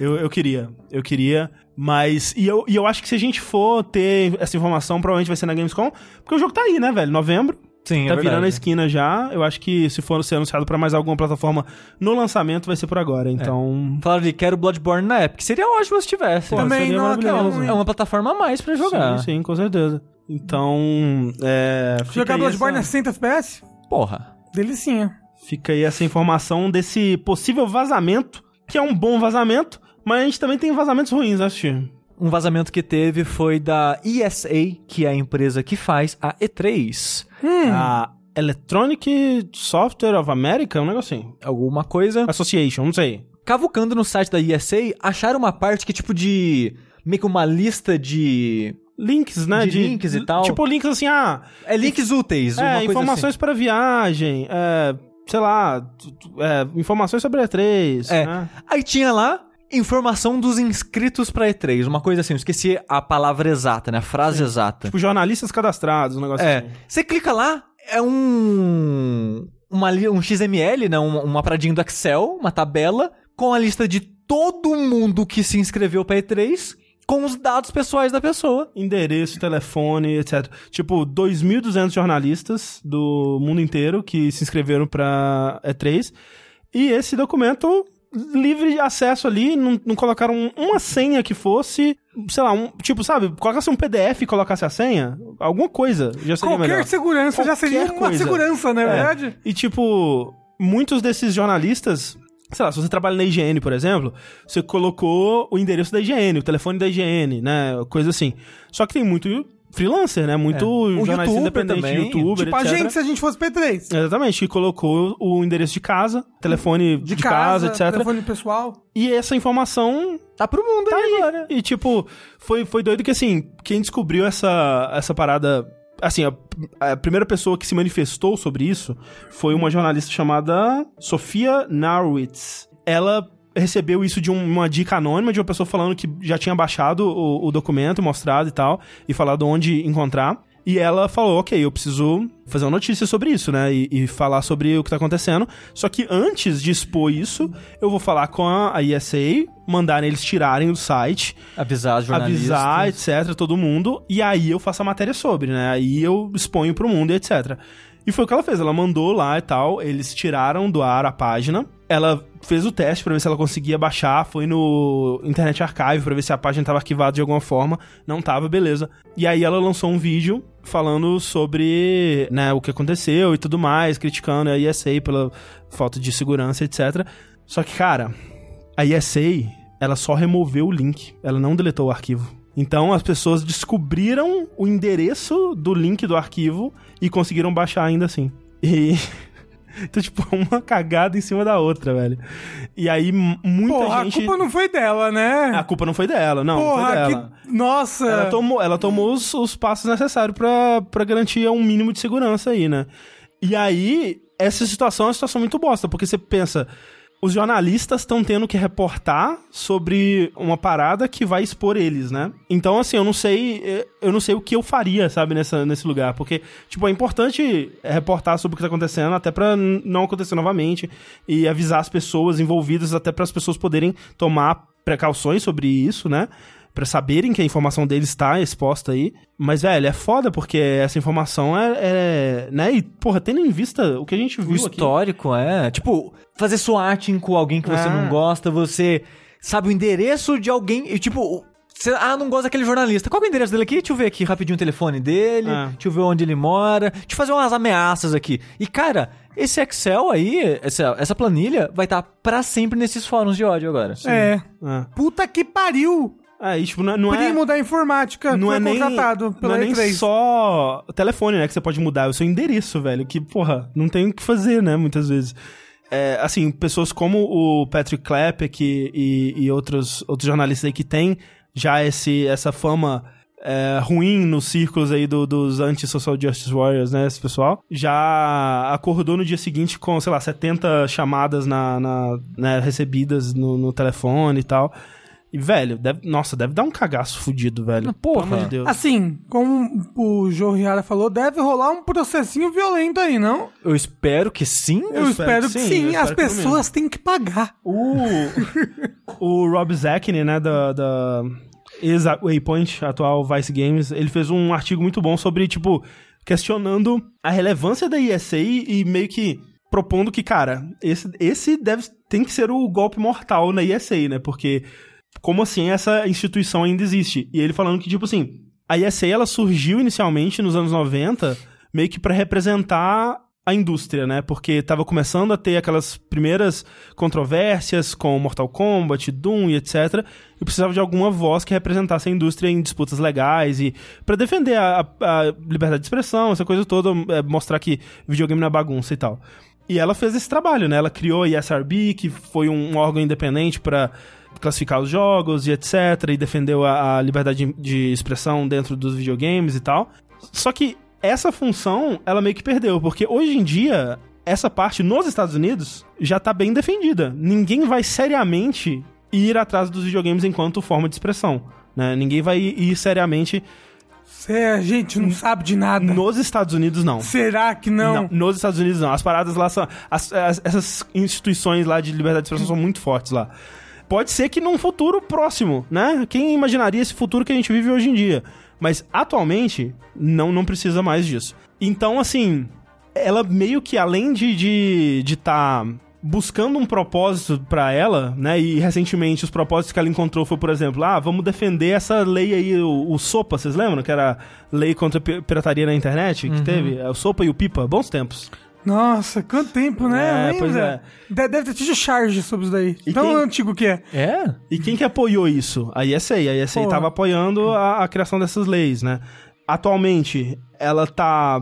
Eu, eu queria, eu queria. Mas. E eu, e eu acho que se a gente for ter essa informação, provavelmente vai ser na Gamescom. Porque o jogo tá aí, né, velho? Novembro. Sim, tá é virando a esquina já. Eu acho que se for ser anunciado pra mais alguma plataforma no lançamento, vai ser por agora. Então. Falaram ali, quero Bloodborne na Epic. Seria ótimo se tivesse. Pô, Também não, aquela- É uma plataforma a mais pra jogar. Sim, sim, com certeza. Então. É, Jogar Bloodborne a essa- 60 FPS? Porra. Delicinha. Fica aí essa informação desse possível vazamento, que é um bom vazamento, mas a gente também tem vazamentos ruins, né, Steve? Um vazamento que teve foi da ESA, que é a empresa que faz a E3. Hum. A Electronic Software of America, um negocinho. Alguma coisa. Association, não sei. Cavucando no site da ESA, acharam uma parte que tipo de. meio que uma lista de. Links, né? De links e tal. Tipo, links assim, ah, É links úteis, é, informações para viagem, é, sei lá, é, informações sobre a E3, É. né? assim. Aí tinha lá informação dos inscritos pra E3, uma coisa assim, eu esqueci a palavra exata, né? A frase exata. Tipo, jornalistas cadastrados, um negócio É. assim. Você clica lá, é um. Uma, um XML, né? Um, uma paradinha do Excel, uma tabela, com a lista de todo mundo que se inscreveu pra E3, com os dados pessoais da pessoa. endereço, telefone, etc. Tipo, 2.200 jornalistas do mundo inteiro que se inscreveram pra E3. E esse documento livre de acesso ali, não, não colocaram um- uma senha que fosse, sei lá, um, tipo, sabe, colocasse um PDF e colocasse a senha, alguma coisa, já seria Qualquer melhor. segurança já seria Qualquer uma coisa. segurança, na É. verdade. E tipo, muitos desses jornalistas, sei lá, se você trabalha na IGN, por exemplo, você colocou o endereço da IGN, o telefone da IGN, né, coisa assim. Só que tem muito freelancer, né, muito É. Jornalista independente, também. youtuber, Tipo, a etc. gente, se a gente fosse P3. Exatamente, que colocou o endereço de casa, telefone de, De, casa, casa, etc. telefone pessoal. E essa informação Tá pro mundo tá aí aí. agora. E tipo, foi, foi doido que assim, quem descobriu essa, essa parada. Assim, a, a primeira pessoa que se manifestou sobre isso foi uma jornalista chamada Sofia Narwitz. Ela recebeu isso de um- uma dica anônima de uma pessoa falando que já tinha baixado o, o documento, mostrado e tal, e falado onde encontrar. E ela falou, ok, eu preciso fazer uma notícia sobre isso, né? E, e falar sobre o que tá acontecendo. Só que antes de expor isso, eu vou falar com a, a ESA, mandar eles tirarem do site, Avisar os jornalistas. avisar, etc, todo mundo, e aí eu faço a matéria sobre, né? Aí eu exponho pro mundo e etc. E foi o que ela fez, ela mandou lá e tal, eles tiraram do ar a página, ela fez o teste pra ver se ela conseguia baixar, foi no Internet Archive pra ver se a página tava arquivada de alguma forma, não tava, beleza. E aí ela lançou um vídeo falando sobre, né, o que aconteceu e tudo mais, criticando a ESA pela falta de segurança, etc. Só que, cara, a ESA, ela só removeu o link, ela não deletou o arquivo. Então as pessoas descobriram o endereço do link do arquivo e conseguiram baixar ainda assim. E. Então, tipo, uma cagada em cima da outra, velho. E aí, muita Porra, gente. a culpa não foi dela, né? A culpa não foi dela, não. não Porra, dela. que... Nossa! Ela tomou, ela tomou os, os passos necessários pra garantir um mínimo de segurança aí, né? E aí, essa situação é uma situação muito bosta, porque você pensa, os jornalistas estão tendo que reportar sobre uma parada que vai expor eles, né? Então, assim, eu não sei, eh, eu não sei o que eu faria, sabe, nessa, nesse lugar, porque, tipo, é importante reportar sobre o que tá acontecendo, até pra n- não acontecer novamente, e avisar as pessoas envolvidas, até para as pessoas poderem tomar precauções sobre isso, né? Pra saberem que a informação deles está exposta aí. Mas, velho, é foda porque essa informação é, é. né? E, porra, tendo em vista o que a gente O viu aqui. histórico, é. Tipo, fazer swatting com alguém que você É. não gosta, você sabe o endereço de alguém. E, tipo, ah, não gosta daquele jornalista. Qual é o endereço dele aqui? Deixa eu ver aqui rapidinho o telefone dele. Ah. Deixa eu ver onde ele mora. Deixa eu fazer umas ameaças aqui. E, cara, esse Excel aí, essa, essa planilha, vai estar pra sempre nesses fóruns de ódio agora. É. É. Puta que pariu! Aí, tipo, não, não é... Primo da informática Não é nem, contratado não pela é nem E3. só telefone, né? Que você pode mudar o seu endereço, velho. Que, porra, não tem o que fazer, né? Muitas vezes. É, assim, pessoas como o Patrick Klepek e, e, e outros, outros jornalistas aí que têm já esse, essa fama é, ruim nos círculos aí do- dos anti-social justice warriors, né? Esse pessoal. Já acordou no dia seguinte com, sei lá, 70 chamadas na, na- né, recebidas no, no telefone e tal. E, velho, deve- nossa, deve dar um cagaço fudido, velho. Porra. Pelo amor de Deus. Assim, como o Joe Riara falou, deve rolar um processinho violento aí, não? Eu espero que sim. Eu, espero, que sim. eu espero As que pessoas têm que pagar. O, o Rob Zacny, né, da, da ex-Waypoint, atual Vice Games, ele fez um artigo muito bom sobre, tipo, questionando a relevância da ESA e meio que propondo que, cara, esse, esse deve, tem que ser o golpe mortal na ESA, né, porque como assim essa instituição ainda existe? E ele falando que, tipo assim, a ESA, ela surgiu inicialmente nos anos 90 meio que pra representar a indústria, né? Porque tava começando a ter aquelas primeiras controvérsias com Mortal Kombat, Doom e etc. E precisava de alguma voz que representasse a indústria em disputas legais e pra defender a, a liberdade de expressão, essa coisa toda, é, mostrar que videogame não é bagunça e tal. E ela fez esse trabalho, né? Ela criou a ESRB, que foi um órgão independente pra classificar os jogos e etc. E defendeu a, a liberdade de, expressão dentro dos videogames e tal. Só que essa função, ela meio que perdeu, porque hoje em dia, essa parte nos Estados Unidos já tá bem defendida. Ninguém vai seriamente ir atrás dos videogames enquanto forma de expressão. Né? Ninguém vai ir seriamente. Cê, a gente não sabe de nada. Nos Estados Unidos, não. Será que não? nos Estados Unidos não. As paradas lá são. as- as- essas instituições lá de liberdade de expressão são muito fortes lá. Pode ser que num futuro próximo, né? Quem imaginaria esse futuro que a gente vive hoje em dia? Mas atualmente, não, não precisa mais disso. Então, assim, ela meio que além de de de tá buscando um propósito pra ela, né? E recentemente os propósitos que ela encontrou foi, por exemplo, ah, vamos defender essa lei aí, o, o SOPA, vocês lembram? Que era lei contra a pi- pirataria na internet que teve? É, O SOPA e o PIPA, bons tempos. Nossa, quanto tempo, né? É, pois é. De- Deve ter tido charge sobre isso daí. E Tão quem- antigo que é. É? E quem que apoiou isso? A ESA. A ESA Pô. estava apoiando a, a criação dessas leis, né? Atualmente, ela tá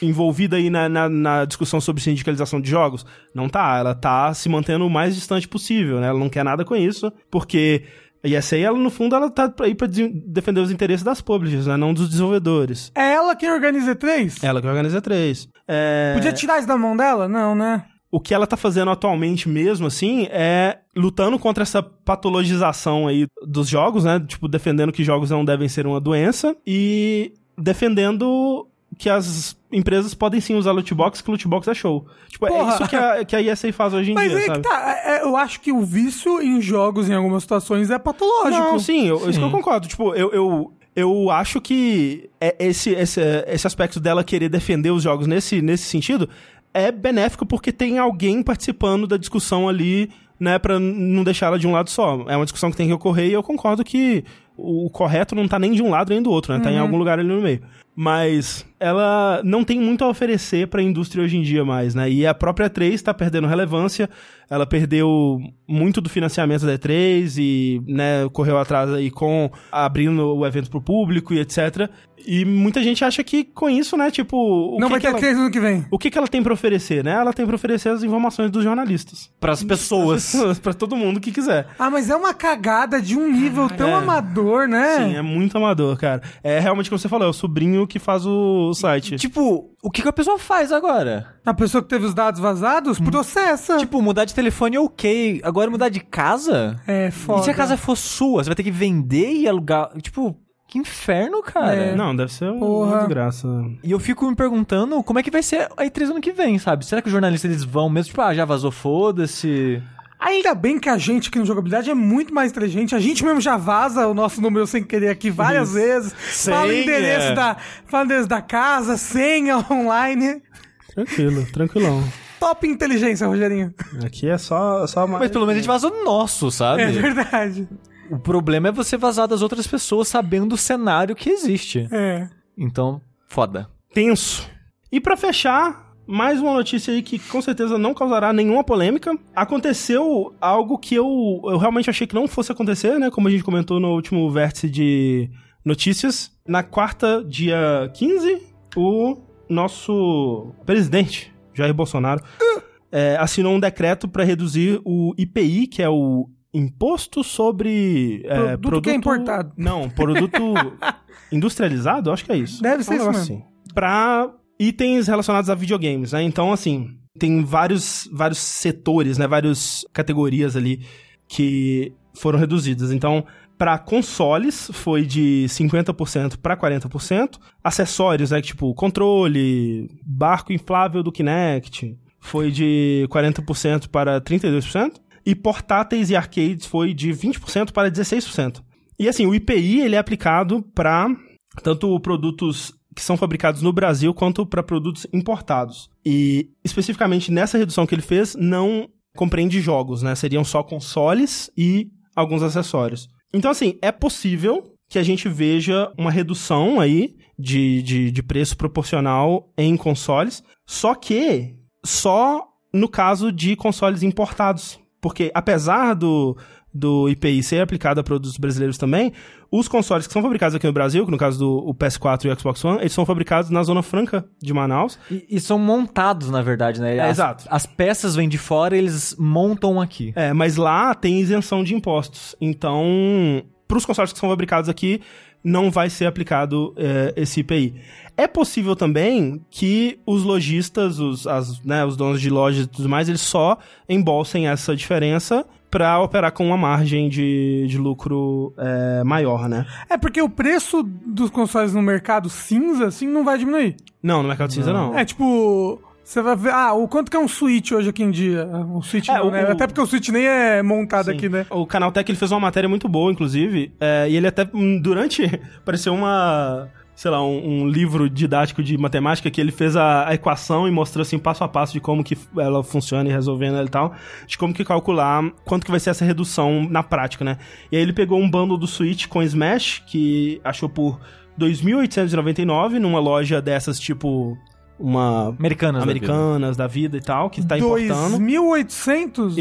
envolvida aí na, na, na discussão sobre sindicalização de jogos? Não tá. Ela tá se mantendo o mais distante possível, né? Ela não quer nada com isso, porque a ESA, ela, no fundo, ela tá aí pra de- defender os interesses das publishers, né? Não dos desenvolvedores. É ela quem organiza E3? Ela que organiza três. É... Podia tirar isso da mão dela? Não, né? o que ela tá fazendo atualmente mesmo, assim, é lutando contra essa patologização aí dos jogos, né? Tipo, defendendo que jogos não devem ser uma doença e defendendo que as empresas podem sim usar loot box, que loot box é show. Tipo, Porra. é isso que a, que a ESA faz hoje em Mas dia, aí sabe? que tá. é- eu acho que o vício em jogos, em algumas situações, é patológico. Não, sim, eu, isso que eu concordo. Tipo, eu, eu, eu acho que é- esse, esse, esse aspecto dela querer defender os jogos nesse, nesse sentido é benéfico porque tem alguém participando da discussão ali, né, pra não deixar ela de um lado só. É uma discussão que tem que ocorrer e eu concordo que o correto não tá nem de um lado nem do outro, né? Tá em algum lugar ali no meio. Mas ela não tem muito a oferecer pra indústria hoje em dia mais, né? E a própria E3 tá perdendo relevância, ela perdeu muito do financiamento da E3 e, né, correu atrás aí com abrindo o evento pro público e etc. E muita gente acha que com isso, né, tipo, o não que vai que ter ela... E3 no ano que vem. O que, que ela tem pra oferecer, né? Ela tem pra oferecer as informações dos jornalistas. Pras pessoas. pra todo mundo que quiser. Ah, mas é uma cagada de um nível tão é. amador, né? Sim, é muito amador, cara. É realmente como você falou, é o sobrinho que faz o site. Tipo, o que, que a pessoa faz agora? A pessoa que teve os dados vazados processa. Tipo, mudar de telefone é ok. Agora mudar de casa? é foda. E se a casa for sua? Você vai ter que vender e alugar. Tipo, que inferno, cara. É. Não, deve ser uma Porra. desgraça. E eu fico me perguntando como é que vai ser a E3 ano que vem, sabe? Será que os jornalistas eles vão mesmo? Tipo, ah, já vazou, foda-se. Ainda bem que a gente aqui no Jogabilidade é muito mais inteligente. A gente mesmo já vaza o nosso número sem querer aqui várias Isso. vezes. Fala o Senha. endereço da, fala o endereço da casa, senha online. Tranquilo, tranquilão. Top inteligência, Rogerinho. Aqui é só, só mais. Mas pelo menos a gente vazou nosso, sabe? É verdade. O problema é você vazar das outras pessoas sabendo o cenário que existe. É. Então, foda. Tenso. E pra fechar, mais uma notícia aí que com certeza não causará nenhuma polêmica. Aconteceu algo que eu, eu realmente achei que não fosse acontecer, né? Como a gente comentou no último vértice de notícias. Na quarta, dia 15, o nosso presidente, Jair Bolsonaro, é, assinou um decreto para reduzir o IPI, que é o Imposto sobre. é, Produto que é importado. Não, produto industrializado? Acho que é isso. Deve ser um isso assim. Pra itens relacionados a videogames, né? Então, assim, tem vários, vários setores, né? Várias categorias ali que foram reduzidas. Então, para consoles foi de 50% para 40%. Acessórios, né, tipo controle, barco inflável do Kinect, foi de 40% para 32%. E portáteis e arcades foi de 20% para 16%. E assim, o IPI ele é aplicado para tanto produtos que são fabricados no Brasil quanto para produtos importados. E especificamente nessa redução que ele fez, não compreende jogos, né? Seriam só consoles e alguns acessórios. Então, assim, é possível que a gente veja uma redução aí de, de, de preço proporcional em consoles, só que só no caso de consoles importados. Porque apesar do, do IPI ser aplicado a produtos brasileiros também, os consoles que são fabricados aqui no Brasil, que no caso do o PS4 e o Xbox One, eles são fabricados na Zona Franca de Manaus. E, e são montados, na verdade, né? É, As- exato. As peças vêm de fora e eles montam aqui. É, mas lá tem isenção de impostos. Então, para os consoles que são fabricados aqui, não vai ser aplicado é, esse IPI. É possível também que os lojistas, os, as, né, os donos de lojas e tudo mais, eles só embolsem essa diferença para operar com uma margem de, de lucro é, maior, né? É porque o preço dos consoles no mercado cinza, assim, não vai diminuir. Não, no mercado cinza não. É tipo. Você vai ver. Ah, o quanto que é um Switch hoje aqui em dia? Um Switch É, não, o- né? o- Até porque o Switch nem é montado Sim. aqui, né? O Canaltech ele fez uma matéria muito boa, inclusive, é, e ele até, hum, durante, pareceu uma, sei lá, um, um livro didático de matemática que ele fez a, a equação e mostrou, assim, passo a passo de como que ela funciona e resolvendo ela e tal, de como que calcular quanto que vai ser essa redução na prática, né? E aí ele pegou um bundle do Switch com Smash, que achou por 2.899 numa loja dessas, tipo, uma... Americanas. da vida. Americanas da vida e tal, que tá importando. 2.800?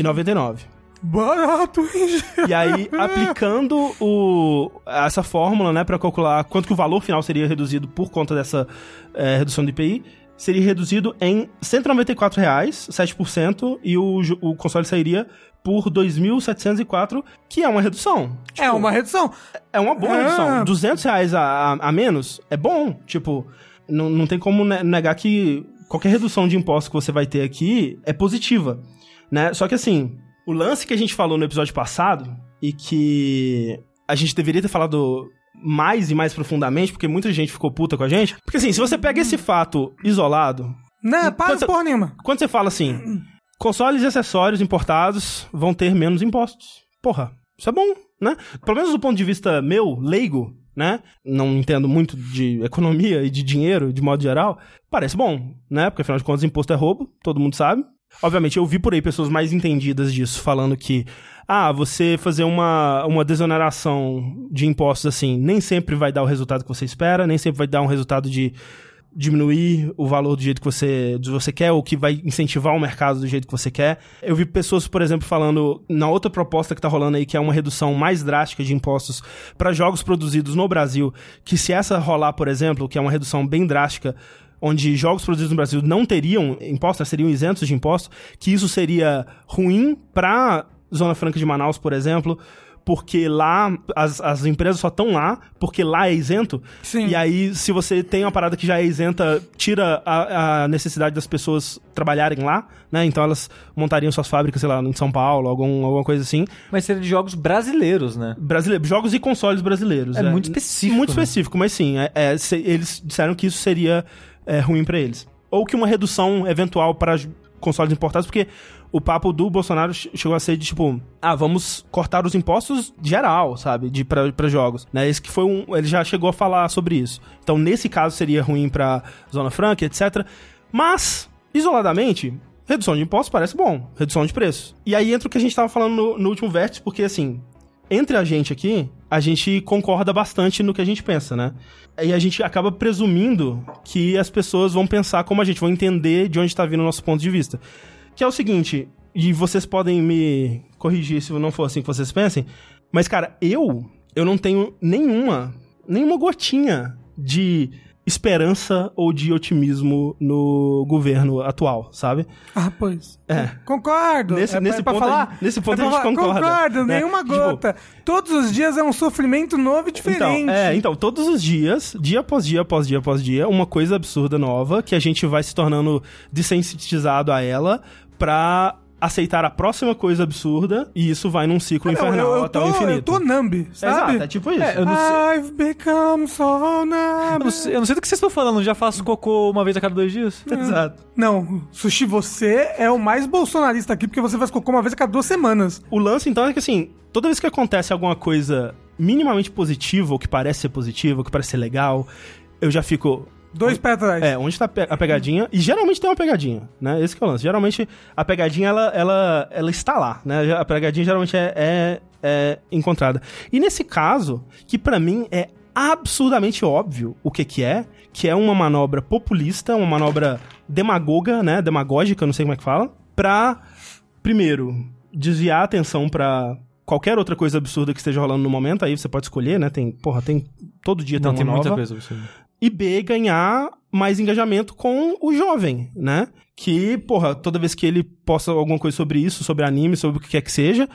99. Barato, hein? E aí, aplicando o, essa fórmula, né, para calcular quanto que o valor final seria reduzido por conta dessa eh, redução do IPI, seria reduzido em 194 reais, 7%, e o, o console sairia por R$ 2.704, que é uma redução. É Tipo, uma redução. é uma boa Ah. redução. 200 reais a, a, a menos é bom. Tipo, não, não tem como ne- negar que qualquer redução de imposto que você vai ter aqui é positiva, né? Só que assim, o lance que a gente falou no episódio passado e que a gente deveria ter falado mais e mais profundamente, porque muita gente ficou puta com a gente. Porque assim, se você pega esse fato isolado, Não, para Quanto- porra nenhuma. quando você fala assim, consoles e acessórios importados vão ter menos impostos. Porra, isso é bom, né? Pelo menos do ponto de vista meu, leigo, né? Não entendo muito de economia e de dinheiro, de modo geral. Parece bom, né? Porque afinal de contas, imposto é roubo, todo mundo sabe. Obviamente, eu vi por aí pessoas mais entendidas disso, falando que, ah, você fazer uma, uma desoneração de impostos assim, nem sempre vai dar o resultado que você espera, nem sempre vai dar um resultado de diminuir o valor do jeito que você, do você quer, ou que vai incentivar o mercado do jeito que você quer. Eu vi pessoas, por exemplo, falando na outra proposta que tá rolando aí, que é uma redução mais drástica de impostos para jogos produzidos no Brasil, que se essa rolar, por exemplo, que é uma redução bem drástica, onde jogos produzidos no Brasil não teriam impostos, seriam isentos de impostos, que isso seria ruim para Zona Franca de Manaus, por exemplo, porque lá as, as empresas só estão lá porque lá é isento. Sim. E aí, se você tem uma parada que já é isenta, tira a, a necessidade das pessoas trabalharem lá, né? Então elas montariam suas fábricas, sei lá, em São Paulo, algum, alguma coisa assim. Mas seria de jogos brasileiros, né? Brasileiro, jogos e consoles brasileiros. É muito específico, Muito né? específico, mas sim, é- é, se- eles disseram que isso seria é, ruim pra eles. Ou que uma redução eventual para consoles importados, porque o papo do Bolsonaro che- chegou a ser de tipo, ah, vamos cortar os impostos geral, sabe, de pra jogos, né? Esse que foi um, ele já chegou a falar sobre isso. Então, nesse caso seria ruim pra Zona Franca, etc. Mas, isoladamente, redução de impostos parece bom, redução de preço. E aí entra o que a gente tava falando no, no último vértice, porque assim, entre a gente aqui, a gente concorda bastante no que a gente pensa, né? E a gente acaba presumindo que as pessoas vão pensar como a gente, vão entender de onde está vindo o nosso ponto de vista. Que é o seguinte, e vocês podem me corrigir se não for assim que vocês pensem, mas cara, eu eu não tenho nenhuma, nenhuma gotinha de esperança ou de otimismo no governo atual, sabe? Ah, pois. É. Concordo. Nesse- é, nesse é ponto a falar, gente- nesse ponto é a gente concorda, Concordo, né? nenhuma Tipo, gota. Todos os dias é um sofrimento novo e diferente. Então, é, então, todos os dias, dia após dia, após dia, após dia, uma coisa absurda nova que a gente vai se tornando desensitizado a ela pra aceitar a próxima coisa absurda e isso vai num ciclo Não, infernal eu, eu até tô, o infinito. eu tô numb, sabe? Exato, é tipo isso. É, eu não sei- I've become so numb. Eu não, sei, eu não sei do que vocês estão falando, já faço cocô uma vez a cada dois dias? Exato. Não, Sushi, você é o mais bolsonarista aqui, porque você faz cocô uma vez a cada duas semanas. O lance, então, é que assim, toda vez que acontece alguma coisa minimamente positiva, ou que parece ser positiva, ou que parece ser legal, eu já fico. Dois pés atrás. É, onde tá pe- a pegadinha? E geralmente tem uma pegadinha, né? Esse que é o lance. Geralmente a pegadinha, ela, ela, ela está lá, né? A pegadinha geralmente é, é, é encontrada. E nesse caso, que pra mim é absurdamente óbvio o que que é, que é uma manobra populista, uma manobra demagoga, né? Demagógica, não sei como é que fala, pra, primeiro, desviar a atenção pra qualquer outra coisa absurda que esteja rolando no momento, aí você pode escolher, né? Tem, porra, tem todo dia Não, tem tem uma muita nova coisa. absurda. E B, ganhar mais engajamento com o jovem, né? Que, porra, toda vez que ele posta alguma coisa sobre isso, sobre anime, sobre o que quer que seja,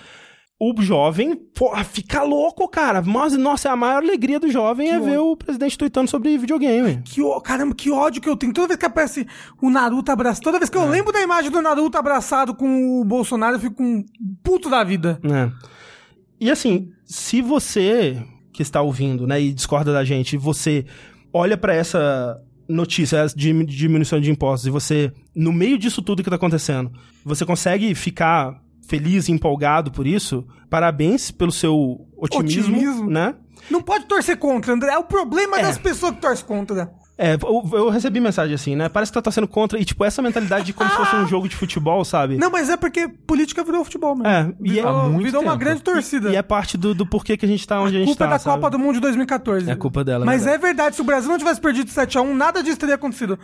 o jovem, porra, fica louco, cara. Mas, nossa, a maior alegria do jovem é Que ver o presidente tweetando sobre videogame. Que caramba, que ódio que eu tenho. Toda vez que aparece o Naruto abraçado, toda vez que É. eu lembro da imagem do Naruto abraçado com o Bolsonaro, eu fico com um puto da vida. né? E assim, se você que está ouvindo, né, e discorda da gente, você olha pra essa notícia de diminuição de impostos e você, no meio disso tudo que tá acontecendo, você consegue ficar feliz e empolgado por isso, parabéns pelo seu otimismo, Otimismo. né? Não pode torcer contra, André. É o problema É. das pessoas que torcem contra. É, eu, eu recebi mensagem assim, né? Parece que tá torcendo contra e, tipo, essa mentalidade de como se fosse um jogo de futebol, sabe? Não, mas é porque política virou futebol mesmo. É, e é, virou, muito virou uma grande torcida. e é parte do, do porquê que a gente tá onde a, gente culpa tá, da sabe? Copa do Mundo de 2014. É culpa dela, Mas verdade. é verdade, se o Brasil não tivesse perdido 7x1, nada disso teria acontecido.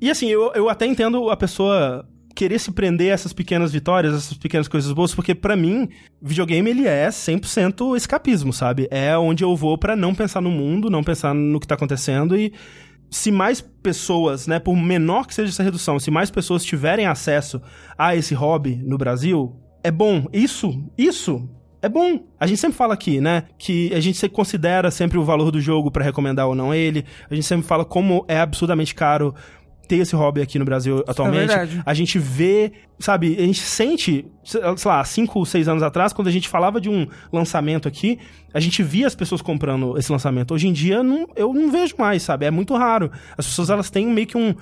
E assim, eu, eu até entendo a pessoa querer se prender a essas pequenas vitórias, essas pequenas coisas boas, porque pra mim, videogame ele é 100% escapismo, sabe? É onde eu vou pra não pensar no mundo, não pensar no que tá acontecendo e se mais pessoas, né, por menor que seja essa redução, se mais pessoas tiverem acesso a esse hobby no Brasil, é bom. Isso, isso é bom. A gente sempre fala aqui, né, que a gente sempre considera sempre o valor do jogo pra recomendar ou não ele. A gente sempre fala como é absurdamente caro ter esse hobby aqui no Brasil atualmente. verdade. a gente vê, sabe, a gente sente, sei lá, cinco, seis anos atrás, quando a gente falava de um lançamento aqui, a gente via as pessoas comprando esse lançamento. Hoje em dia, não, eu não vejo mais, sabe? É muito raro. As pessoas, elas têm meio que um,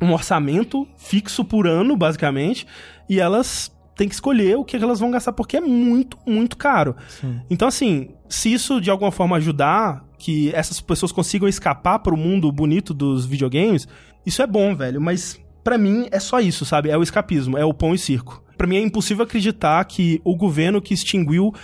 um orçamento fixo por ano, basicamente, e elas têm que escolher o que elas vão gastar, porque é muito, muito caro. Então, assim, se isso de alguma forma ajudar que essas pessoas consigam escapar pro mundo bonito dos videogames, isso é bom, velho. Mas pra mim é só isso, sabe? É o escapismo, é o pão e circo. Pra mim é impossível acreditar que o governo que extinguiu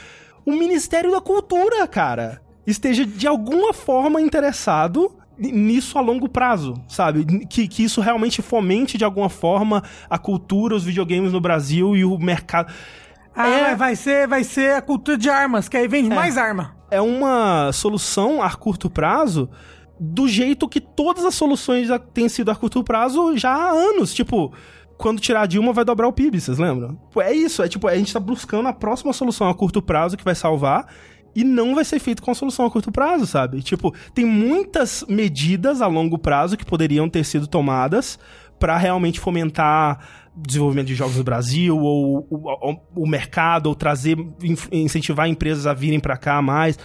o Ministério da Cultura, cara, esteja de alguma forma interessado nisso a longo prazo, sabe? Que, que isso realmente fomente de alguma forma a cultura, os videogames no Brasil e o mercado. Ah, É. vai ser, vai ser a cultura de armas, que aí vende mais arma. é uma solução a curto prazo do jeito que todas as soluções já têm sido a curto prazo já há anos. Tipo, quando tirar a Dilma vai dobrar o PIB, vocês lembram? É isso, é tipo, a gente tá buscando a próxima solução a curto prazo que vai salvar e não vai ser feito com solução a curto prazo, sabe? Tipo, tem muitas medidas a longo prazo que poderiam ter sido tomadas pra realmente fomentar desenvolvimento de jogos no Brasil ou o, o- o mercado ou trazer incentivar empresas a virem pra cá mais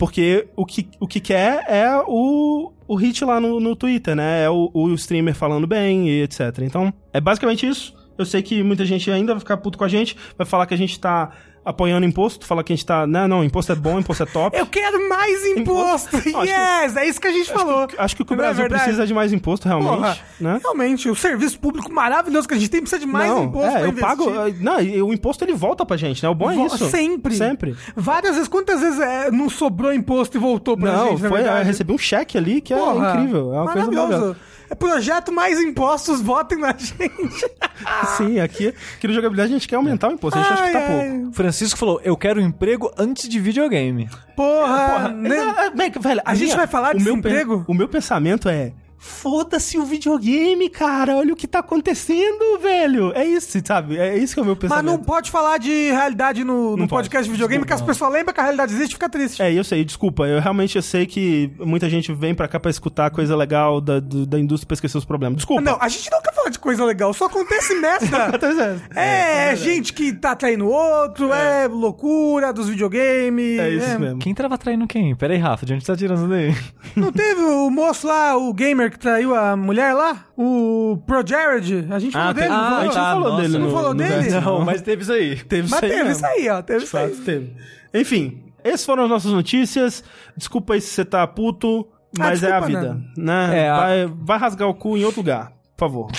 porque o que, o que quer é o, o hit lá no, no Twitter, né? É o, o streamer falando bem e etc. Então, é basicamente isso. Eu sei que muita gente ainda vai ficar puto com a gente, vai falar que a gente tá apoiando imposto, fala que a gente tá. Não, não, imposto é bom, imposto é top. Eu quero mais imposto! Acho que- yes! É isso que a gente falou. Acho que o que o Não é Brasil verdade? precisa de mais imposto, realmente. Porra, né? Realmente, o serviço público maravilhoso que a gente tem precisa de mais não, imposto é, eu investir. pago. Não, e o imposto ele volta pra gente, né? O bom é Vo- isso. Sempre. Sempre. Várias vezes. Quantas vezes é, não sobrou imposto e voltou pra Não, gente, na foi, eu verdade? recebi um cheque ali que é Porra, incrível. É uma coisa maravilhoso. maravilhosa. É projeto mais impostos, votem na gente. Sim, aqui, aqui no jogabilidade a gente quer aumentar o imposto, a gente acha que tá Ai, ai. pouco. Francisco falou, eu quero um emprego antes de videogame. Porra, Porra, né? é, é, bem, velho, A gente minha- vai falar o de meu pen- O meu pensamento é. Foda-se o videogame, cara. Olha o que tá acontecendo, velho. É isso, sabe? É isso que é o meu Mas pensamento. não pode falar de realidade no, no Não podcast pode. de videogame, Desculpa, que as pessoas lembram que a realidade existe e fica triste. É, eu sei, desculpa. Eu realmente eu sei que muita gente vem pra cá pra escutar coisa legal da, do- da indústria pra esquecer os problemas. Desculpa. Não, a gente nunca fala de coisa legal, só acontece merda. É, gente que tá traindo outro, é, loucura dos videogames. É isso mesmo. Quem tava traindo quem? Pera aí, Rafa, de onde você tá tirando daí? Não teve o moço lá, o gamer que traiu a mulher lá? O Pro Jared? A gente falou Ah, dele, tem- não a falou? gente não falou nossa, dele não no, falou no dele? Não, mas teve isso aí. Teve Mas teve mesmo. isso aí, ó. Teve De isso aí. teve. Enfim, essas foram as nossas notícias. Desculpa aí se você tá puto, mas Ah, é a desculpa, vida. não. Né? É, a- vai, vai rasgar o cu em outro lugar, por favor.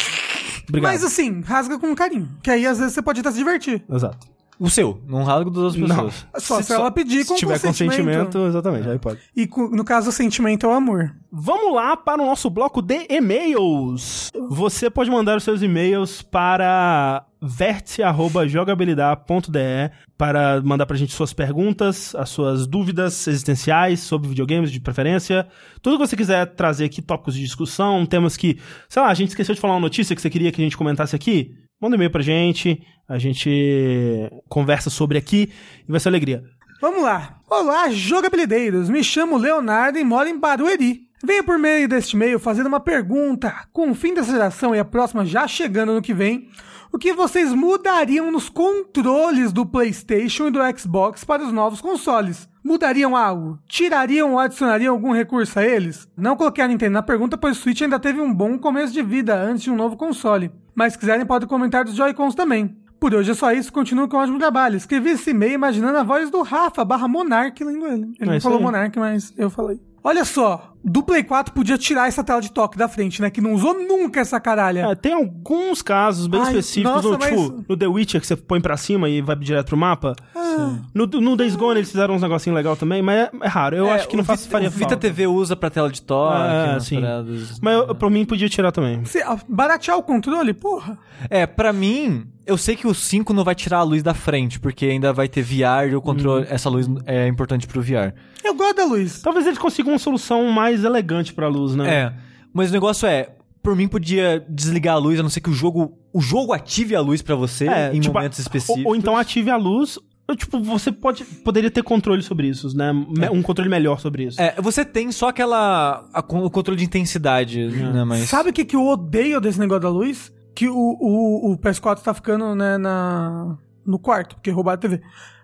Obrigado. Mas assim, rasga com carinho. Que aí às vezes você pode até se divertir. Exato. O seu, não rasgo das outras Não. pessoas. Só se, ela pedir Se com tiver consentimento. exatamente, aí pode. E no caso, o sentimento é o amor. Vamos lá para o nosso bloco de e-mails. Você pode mandar os seus e-mails para vértice.jogabilidade.de para mandar pra gente suas perguntas, as suas dúvidas existenciais sobre videogames de preferência. Tudo que você quiser trazer aqui, tópicos de discussão, temas que, sei lá, a gente esqueceu de falar uma notícia que você queria que a gente comentasse aqui, manda um e-mail pra gente, a gente conversa sobre aqui e vai ser alegria. Vamos lá. Olá, jogabilideiros. Me chamo Leonardo e moro em Barueri. Venho por meio deste e-mail fazendo uma pergunta. Com o fim dessa geração e a próxima já chegando no que vem, o que vocês mudariam nos controles do PlayStation e do Xbox para os novos consoles? Mudariam algo? Tirariam ou adicionariam algum recurso a eles? Não coloquei a Nintendo na pergunta, pois o Switch ainda teve um bom começo de vida antes de um novo console. Mas se quiserem, podem comentar dos Joy-Cons também. Por hoje é só isso, continuo com um ótimo trabalho. Escrevi esse e-mail imaginando a voz do Rafa barra Monark lendo ele. Ele É não falou aí. Monark, mas eu falei. Olha só, do Play 4 podia tirar essa tela de toque da frente, né? Que não usou nunca essa caralha. É, tem alguns casos bem Ai, específicos, nossa, no, tipo, mas- no The Witcher, que você põe pra cima e vai direto pro mapa. Ah. No, no Days Gone eles fizeram uns negocinhos legais também, mas é, é raro. Eu É, acho que não faz, Vita- faria o Vita falta. TV usa pra tela de toque, É, umas sim. paradas. Mas eu, pra mim podia tirar também. Se, ah, baratear o controle, porra. É, pra mim, eu sei que o 5 não vai tirar a luz da frente, porque ainda vai ter VR e o controle, essa luz é importante pro VR. Eu gosto da luz. Talvez eles consigam uma solução mais elegante pra luz, né? É, mas o negócio é, por mim podia desligar a luz, a não ser que o jogo, o jogo ative a luz pra você É, em tipo, momentos ou- específicos. Ou, então ative a luz. ou, Tipo, você pode, poderia ter controle sobre isso, né? Me- Um controle melhor sobre isso. É, você tem só aquela a- o controle de intensidade, né, mas Sabe o que, que eu odeio desse negócio da luz? Que o, o, o PS4 tá ficando, né, na, no quarto, porque roubaram a TV.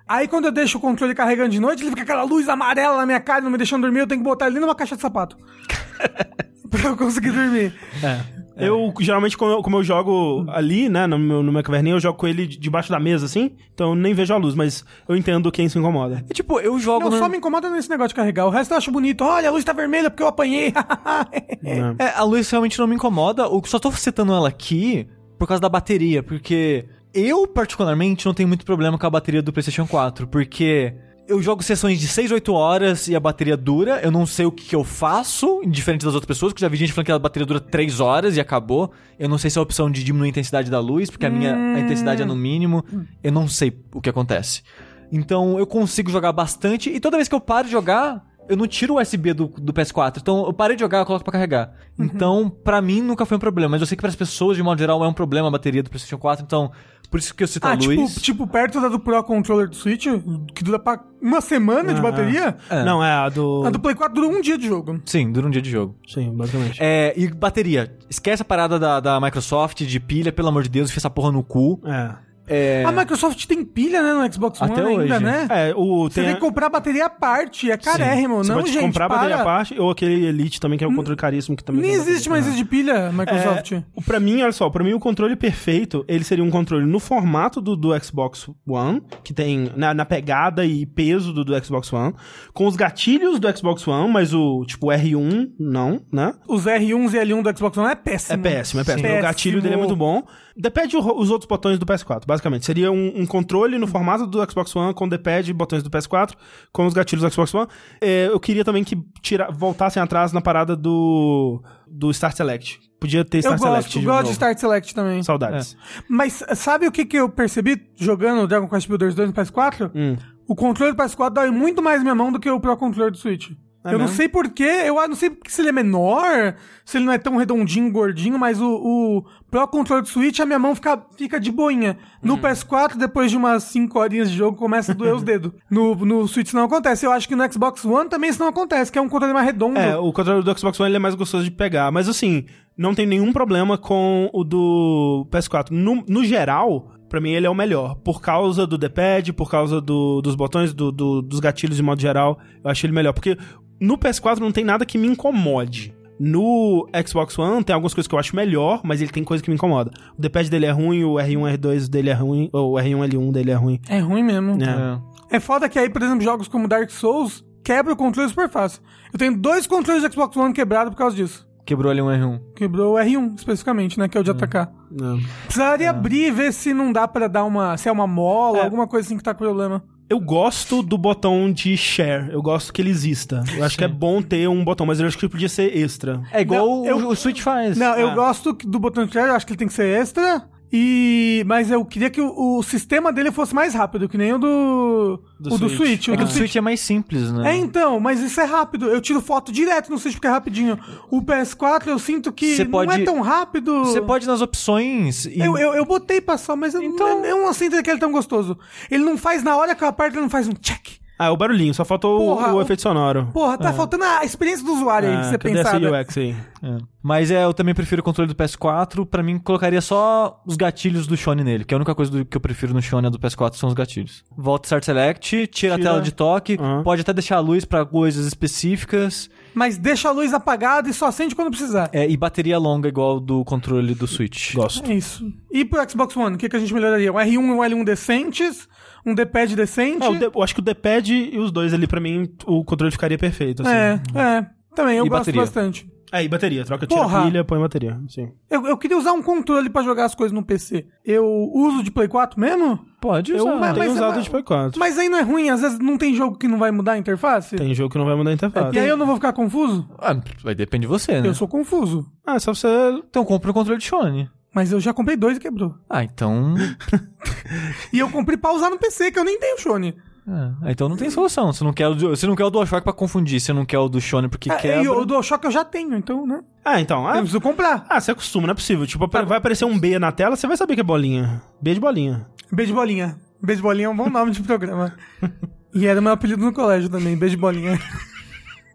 Aí quando eu deixo o controle carregando de noite, ele fica aquela luz amarela na minha cara, não me deixando dormir, eu tenho que botar ele numa caixa de sapato. pra eu conseguir dormir. É. Eu, geralmente, como eu, como eu jogo ali, né, no meu, no meu caverninha, eu jogo com ele debaixo da mesa, assim, então eu nem vejo a luz, mas eu entendo quem se incomoda. E, tipo, eu jogo Não, no- só me incomoda nesse negócio de carregar. O resto eu acho bonito. Olha, a luz tá vermelha porque eu apanhei. né? É, a luz realmente não me incomoda. Eu só tô citando ela aqui por causa da bateria, porque eu, particularmente, não tenho muito problema com a bateria do PlayStation 4, porque eu jogo sessões de 6, 8 horas e a bateria dura. Eu não sei o que, que eu faço, diferente das outras pessoas, que já vi gente falando que a bateria dura 3 horas e acabou. Eu não sei se é a opção de diminuir a intensidade da luz, porque a minha a intensidade é no mínimo. Eu não sei o que acontece. Então eu consigo jogar bastante e toda vez que eu paro de jogar, eu não tiro o USB do, do PS4. Então eu parei de jogar, eu coloco pra carregar. Então, pra mim nunca foi um problema, mas eu sei que para as pessoas de modo geral é um problema a bateria do PlayStation 4, então por isso que eu cito a ah, tipo, luz. tipo, perto da do Pro Controller do Switch, que dura pra uma semana de Ah, bateria. É. Não, é a do... A do Play 4 dura um dia de jogo. Sim, dura um dia de jogo. Sim, basicamente. É, e bateria. Esquece a parada da, da Microsoft de pilha, pelo amor de Deus, enfia essa porra no cu. É. É... A Microsoft tem pilha, né, no Xbox One Até ainda, hoje. né? É, o Você tem, tem que comprar bateria à parte, é carérrimo, Você não, pode gente, comprar a para. bateria à parte, ou aquele Elite também, que é um controle caríssimo que também Nem existe mais isso de pilha, Microsoft. É, o- pra mim, olha só, pra mim o controle perfeito, ele seria um controle no formato do, do Xbox One, que tem na, na pegada e peso do, do Xbox One, com os gatilhos do Xbox One, mas o tipo R1 não, né? Os R1s e L1 do Xbox One é péssimo. É péssimo, é péssimo. Sim. O gatilho dele é muito bom. O- os outros botões do PS4, basicamente. Seria um, um controle no formato do Xbox One com D-pad e botões do PS4, com os gatilhos do Xbox One. É, eu queria também que tira, voltassem atrás na parada do, do Start Select. Podia ter Eu Start Select. gosto, de gosto novo. de Start Select também. Saudades. Mas sabe o que, que eu percebi jogando Dragon Quest Builders 2 no PS4? Hum. O controle do PS4 dói muito mais minha mão do que o Pro Controller do Switch. É eu não mesmo? sei porquê, eu não sei se ele é menor, se ele não é tão redondinho, gordinho, mas o, o Pro Controller do Switch, a minha mão fica, fica de boinha. No Uhum. PS4, depois de umas 5 horinhas de jogo, começa a doer os dedos. No, no Switch isso não acontece. Eu acho que no Xbox One também isso não acontece, que é um controle mais redondo. É, o controle do Xbox One ele é mais gostoso de pegar. Mas assim, não tem nenhum problema com o do PS4. No, no geral, pra mim ele é o melhor. Por causa do D-pad, por causa do- dos botões, do- do- dos gatilhos de modo geral, eu acho ele melhor. Porque no PS4 não tem nada que me incomode. No Xbox One tem algumas coisas que eu acho melhor, mas ele tem coisa que me incomoda. O D-pad dele é ruim, o R1, R2 dele é ruim, ou o R1, L1 dele é ruim. É ruim mesmo. É. É foda que aí, por exemplo, jogos como Dark Souls quebra o controle super fácil. Eu tenho dois controles de Xbox One quebrados por causa disso. Quebrou ali um R1. Quebrou o R1, especificamente, né? Que é o de atacar. É. Precisaria abrir e ver se não dá pra dar uma. Se é uma mola, É. alguma coisa assim que tá com problema. Eu gosto do botão de share. Eu gosto que ele exista. Eu acho que é bom ter um botão, mas eu acho que podia ser extra. É igual Não, eu- o, o Switch faz. Não, eu Ah. gosto que- do botão de share, eu acho que ele tem que ser extra. E. Mas eu queria que o, o sistema dele fosse mais rápido, que nem o do. Do o do Switch. Switch. O É que do o Switch é mais simples, né? É, então, mas isso é rápido. Eu tiro foto direto no Switch porque é rapidinho. O PS4 eu sinto que Você não pode- é tão rápido. Você pode nas opções e... Eu, eu, eu botei pra só, mas eu, Então- eu, eu não sinto que ele é tão gostoso. Ele não faz na hora que eu aperto, ele não faz um check. Ah, o barulhinho, só faltou o- Porra, o, o- efeito sonoro. Porra, tá faltando a experiência do usuário aí, Ah, você pensar. né? UX aí? É. Mas é, eu também prefiro o controle do PS4. Pra mim, colocaria só os gatilhos do Shone nele. Que a única coisa do- que eu prefiro no Shone do PS4 são os gatilhos. Volta Start Select, tira, a Tira. tela de toque. Aham. Pode até deixar a luz pra coisas específicas. Mas deixa a luz apagada e só acende quando precisar. É, e bateria longa igual do controle do Switch. Gosto. É isso. E pro Xbox One, o que, que a gente melhoraria? Um R1 e um L1 decentes, um D-pad decente. É, D- eu acho que o D-pad e os dois ali, pra mim, o controle ficaria perfeito. Assim. É, é. Também, eu E gosto bateria? bastante. É, e bateria. Troca, tira Porra. a pilha, põe bateria. Sim. Eu, eu queria usar um controle pra jogar as coisas no PC. Eu uso de Play 4 mesmo? Pode Eu usar. mas- tenho mas- usado mas- de Play 4. Mas aí não é ruim, às vezes não tem jogo que não vai mudar a interface? Tem jogo que não vai mudar a interface. E aí eu não vou ficar confuso? Ah, vai depender de você, né? Eu sou confuso. Ah, é só você... Então compra o controle de Shone. Mas eu já comprei dois e quebrou. Ah, então... E eu comprei pra usar no PC, que eu nem tenho Shone. É, então não tem solução. Você não quer o, você não quer o DualShock pra confundir. Você não quer o do Shone porque Ah, quebra. e o DualShock eu já tenho, então, né? Ah, então... Eu Ah, preciso comprar. ah, você acostuma, não é possível. Tipo, Tá vai aparecer um B na tela, você vai saber que é bolinha. B de bolinha. Beijo bolinha. Beijo bolinha é um bom nome de programa. e era meu apelido no colégio também, beijo bolinha.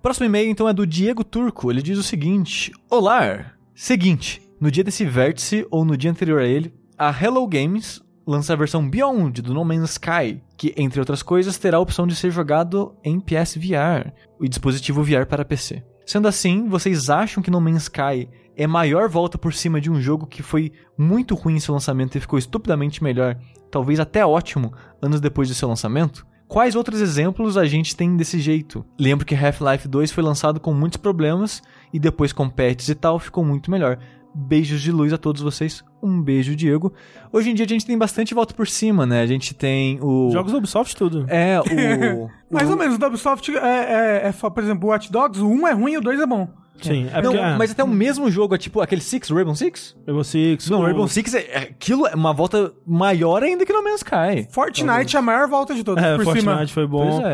Próximo e-mail, então, é do Diego Turco. Ele diz o seguinte: Olá! Seguinte, no dia desse vértice, ou no dia anterior a ele, a Hello Games lança a versão Beyond do No Man's Sky, que, entre outras coisas, terá a opção de ser jogado em PSVR, o dispositivo VR para PC. Sendo assim, vocês acham que No Man's Sky é maior volta por cima de um jogo que foi muito ruim em seu lançamento e ficou estupidamente melhor, talvez até ótimo, anos depois de seu lançamento? Quais outros exemplos a gente tem desse jeito? Lembro que Half-Life 2 foi lançado com muitos problemas e depois com patches e tal ficou muito melhor. Beijos de luz a todos vocês. Um beijo, Diego. Hoje em dia a gente tem bastante volta por cima, né? A gente tem o. Jogos da Ubisoft, tudo. É, o. Mais o- ou menos, o da Ubisoft é, é, é, por exemplo, o Watch Dogs, o 1 é ruim e o 2 é bom. Sim. É Não, porque, ah, mas até o mesmo jogo, é tipo aquele Six, Rainbow Six? Rainbow Six... Não, o- Rainbow Six, é, é- aquilo é uma volta maior ainda que No Man's Sky. Fortnite é a maior volta de todas, É, por Fortnite cima. foi bom. Pois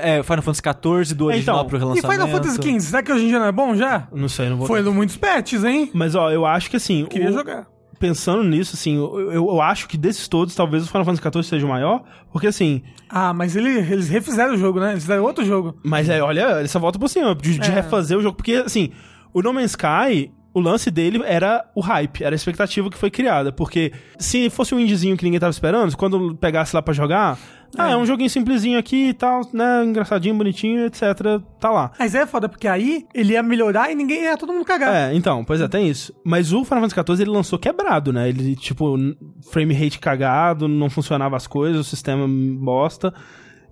é. É. Final Fantasy XIV do original Então, pro E relançamento. Final Fantasy XV, será que hoje em dia não é bom já? Não sei, não vou... Foi muitos patches, hein? Mas, ó, eu acho que, assim... Queria o- jogar. Pensando nisso, assim, eu, eu, acho que desses todos, talvez o Final Fantasy XIV seja o maior, porque, assim... Ah, mas ele- eles refizeram o jogo, né? Eles fizeram outro jogo. Mas, é, olha, essa volta por cima, de, de É. refazer o jogo, porque, assim, o No Man's Sky... O lance dele era o hype, era a expectativa que foi criada. Porque se fosse um indiezinho que ninguém tava esperando, quando pegasse lá pra jogar, ah, é um joguinho simplesinho aqui e tal, né? Engraçadinho, bonitinho, etc. Tá lá. Mas é foda, porque aí ele ia melhorar e ninguém ia todo mundo cagar. É, então, pois é, tem isso. Mas o Final Fantasy XIV ele lançou quebrado, né? Ele, tipo, frame rate cagado, não funcionava as coisas, o sistema bosta.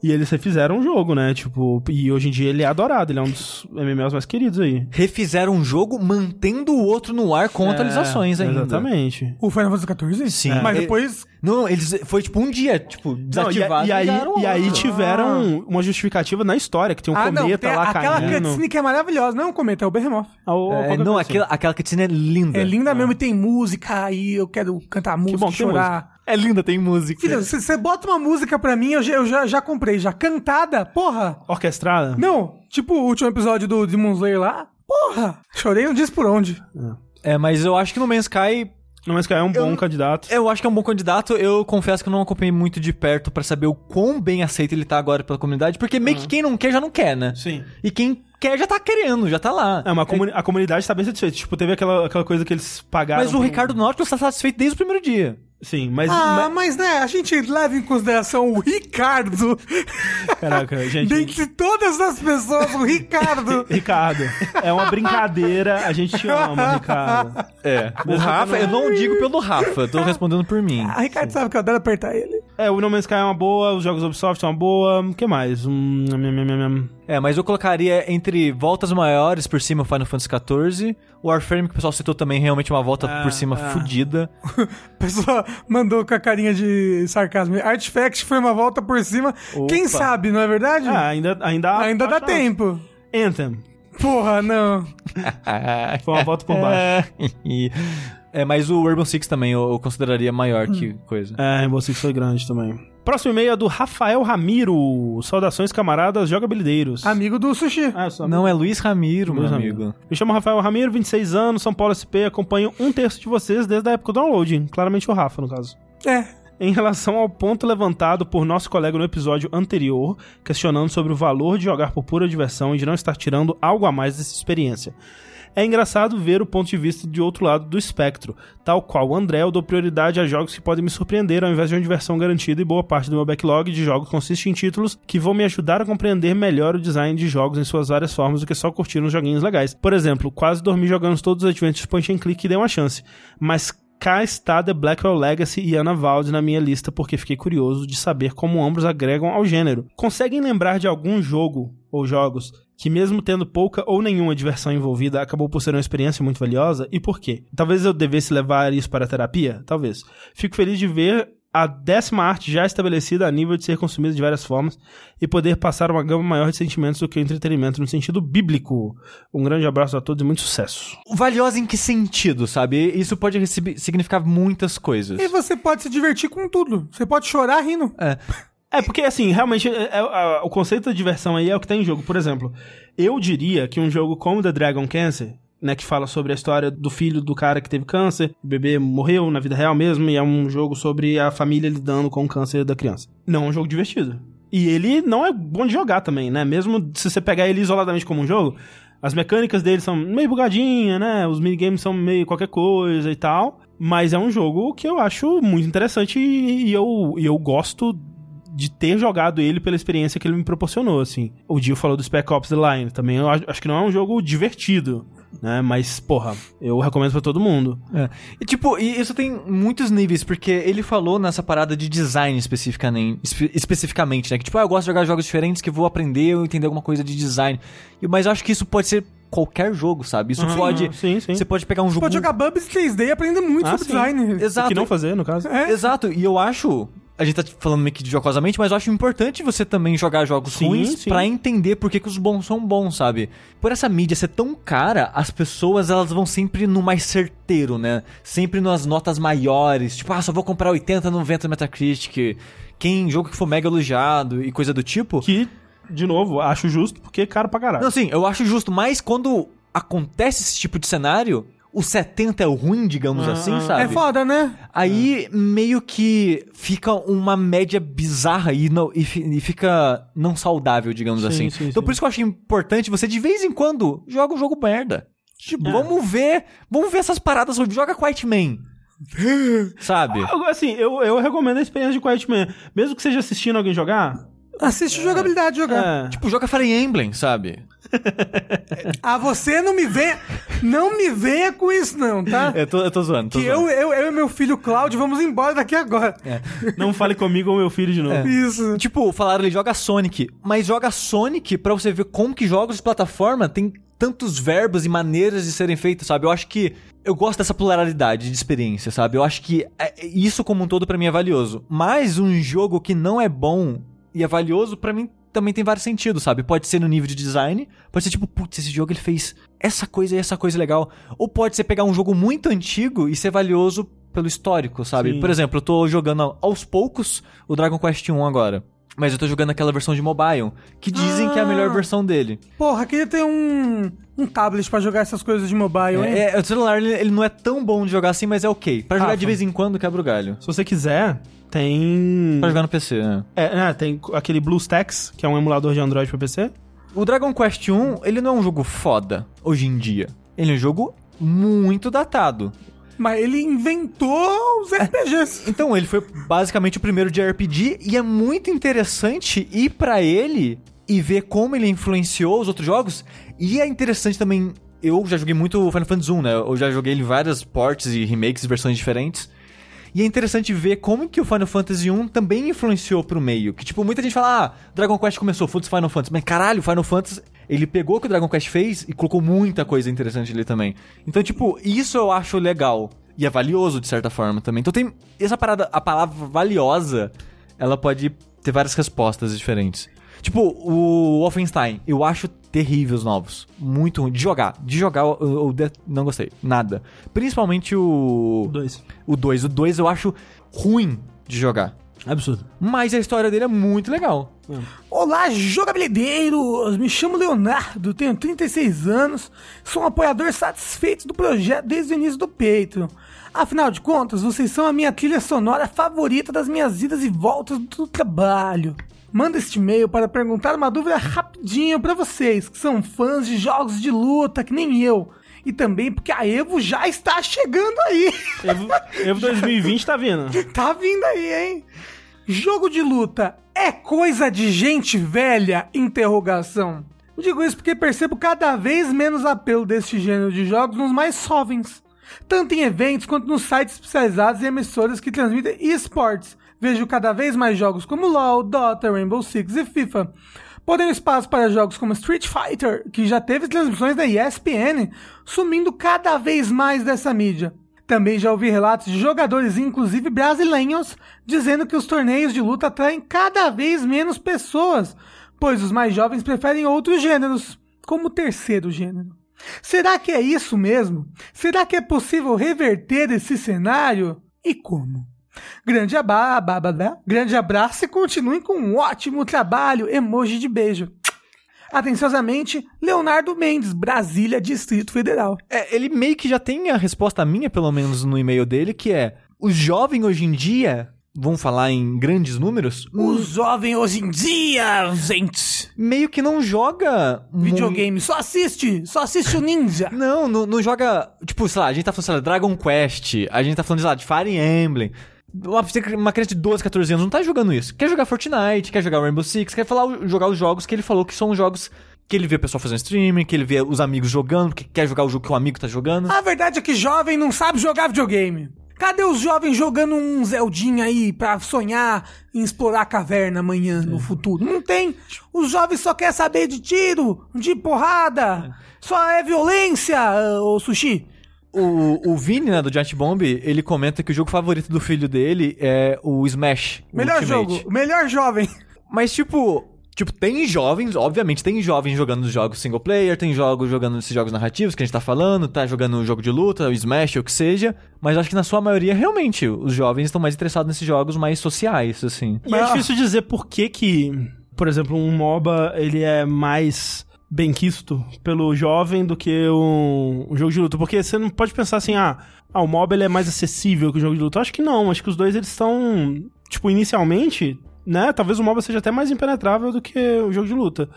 E eles refizeram o jogo, né? Tipo, e hoje em dia ele é adorado, ele é um dos MMOs mais queridos aí. Refizeram um jogo mantendo o outro no ar com atualizações É, ainda. Exatamente. O Final Fantasy XIV? Sim. Mas É. depois. Não, eles foi tipo um dia, tipo, Não, e, desativado. e aí, e aí tiveram uma justificativa na história, que tem um ah, não. cometa Tem lá aquela caindo. cutscene que é maravilhosa. Não é um cometa, é o Behemoth. Ou É, qualquer não, aquela, aquela cutscene é linda. É linda mesmo e tem música aí eu quero cantar música, bom que tem chorar. É linda, tem música. Filha, você bota uma música pra mim, eu já, eu já, já comprei, já cantada, porra. Orquestrada? Não, tipo o último episódio do Demon Slayer lá, porra. Chorei não diz por onde. É, mas eu acho que no Man's Sky No Man's Sky é um bom candidato. Eu acho que é um bom candidato. Eu confesso que eu não acompanhei muito de perto pra saber o quão bem aceito ele tá agora pela comunidade, porque meio que quem não quer já não quer, né? Sim. E quem quer já tá querendo, já tá lá. É, uma comuni- a comunidade tá bem satisfeita. Tipo, teve aquela, aquela coisa que eles pagaram. Mas o Ricardo Nautilus tá satisfeito desde o primeiro dia. Sim, mas. Ah, mas- mas né, a gente leva em consideração o Ricardo. Caraca, gente. Dentre todas as pessoas, o Ricardo. Ricardo, é uma brincadeira. A gente te ama, Ricardo. É. O Rafa, eu não digo pelo Rafa, eu tô respondendo por mim. A Ricardo sabe que eu adoro apertar ele. É, o No Man's Sky é uma boa, os jogos Ubisoft são uma boa. O que mais? Hum. É, mas eu colocaria entre voltas maiores por cima o Final Fantasy XIV, o Warframe que o pessoal citou também, realmente uma volta Ah, por cima ah. fodida. A pessoa mandou com a carinha de sarcasmo. Artifact foi uma volta por cima. Quem Opa. sabe, não é verdade? Ah, ainda, ainda, Ainda dá chance. tempo. Anthem. Porra, não. Foi uma volta por baixo. é, mas o Urban Six também eu, eu consideraria maior que coisa. É, Rainbow Six foi grande também. Próximo e-mail é do Rafael Ramiro. Saudações, camaradas jogabilideiros. Amigo do sushi. Ah, sou Não, é Luiz Ramiro, meu Luiz amigo. Ramiro. Me chamo Rafael Ramiro, 26 anos, São Paulo SP. Acompanho um terço de vocês desde a época do download. Claramente o Rafa, no caso. É. Em relação ao ponto levantado por nosso colega no episódio anterior, questionando sobre o valor de jogar por pura diversão e de não estar tirando algo a mais dessa experiência. É engraçado ver o ponto de vista de outro lado do espectro. Tal qual o André, eu dou prioridade a jogos que podem me surpreender ao invés de uma diversão garantida e boa parte do meu backlog de jogos consiste em títulos que vão me ajudar a compreender melhor o design de jogos em suas várias formas do que só curtir uns joguinhos legais. Por exemplo, quase dormi jogando todos os adventures point and click e dei uma chance. Mas cá está The Blackwell Legacy e Anna Vald na minha lista porque fiquei curioso de saber como ambos agregam ao gênero. Conseguem lembrar de algum jogo ou jogos que mesmo tendo pouca ou nenhuma diversão envolvida, acabou por ser uma experiência muito valiosa? E por quê? Talvez eu devesse levar isso para a terapia? Talvez. Fico feliz de ver a décima arte já estabelecida a nível de ser consumida de várias formas e poder passar uma gama maior de sentimentos do que o entretenimento no sentido bíblico. Um grande abraço a todos e muito sucesso. Valiosa em que sentido, sabe? Isso pode receber- significar muitas coisas. E você pode se divertir com tudo. Você pode chorar rindo. É. É, porque assim, realmente, é- é- o conceito da diversão aí é o que tem em jogo. Por exemplo, eu diria que um jogo como The Dragon Cancer, né, que fala sobre a história do filho do cara que teve câncer, o bebê morreu na vida real mesmo, e é um jogo sobre a família lidando com o câncer da criança. Não é um jogo divertido. E ele não é bom de jogar também, né? Mesmo se você pegar ele isoladamente como um jogo, as mecânicas dele são meio bugadinha, né? Os minigames são meio qualquer coisa e tal. Mas é um jogo que eu acho muito interessante e eu, e eu gosto de ter jogado ele pela experiência que ele me proporcionou, assim. O Dio falou do Spec Ops The Line, também eu acho acho que não é um jogo divertido, né? Mas, porra, eu recomendo pra todo mundo. É. E tipo, e isso tem muitos níveis, porque ele falou nessa parada de design especificamente, espe- especificamente né? Que tipo, ah, eu gosto de jogar jogos diferentes que eu vou aprender ou entender alguma coisa de design. E- Mas eu acho que isso pode ser qualquer jogo, sabe? Isso Uhum, pode. sim, sim. Você pode pegar um jogo. Pode jogar Bubbles 3D e aprender muito Ah, sobre sim. design. Exato. O que não fazer, no caso. É. Exato, e eu acho. A gente tá falando meio que de jocosamente, mas eu acho importante você também jogar jogos Sim, ruins pra entender por que, que os bons são bons, sabe? Por essa mídia ser tão cara, as pessoas elas vão sempre no mais certeiro, né? Sempre nas notas maiores. Tipo, ah, só vou comprar 80, 90 no Metacritic. Quem jogo que for mega elogiado e coisa do tipo. Que, de novo, acho justo porque é caro pra caralho. Não, sim, eu acho justo, mas quando acontece esse tipo de cenário, o 70 é o ruim, digamos Ah, assim, ah. sabe? É foda, né? Aí meio que fica uma média bizarra e, não, e, e fica não saudável, digamos Sim, assim. sim, então sim. por isso que eu acho importante você de vez em quando joga um jogo merda. Tipo, vamos ver, vamos ver essas paradas, joga Quiet Man. Sabe? Assim, eu, eu recomendo a experiência de Quiet Man. Mesmo que seja assistindo alguém jogar. Assiste jogabilidade jogar. É. Tipo, joga Fire Emblem, sabe? Ah, você não me venha. Não me venha com isso, não, tá? Eu tô, eu tô zoando, tô Que zoando. eu, eu, eu e meu filho Cláudio vamos embora daqui agora. Não fale comigo ou meu filho de novo. Isso. Tipo, falaram ele joga Sonic, mas joga Sonic pra você ver como que jogos de plataforma tem tantos verbos e maneiras de serem feitos, sabe? Eu acho que eu gosto dessa pluralidade de experiência, sabe? Eu acho que é- isso como um todo pra mim é valioso. Mas um jogo que não é bom e é valioso pra mim também tem vários sentidos, sabe? Pode ser no nível de design, pode ser tipo, putz, esse jogo ele fez essa coisa e essa coisa legal, ou pode ser pegar um jogo muito antigo e ser valioso pelo histórico, sabe? Sim. Por exemplo, eu tô jogando aos poucos o Dragon Quest 1 agora. Mas eu tô jogando aquela versão de mobile, que dizem que é a melhor Ah. versão dele. Porra, queria ter um, um tablet pra jogar essas coisas de mobile, hein? É, é, o celular ele, ele não é tão bom de jogar assim, mas é ok. Pra jogar Rafa. de vez em quando, quebra o galho. Se você quiser, tem. Pra jogar no PC, né? É, né, tem aquele BlueStacks, que é um emulador de Android pra PC. O Dragon Quest 1, ele não é um jogo foda hoje em dia. Ele é um jogo muito datado. Mas ele inventou os RPGs. Então, ele foi basicamente o primeiro de RPG e é muito interessante ir pra ele e ver como ele influenciou os outros jogos. E é interessante também. Eu já joguei muito Final Fantasy 1, né? Eu já joguei ele em várias ports e remakes e versões diferentes. E é interessante ver como que o Final Fantasy 1 também influenciou pro meio. Que, tipo, muita gente fala, ah, Dragon Quest começou, foda-se Final Fantasy. Mas, caralho, Final Fantasy, ele pegou o que o Dragon Quest fez e colocou muita coisa interessante ali também. Então, tipo, isso eu acho legal. E é valioso, de certa forma, também. Então tem essa parada, a palavra valiosa, ela pode ter várias respostas diferentes. Tipo, o Wolfenstein, eu acho terrível os novos. Muito ruim. De jogar. De jogar, eu, eu de- não gostei. Nada. Principalmente o... Dois. O 2. O 2 eu acho ruim de jogar. Absurdo. Mas a história dele é muito legal. Olá, jogabilideiros! Me chamo Leonardo, tenho 36 anos, sou um apoiador satisfeito do projeto desde o início do Patreon. Afinal de contas, vocês são a minha trilha sonora favorita das minhas idas e voltas do trabalho. Manda este e-mail para perguntar uma dúvida rapidinho para vocês, que são fãs de jogos de luta, que nem eu. E também porque a Evo já está chegando aí. Evo, Evo 2020 tá vindo. Tá vindo aí, hein? Jogo de luta é coisa de gente velha? Interrogação. Digo isso porque percebo cada vez menos apelo deste gênero de jogos nos mais jovens. Tanto em eventos quanto nos sites especializados e emissoras que transmitem esportes. Vejo cada vez mais jogos como LoL, Dota, Rainbow Six e FIFA. Porém, o espaço para jogos como Street Fighter, que já teve transmissões da ESPN, sumindo cada vez mais dessa mídia. Também já ouvi relatos de jogadores, inclusive brasileiros, dizendo que os torneios de luta atraem cada vez menos pessoas, pois os mais jovens preferem outros gêneros, como o terceiro gênero. Será que é isso mesmo? Será que é possível reverter esse cenário? E como? Grande, aba aba- aba- grande abraço e continuem com um ótimo trabalho. Emoji de beijo. Atenciosamente, Leonardo Mendes, Brasília, Distrito Federal. É, ele meio que já tem a resposta minha, pelo menos no e-mail dele, que é: os jovens hoje em dia, vamos falar em grandes números, O jovem hoje em dia, gente. meio que não joga Videogame, só assiste, só assiste o Ninja. Não, não, não joga. Tipo, sei lá, a gente tá falando, sei lá, Dragon Quest, a gente tá falando, sei lá, de Fire Emblem. Uma, criança de 12, 14 anos não tá jogando isso. Quer jogar Fortnite, quer jogar Rainbow Six, quer falar, jogar os jogos que ele falou que são jogos que ele vê o pessoal fazendo streaming, que ele vê os amigos jogando, que quer jogar o jogo que o amigo tá jogando. A verdade é que jovem não sabe jogar videogame. Cadê os jovens jogando um Zeldinha aí pra sonhar em explorar a caverna amanhã, no futuro? Não tem. Os jovens só querem saber de tiro, de porrada. Só é violência, ô sushi. O, o Vini, né, do Giant Bomb, ele comenta que o jogo favorito do filho dele é o Smash. Melhor Ultimate. jogo, melhor jovem. Mas, tipo, tipo, tem jovens, obviamente, tem jovens jogando os jogos single player, tem jogos jogando esses jogos narrativos que a gente tá falando, tá jogando um jogo de luta, o Smash, ou o que seja. Mas acho que na sua maioria, realmente, os jovens estão mais interessados nesses jogos mais sociais, assim. E é difícil dizer por que que, por exemplo, um MOBA, ele é mais bem quisto pelo jovem do que um, um jogo de luta. Porque você não pode pensar assim, ah, ah, o MOBA ele é mais acessível que o jogo de luta. Eu acho que não, acho que os dois eles estão, tipo, inicialmente, né, talvez o MOBA seja até mais impenetrável do que o jogo de luta.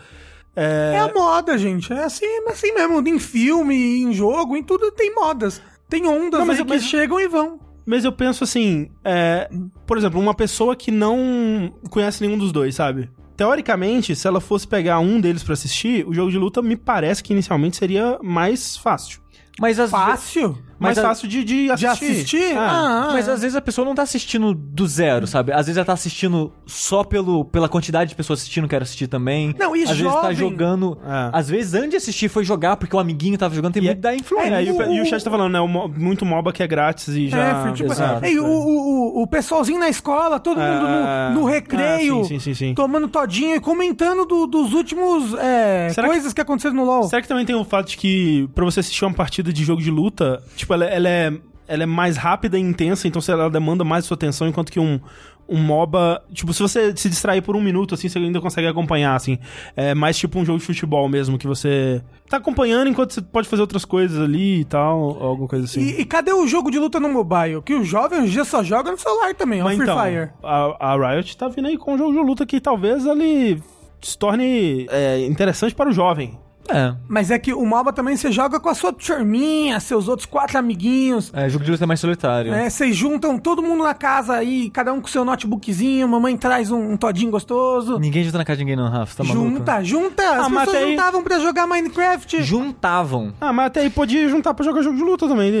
É a moda, gente. É assim, é assim mesmo. Em filme, em jogo, em tudo tem modas. Tem ondas Não, mas aí que mas- chegam e vão. Mas eu penso assim, é, por exemplo, uma pessoa que não conhece nenhum dos dois, sabe? Teoricamente, se ela fosse pegar um deles pra assistir, o jogo de luta me parece que inicialmente seria mais fácil. Mas ve- Fácil. Mais Mas a- fácil de, de De assistir. assistir? É. Ah, mas é. às vezes a pessoa não tá assistindo do zero, sabe? Às vezes ela tá assistindo só pelo, pela quantidade de pessoas assistindo, quero assistir também. Não, e Às vezes tá jovem- jogando. É. Às vezes antes de assistir foi jogar porque o amiguinho tava jogando, tem muito da influência. É, e, o, o- e o chat tá falando, né? o mo- muito MOBA que é grátis e já. É, tipo, exato, Ei, o, o, o- o pessoalzinho na escola, todo É, mundo no, no recreio, ah, sim, sim, sim, sim. tomando todinho e comentando do- dos últimos é, Será que- coisas que... aconteceram no LoL. Será que também tem o fato de que pra você assistir uma partida de jogo de luta, tipo, ela, ela é, ela é mais rápida e intensa, então ela demanda mais sua atenção, enquanto que um, um MOBA, tipo, se você se distrair por um minuto, assim, você ainda consegue acompanhar, assim. É mais tipo um jogo de futebol mesmo, que você tá acompanhando enquanto você pode fazer outras coisas ali e tal, alguma coisa assim. E, e cadê o jogo de luta no mobile? Que o jovem hoje dia só joga no celular também, ó, Free então, Fire. a, a Riot tá vindo aí com um jogo de luta que talvez ele se torne é, interessante para o jovem. É. Mas é que o MOBA também você joga com a sua turminha, seus outros quatro amiguinhos. É, jogo de luta é mais solitário. né? Vocês juntam todo mundo na casa aí, cada um com seu notebookzinho, mamãe traz um, um todinho gostoso. Ninguém junta na casa de ninguém, não, Rafa. Tá maluco? junta, junta! As Ah, pessoas tem- juntavam pra jogar Minecraft. Juntavam. Ah, mas até aí podia juntar pra jogar jogo de luta também, e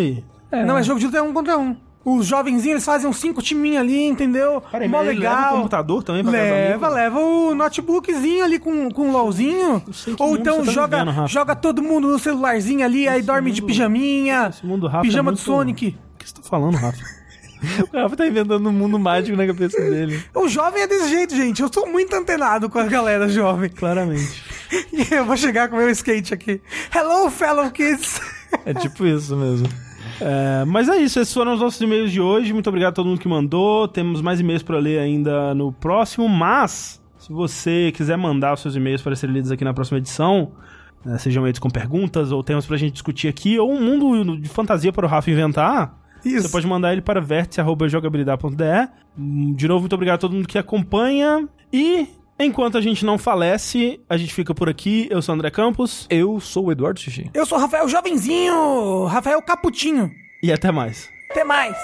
aí? Não, é jogo de luta é um contra um. Os jovenzinhos, eles fazem uns cinco timinhos ali, entendeu? Peraí, Mó ele leva o legal. computador também pra do Leva, leva o notebookzinho ali com, com o LOLzinho. Ou então tá joga, vivendo, joga todo mundo no celularzinho ali, aí dorme de mundo- pijaminha. Esse mundo Rafa Pijama é do muito- Sonic. O que você tá falando, Rafa? O Rafa tá inventando um mundo mágico na cabeça dele. O jovem é desse jeito, gente. Eu sou muito antenado com a galera jovem. Claramente. E eu vou chegar com o meu skate aqui. Hello, fellow kids. É tipo isso mesmo. É, mas é isso, esses foram os nossos e-mails de hoje. Muito obrigado a todo mundo que mandou. Temos mais e-mails pra ler ainda no próximo, mas se você quiser mandar os seus e-mails para serem lidos aqui na próxima edição, né, sejam e-mails com perguntas ou temas pra gente discutir aqui, ou um mundo de fantasia para o Rafa inventar, Isso. você pode mandar ele para vértice.jogabilidade.de. Hum, De novo, muito obrigado a todo mundo que acompanha. E enquanto a gente não falece, a gente fica por aqui. Eu sou o André Campos Eu sou o Eduardo Xixi. Eu sou o Rafael Jovenzinho. Rafael Caputinho. e até mais. Até mais.